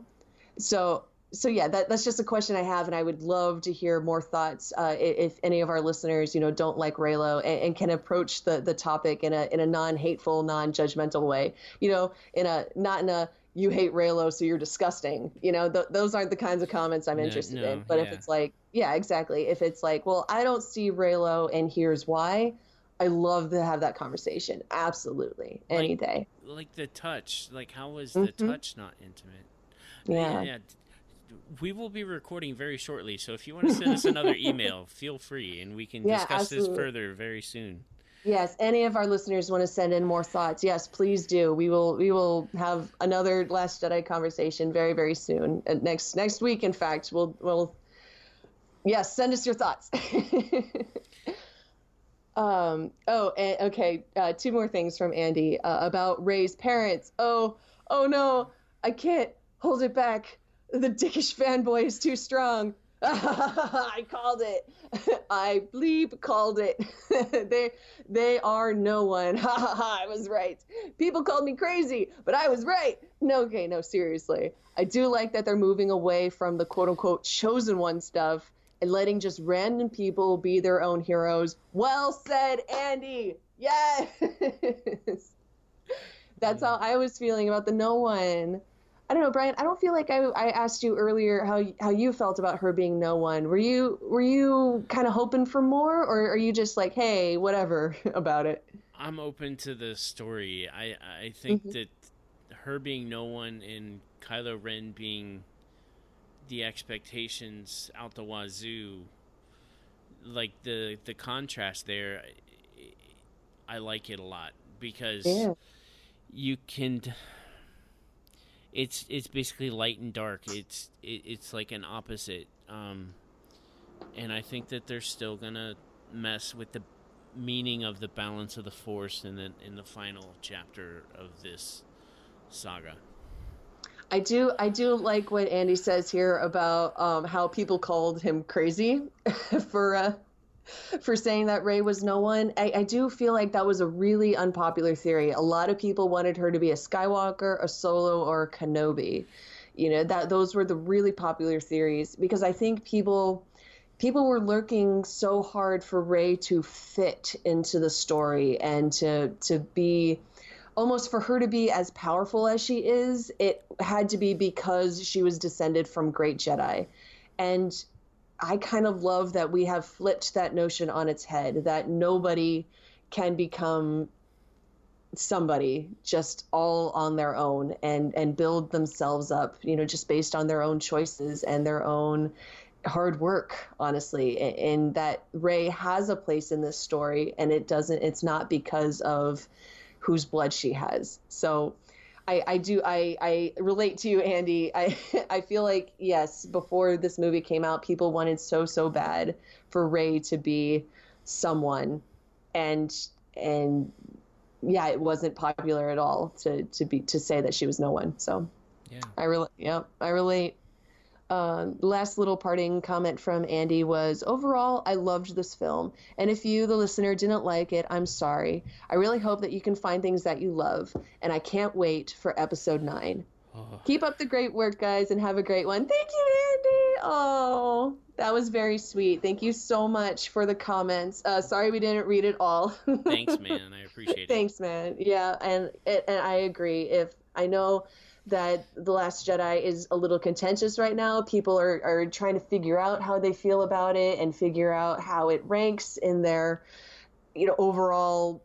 S4: so so yeah, that, that's just a question I have, and I would love to hear more thoughts. Uh, if any of our listeners, you know, don't like Reylo and, and, can approach the, the topic in a in a non hateful, non judgmental way, you know, in a not in a you hate Reylo, so you're disgusting. You know, th- those aren't the kinds of comments I'm no, interested no, in. But yeah. if it's like, yeah, exactly. If it's like, well, I don't see Reylo, and here's why. I love to have that conversation. Absolutely, any
S3: like,
S4: day.
S3: Like the touch. Like, how was the mm-hmm. touch not intimate?
S4: Yeah. yeah
S3: we will be recording very shortly, so if you want to send us another [laughs] email, feel free, and we can yeah, discuss absolutely. this further very soon.
S4: Yes, any of our listeners want to send in more thoughts? Yes, please do. We will we will have another Last Jedi conversation very very soon. Uh, next next week, in fact, we'll we'll yes send us your thoughts. [laughs] um. Oh, and, okay. Uh, two more things from Andy uh, about Rey's parents. Oh oh no, I can't hold it back the dickish fanboy is too strong. [laughs] I called it. [laughs] I bleep called it. [laughs] they they are no one. Ha ha ha! I was right. People called me crazy, but I was right. No, okay, no, seriously. I do like that they're moving away from the quote unquote chosen one stuff and letting just random people be their own heroes. Well said, Andy. Yes. That's how I was feeling about the no one. I don't know, Brian. I don't feel like I, I asked you earlier how how you felt about her being no one. Were you were you kind of hoping for more, or are you just like, hey, whatever [laughs] about it?
S3: I'm open to the story. I I think
S4: Mhm.
S3: that her being no one and Kylo Ren being the expectations out the wazoo, like the the contrast there, I, I like it a lot because
S4: Yeah.
S3: you can. It's it's basically light and dark. It's it, it's like an opposite, um, and I think that they're still gonna mess with the meaning of the balance of the force in the in the final chapter of this saga.
S4: I do I do like what Andy says here about um, how people called him crazy [laughs] for uh, [laughs] for saying that Rey was no one. I, I do feel like that was a really unpopular theory. A lot of people wanted her to be a Skywalker, a Solo, or a Kenobi. You know that those were the really popular theories because I think people people were lurking so hard for Rey to fit into the story and to to be almost for her to be as powerful as she is, it had to be because she was descended from great Jedi. And I kind of love that we have flipped that notion on its head that nobody can become somebody just all on their own and and build themselves up you know just based on their own choices and their own hard work honestly. And, that rey has a place in this story and it doesn't it's not because of whose blood she has. So I, I do I, I relate to you andy I, [laughs] I feel like yes before this movie came out people wanted so so bad for rey to be someone and and yeah it wasn't popular at all to to be to say that she was no one so
S3: Yeah.
S4: I relate. Yep, I relate. Um, last little parting comment from Andy was overall, I loved this film. And if you, the listener, didn't like it, I'm sorry. I really hope that you can find things that you love. And I can't wait for episode nine.
S3: Oh,
S4: Keep up the great work, guys, and have a great one. Thank you, Andy. Oh, that was very sweet. Thank you so much for the comments. Uh, sorry we didn't read it all.
S3: thanks, [laughs] man. I appreciate it.
S4: Thanks, man. Yeah, and and I agree. If I know that the Last Jedi is a little contentious right now, people are are trying to figure out how they feel about it and figure out how it ranks in their, you know, overall.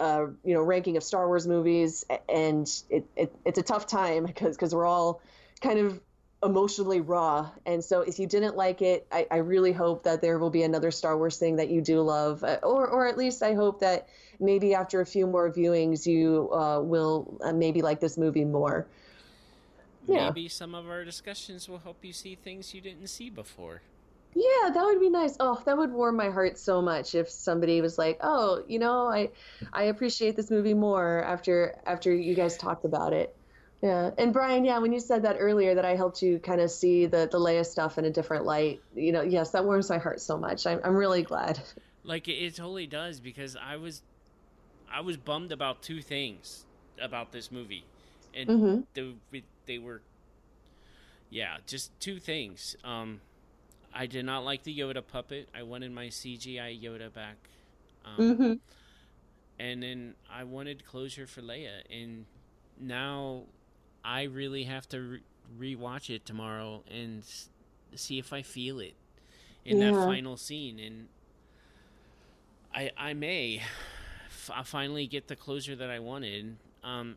S4: Uh, you know, ranking of Star Wars movies, and it, it it's a tough time [laughs] because because we're all kind of emotionally raw. And so if you didn't like it, I, I really hope that there will be another Star Wars thing that you do love, uh, or or at least I hope that maybe after a few more viewings you uh, will uh, maybe like this movie more. Yeah.
S3: Maybe some of our discussions will help you see things you didn't see before.
S4: Yeah, that would be nice. Oh, that would warm my heart so much if somebody was like, "Oh, you know, I I appreciate this movie more after after you guys talked about it." Yeah. And Brian, yeah, when you said that earlier that I helped you kind of see the the Leia stuff in a different light, you know, yes, that warms my heart so much. I'm I'm really glad.
S3: Like it, it totally does because I was, I was bummed about two things about this movie, and
S4: Mhm.
S3: they they were, yeah, just two things. Um, I did not like the Yoda puppet. I wanted my CGI Yoda back. Um,
S4: Mhm.
S3: and then I wanted closure for Leia, and now I really have to re- rewatch it tomorrow and s- see if I feel it in that final scene, and I I may f- finally get the closure that I wanted. Um,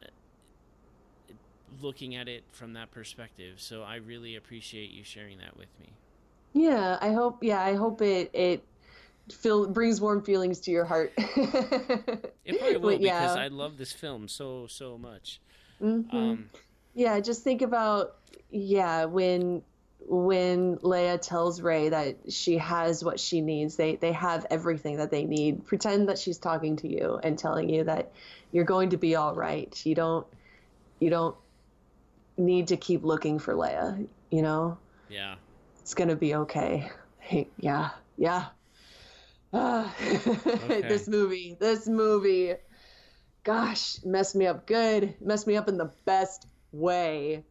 S3: looking at it from that perspective, so I really appreciate you sharing that with me.
S4: Yeah, I hope yeah, I hope it it feel brings warm feelings to your heart.
S3: It probably [laughs] will
S4: But
S3: because. I love this film so so much.
S4: Mhm.
S3: Um,
S4: Yeah, just think about yeah, when when Leia tells Rey that she has what she needs, they they have everything that they need. Pretend that she's talking to you and telling you that you're going to be all right. You don't you don't need to keep looking for Leia, you know?
S3: yeah.
S4: It's gonna be okay. Hey, yeah, yeah. Ah, [laughs] this movie, this movie, gosh, messed me up good. Messed me up in the best way.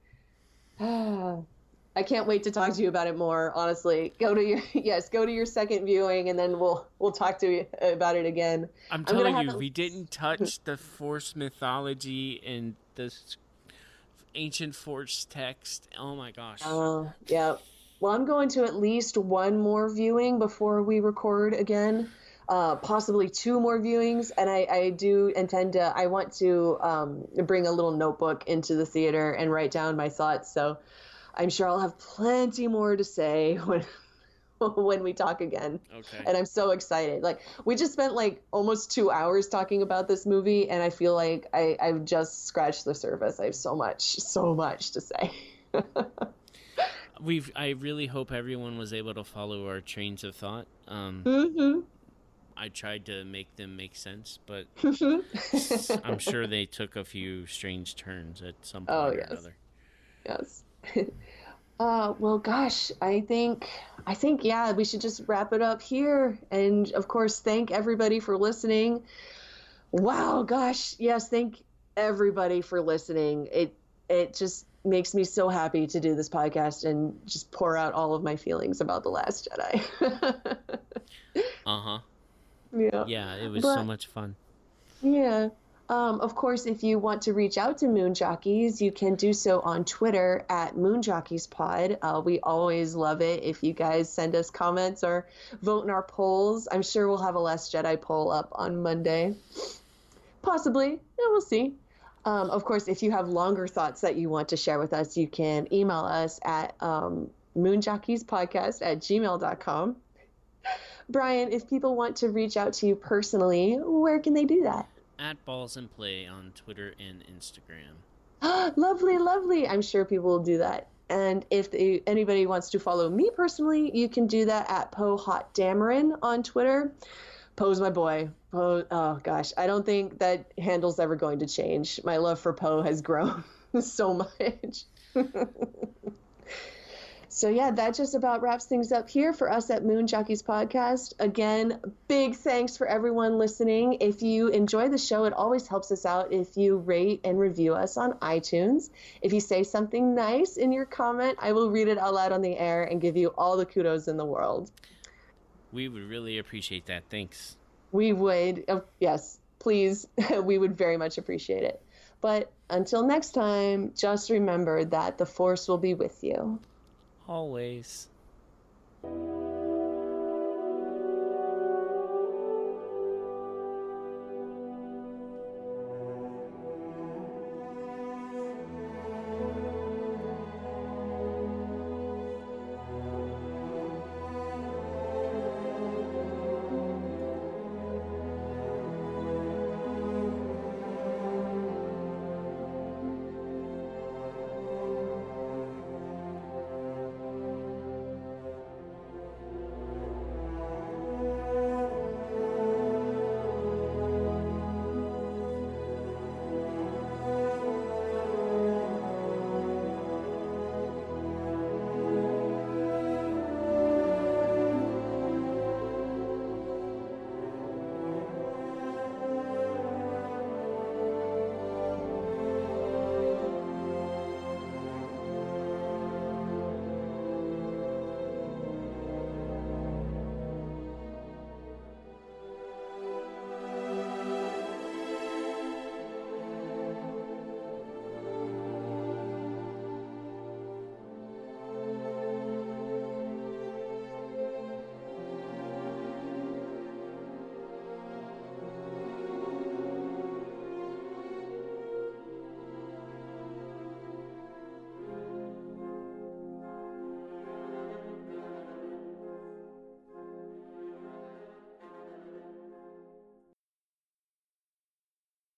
S4: [sighs] I can't wait to talk to you about it more. Honestly, go to your [laughs] yes, go to your second viewing, and then we'll we'll talk to you about it again.
S3: I'm telling you, we didn't touch the Force mythology and the ancient Force text. Oh my gosh.
S4: Oh uh, yeah. Well, I'm going to at least one more viewing before we record again. Uh, possibly two more viewings, and I, I, do intend to. I want to um, bring a little notebook into the theater and write down my thoughts. So I'm sure I'll have plenty more to say [laughs] when when we talk again.
S3: Okay.
S4: And I'm so excited. Like we just spent like almost two hours talking about this movie, and I feel like I, I've just scratched the surface. I have so much, so much to say. [laughs]
S3: We've. I really hope everyone was able to follow our trains of thought. Um,
S4: mm-hmm.
S3: I tried to make them make sense, but [laughs] I'm sure they took a few strange turns at some point oh, yes. or another.
S4: Yes. [laughs] uh, well, gosh, I think, I think, yeah, we should just wrap it up here. And of course, thank everybody for listening. Wow, gosh, yes, thank everybody for listening. It, it just makes me so happy to do this podcast and just pour out all of my feelings about the Last Jedi. [laughs]
S3: uh huh.
S4: Yeah.
S3: Yeah, it was but, so much fun.
S4: Yeah. Um, of course, if you want to reach out to Moon Jockeys, you can do so on Twitter at Moon Jockeys Pod. Uh, we always love it if you guys send us comments or vote in our polls. I'm sure we'll have a Last Jedi poll up on Monday. Possibly. Yeah, we'll see. Um, of course, if you have longer thoughts that you want to share with us, you can email us at um, moonjockeys.podcast at gmail.com. Brian, if people want to reach out to you personally, where can they do that?
S3: at Balls and Play on Twitter and Instagram. [gasps]
S4: lovely, lovely. I'm sure people will do that. And if they, anybody wants to follow me personally, you can do that at Poe Hot Dameron on Twitter. Poe's my boy. Poe, oh gosh, I don't think that handle's ever going to change. My love for Poe has [laughs] grown so much. [laughs] So yeah, that just about wraps things up here for us at Moon Jockeys Podcast. Again, big thanks for everyone listening. If you enjoy the show, it always helps us out if you rate and review us on iTunes. If you say something nice in your comment, I will read it out loud on the air and give you all the kudos in the world.
S3: We would really appreciate that. Thanks.
S4: We would. Uh, yes, please. [laughs] we would very much appreciate it. But until next time, just remember that the force will be with you
S3: always.